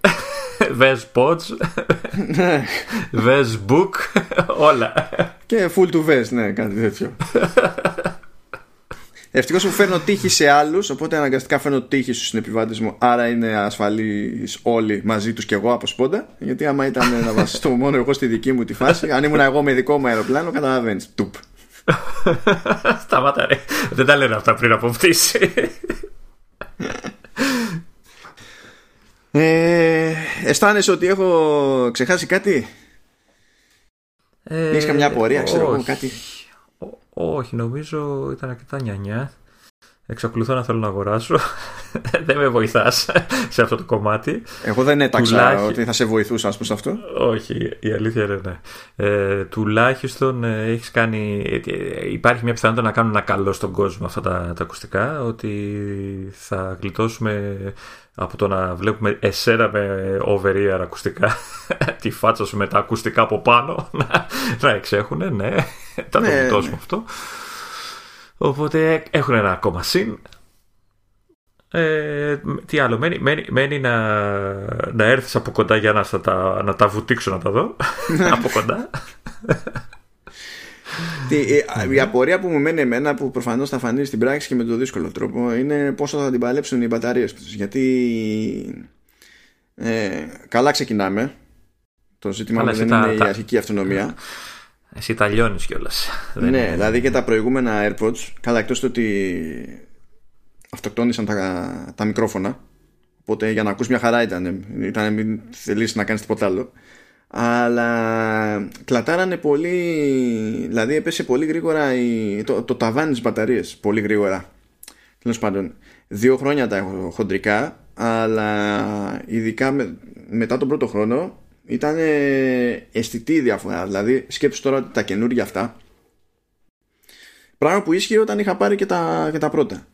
βες pods, βες book, όλα. Και full to vest, ναι, κάτι τέτοιο. Ευτυχώς που φέρνω τύχη σε άλλους, οπότε αναγκαστικά φέρνω τύχη στους συνεπιβάτες μου. Άρα είναι ασφαλείς όλοι μαζί τους και εγώ από σπόντα. Γιατί άμα ήταν να βασιστώ μόνο εγώ στη δική μου τη φάση, αν ήμουν εγώ με δικό μου αεροπλάνο, καταλαβαίνεις. Τουπ. Σταμάτα ρε. Δεν τα λένε αυτά πριν από πτήση. Ε, αισθάνεσαι ότι έχω ξεχάσει κάτι; Ε, Έχεις καμιά απορία, ξέρω εγώ κάτι; Όχι, νομίζω ήταν αρκετά νιανιά. Εξακολουθώ να θέλω να αγοράσω. δεν με βοηθάς σε αυτό το κομμάτι. Εγώ δεν έταξα Τουλάχι... ότι θα σε βοηθούσας, α πούμε, σε αυτό. Όχι, η αλήθεια είναι ναι. Ε, τουλάχιστον ε, έχεις κάνει. Ε, υπάρχει μια πιθανότητα να κάνουν ένα καλό στον κόσμο αυτά τα, τα ακουστικά. Ότι θα γλιτώσουμε από το να βλέπουμε εσένα με over ακουστικά τη φάτσα σου με τα ακουστικά από πάνω να, να εξέχουν, ναι, θα το ναι, γλιτώσουμε ναι. αυτό. Οπότε έχουν ένα ακόμα συν. Ε, τι άλλο, μένει, μένει, μένει να, να έρθεις από κοντά για να, τα, να τα βουτήξω να τα δω. από κοντά. Τι, ε, η απορία που μου μένει εμένα που προφανώς θα φανεί στην πράξη και με τον δύσκολο τρόπο είναι πόσο θα την παλέψουν οι μπαταρίες τους γιατί ε, καλά ξεκινάμε το ζήτημα δεν είναι η αρχική αυτονομία εσύ τα λιώνεις κιόλας. Ναι, δηλαδή και τα προηγούμενα AirPods καλά εκτός το ότι αυτοκτόνησαν τα, τα μικρόφωνα οπότε για να ακούς μια χαρά ήταν, ήταν μην θελήσεις να κάνεις τίποτα άλλο. Αλλά κλατάρανε πολύ δηλαδή έπεσε πολύ γρήγορα η, το, το ταβάνι της μπαταρίες πολύ γρήγορα. Τέλος πάντων δύο χρόνια τα έχω χοντρικά αλλά ειδικά με, μετά τον πρώτο χρόνο ήταν αισθητή η διαφορά δηλαδή σκέψου τώρα ότι τα καινούργια αυτά πράγμα που ίσχυε όταν είχα πάρει και τα, και τα πρώτα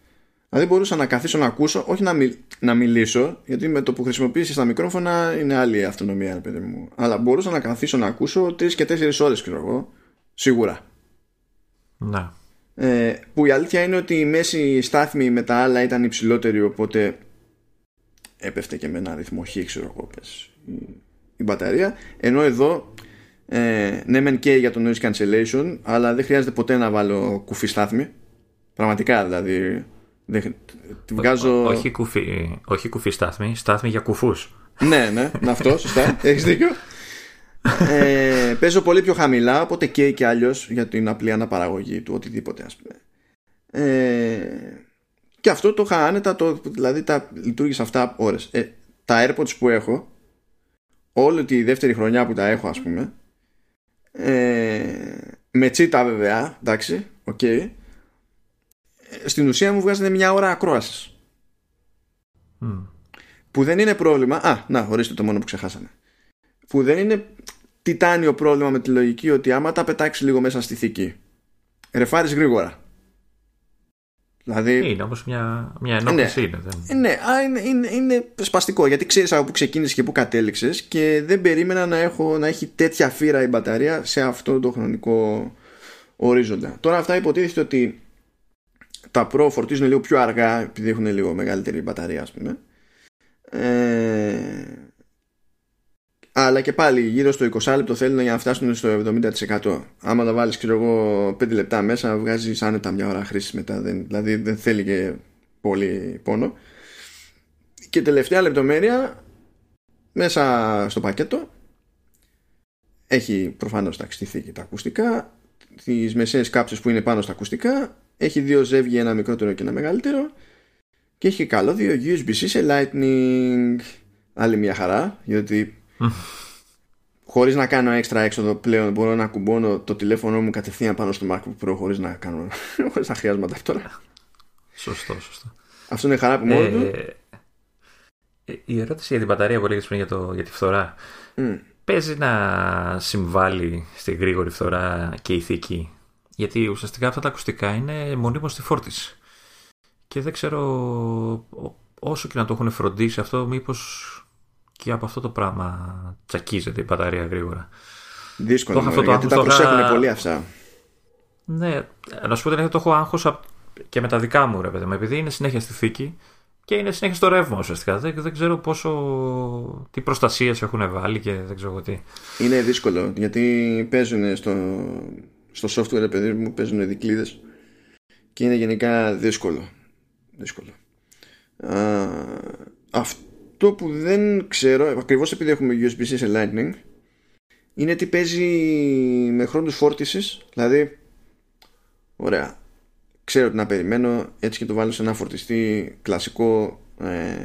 Δηλαδή μπορούσα να καθίσω να ακούσω, όχι να, να μιλήσω, γιατί με το που χρησιμοποιήσει τα μικρόφωνα είναι άλλη η αυτονομία, παιδί μου. Αλλά μπορούσα να καθίσω να ακούσω τρεις και τέσσερις ώρες, ξέρω εγώ. Σίγουρα. Να. Ε, που η αλήθεια είναι ότι η μέση στάθμη με τα άλλα ήταν υψηλότερη, οπότε έπεφτε και με ένα ρυθμό χ, ξέρω εγώ, πες, η, η μπαταρία. Ενώ εδώ, ε, ναι, μεν και για το noise cancellation, αλλά δεν χρειάζεται ποτέ να βάλω κουφή στάθμη. Πραγματικά δηλαδή Τη βγάζω... όχι, κουφί, όχι κουφί στάθμη, στάθμη για κουφούς. ναι, ναι, ναι, αυτό, σωστά, έχεις δίκιο. ε, παίζω πολύ πιο χαμηλά, οπότε καίει και αλλιώς για την απλή αναπαραγωγή του οτιδήποτε ας πούμε. Ε, και αυτό το είχα άνετα, το, δηλαδή τα λειτουργήσα αυτά ώρες. Ε, τα AirPods που έχω, όλη τη δεύτερη χρονιά που τα έχω ας πούμε, ε, με τσίτα βέβαια, εντάξει, OK, okay, στην ουσία μου βγάζανε μια ώρα ακρόασης. Που δεν είναι πρόβλημα. Α, να, ορίστε το μόνο που ξεχάσαμε. Που δεν είναι τιτάνιο πρόβλημα με τη λογική ότι άμα τα πετάξεις λίγο μέσα στη θήκη, ρεφάρεις γρήγορα. Δηλαδή, είναι όμως μια, μια ενόχληση. Ναι, είναι, ναι είναι, είναι, είναι, σπαστικό γιατί ξέρεις από πού ξεκίνησες και πού κατέληξες και δεν περίμενα να, έχω, να έχει τέτοια φύρα η μπαταρία σε αυτό το χρονικό ορίζοντα. Τώρα αυτά υποτίθεται ότι τα Pro φορτίζουν λίγο πιο αργά επειδή έχουν λίγο μεγαλύτερη μπαταρία ας πούμε ε, αλλά και πάλι γύρω στο 20 λεπτό θέλουν για να φτάσουν στο 70% άμα τα βάλεις ξέρω εγώ 5 λεπτά μέσα βγάζεις άνετα μια ώρα χρήση μετά. Δεν, δηλαδή δεν θέλει και πολύ πόνο. Και τελευταία λεπτομέρεια μέσα στο πακέτο έχει προφανώς τα θήκη τα ακουστικά. Τις μεσαίες κάψες που είναι πάνω στα ακουστικά έχει δύο ζεύγη, ένα μικρότερο και ένα μεγαλύτερο. Και έχει καλώδιο USB-C σε Lightning. Άλλη μια χαρά, γιατί χωρίς να κάνω έξτρα έξοδο πλέον μπορώ να κουμπώνω το τηλέφωνο μου κατευθείαν πάνω στο MacBook Pro χωρίς να, κάνω, χωρίς να χρειάζομαι τώρα. Σωστό, σωστό. Αυτό είναι χαρά που μόνο του. Ε, ε, η ερώτηση για την μπαταρία που έλεγες πριν για, για τη φθορά mm. παίζει να συμβάλλει στη γρήγορη φθορά και ηθική γιατί ουσιαστικά αυτά τα ακουστικά είναι μονίμως στη φόρτιση. Και δεν ξέρω όσο και να το έχουν φροντίσει αυτό, μήπως και από αυτό το πράγμα τσακίζεται η μπαταρία γρήγορα. Δύσκολο, το, αυτό το γιατί τα προσέχουν πολύ αυτά. Ναι, να σου πω ότι το έχω άγχος και με τα δικά μου ρε παιδί μου, επειδή είναι συνέχεια στη θήκη και είναι συνέχεια στο ρεύμα ουσιαστικά. Δεν, δεν ξέρω πόσο. τι προστασίες έχουν βάλει και δεν ξέρω τι. Είναι δύσκολο γιατί παίζουν στο, στο software παιδί μου παίζουν δικλείδες και είναι γενικά δύσκολο δύσκολο Α, αυτό που δεν ξέρω ακριβώς επειδή έχουμε USB-C σε Lightning είναι τι παίζει με χρόνους φόρτισης. Δηλαδή ωραία ξέρω τι να περιμένω έτσι και το βάλω σε ένα φορτιστή κλασικό ε,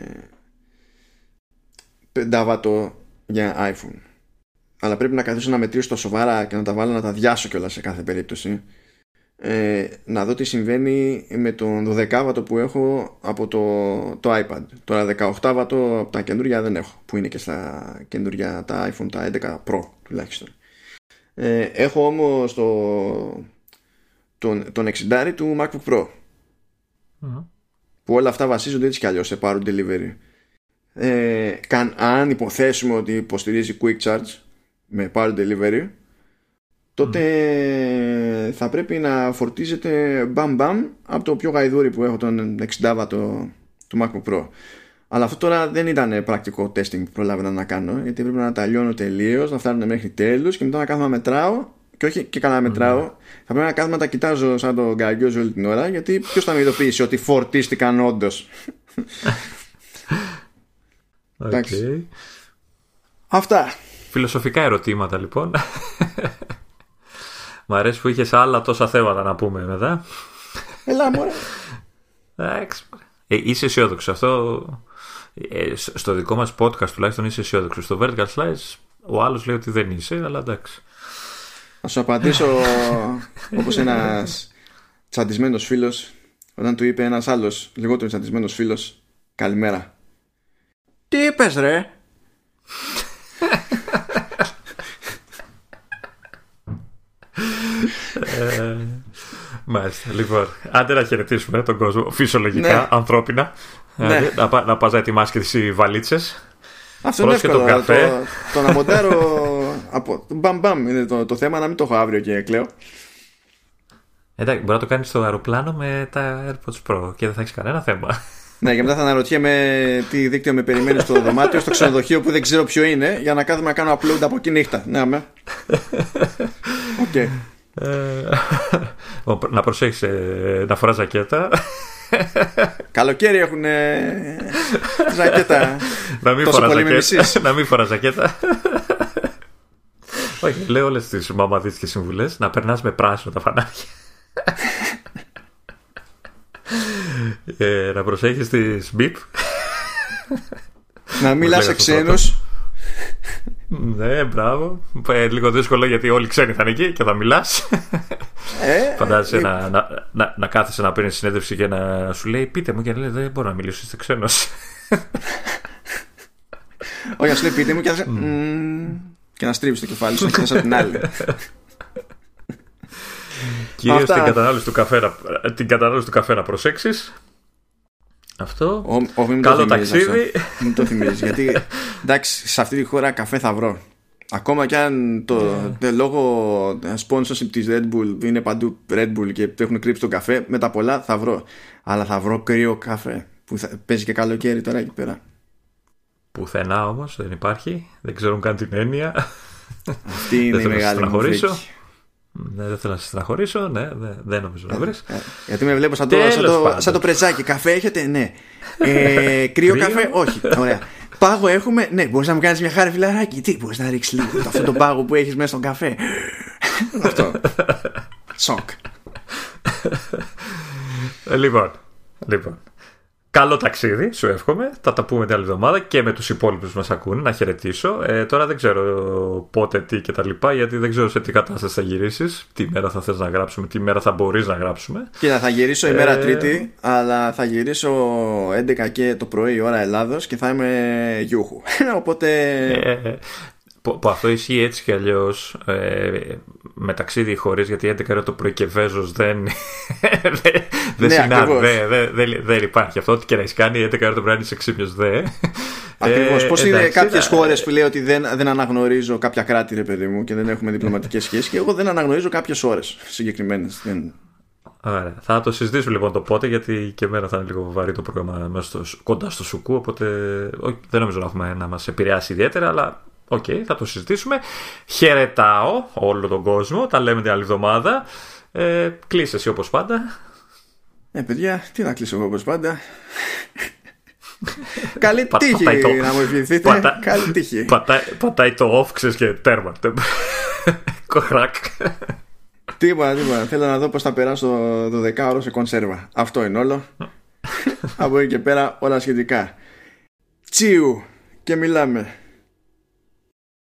5 για iPhone. Αλλά πρέπει να καθίσω να μετρήσω το σοβαρά και να τα βάλω να τα διάσω κιόλας σε κάθε περίπτωση ε, να δω τι συμβαίνει με τον 12 βατο που έχω από το, το iPad. Τώρα 18 βατο από τα καινούργια δεν έχω που είναι και στα καινούργια τα iPhone τα 11 Pro τουλάχιστον. Ε, έχω όμως το, τον, τον 60 του MacBook Pro που όλα αυτά βασίζονται έτσι κι αλλιώς σε Power Delivery. Ε, αν υποθέσουμε ότι υποστηρίζει Quick Charge με power delivery τότε θα πρέπει να φορτίζεται μπαμ μπαμ από το πιο γαϊδούρι που έχω τον 60W του MacBook Pro αλλά αυτό τώρα δεν ήταν πρακτικό testing που προλάβαινα να κάνω γιατί πρέπει να τα λιώνω τελείως, να φτάνουν μέχρι τέλους και μετά να κάθομαι να μετράω και όχι και καλά μετράω θα πρέπει να κάθομαι να τα κοιτάζω σαν τον γκαγκιόζο όλη την ώρα γιατί ποιος θα με ειδοποιήσει ότι φορτίστηκαν όντως. Okay. Αυτά Φιλοσοφικά ερωτήματα λοιπόν. Μ' αρέσει που είχες άλλα τόσα θέματα να πούμε μετά. Ελά, μωρέ. Εντάξει. Ε, είσαι αισιόδοξος. Αυτό ε, στο δικό μας podcast τουλάχιστον είσαι αισιόδοξος. Στο Vertical Slice ο άλλος λέει ότι δεν είσαι, αλλά εντάξει. Θα σου απαντήσω όπως ένας τσαντισμένος φίλος όταν του είπε ένας άλλος λιγότερο τσαντισμένος φίλος καλημέρα. Τι είπες ρε; Ε, μάλιστα. Λοιπόν, άντε να χαιρετήσουμε τον κόσμο φυσιολογικά, ναι. ανθρώπινα. Ναι. να, πα, να πας να ετοιμάσεις και τις βαλίτσες. Αυτό είναι εύκολο. Το, το, το, να μοντάρω από, μπαμ μπαμ είναι το, το θέμα, να μην το έχω αύριο και κλαίω. Εντάξει, μπορεί να το κάνεις στο αεροπλάνο με τα AirPods Pro και δεν θα έχεις κανένα θέμα. Ναι, και μετά θα αναρωτιέμαι τι δίκτυο με περιμένει στο δωμάτιο, στο ξενοδοχείο που δεν ξέρω ποιο είναι, για να κάθομαι να κάνω upload από εκεί νύχτα. Ναι, με. OK. Okay. Ε, να προσέχεις ε, να φοράς ζακέτα. Καλοκαίρι έχουν ζακέτα. Να μην φοράς ζακέτα. Να μην φοράς ζακέτα. Όχι, λέω όλες τις μαμαδίτικες συμβουλές Να περνάς με πράσινο τα φανάρια. Και να προσέχεις τις μπιπ. Να μιλάς σε ξένους. Ναι, μπράβο. Ε, λίγο δύσκολο γιατί όλοι ξένοι θα είναι εκεί και θα μιλάς. Ε, Φαντάζεσαι ε, να, να, να, να κάθεσαι να παίρνεις συνέντευξη και να σου λέει Πείτε μου και να λέει Δεν μπορώ να μιλήσω, είστε ξένος. Όχι, σου λέει Πείτε μου και να, mm. και να στρίβεις το κεφάλι σου και την άλλη. Κυρίως την κατανάλωση του καφέ, την κατανάλωση του καφέ να προσέξεις. Αυτό. Ο, ο, Καλό ταξίδι. Μην το θυμίζει. γιατί εντάξει, σε αυτή τη χώρα καφέ θα βρω. Ακόμα και αν το, yeah. Ναι. λόγο sponsorship της Red Bull είναι παντού Red Bull και το έχουν κρύψει τον καφέ, με τα πολλά θα βρω. Αλλά θα βρω κρύο καφέ που θα, παίζει και καλοκαίρι τώρα εκεί πέρα. Πουθενά όμως δεν υπάρχει. Δεν ξέρουν καν την έννοια. Αυτή είναι η μεγάλη μου ναι, δεν θέλω να σα στεναχωρήσω. Ναι, δεν νομίζω να βρεις. Ε, γιατί με βλέπω σαν το, σαν το, σαν το πρεζάκι. Καφέ έχετε, ναι. Ε, κρύο καφέ, όχι. Ωραία. Πάγο έχουμε, ναι. Μπορείς να μου κάνεις μια χάρη φιλαράκι. Τι, μπορείς να ρίξεις λίγο αυτό το πάγο που έχεις μέσα στον καφέ; αυτό. Σοκ. Ε, λοιπόν, λοιπόν. Καλό ταξίδι, σου εύχομαι. Θα τα πούμε την άλλη εβδομάδα και με τους υπόλοιπους που μας ακούνε. Να χαιρετήσω. Ε, τώρα δεν ξέρω πότε, τι και τα λοιπά, γιατί δεν ξέρω σε τι κατάσταση θα γυρίσεις. Τι μέρα θα θες να γράψουμε, τι μέρα θα μπορείς να γράψουμε. Κοίτα, θα γυρίσω η μέρα ε... Τρίτη, αλλά θα γυρίσω 11 και το πρωί ώρα Ελλάδος και θα είμαι γιούχου. Οπότε. Ε, που, που, αυτό ισχύει έτσι κι αλλιώς ε, με ταξίδι χωρίς, γιατί 11 ώρα το πρωί και βέζος δεν. δεν ναι, συνάδει. Δεν δε, δε, υπάρχει αυτό. Ό,τι και να έχεις κάνει 11 ώρα το πρωί είσαι ξύπνιος δε. Ακριβώς. Ε, Πώς είναι κάποιες χώρες που λέει ότι δεν, δεν αναγνωρίζω κάποια κράτη, ρε παιδί μου, και δεν έχουμε διπλωματικές σχέσεις, και εγώ δεν αναγνωρίζω κάποιες ώρες συγκεκριμένες. Δεν... Ωραία. Θα το συζητήσουμε λοιπόν το πότε, γιατί και εμένα θα είναι λίγο βαρύ το πρόγραμμα μέσα στο, κοντά στο Σουκού. Οπότε δεν νομίζω να έχουμε να μας επηρεάσει ιδιαίτερα, αλλά OK, okay, θα το συζητήσουμε. Χαιρετάω όλο τον κόσμο. Τα λέμε την άλλη εβδομάδα. Ε, κλείσε εσύ όπως πάντα. Ε, παιδιά, τι να κλείσω εγώ όπως πάντα. Καλή τύχη να μου ευχηθείτε. Πατα... Καλή τύχη. Πατάει, πατάει το off, ξέρεις και τέρμα. Κοράκ. Τίποτα, τίποτα. Θέλω να δω πώς θα περάσω το δεκάωρο σε κονσέρβα. Αυτό είναι όλο. Από εκεί και πέρα όλα σχετικά. Τσίου και μιλάμε.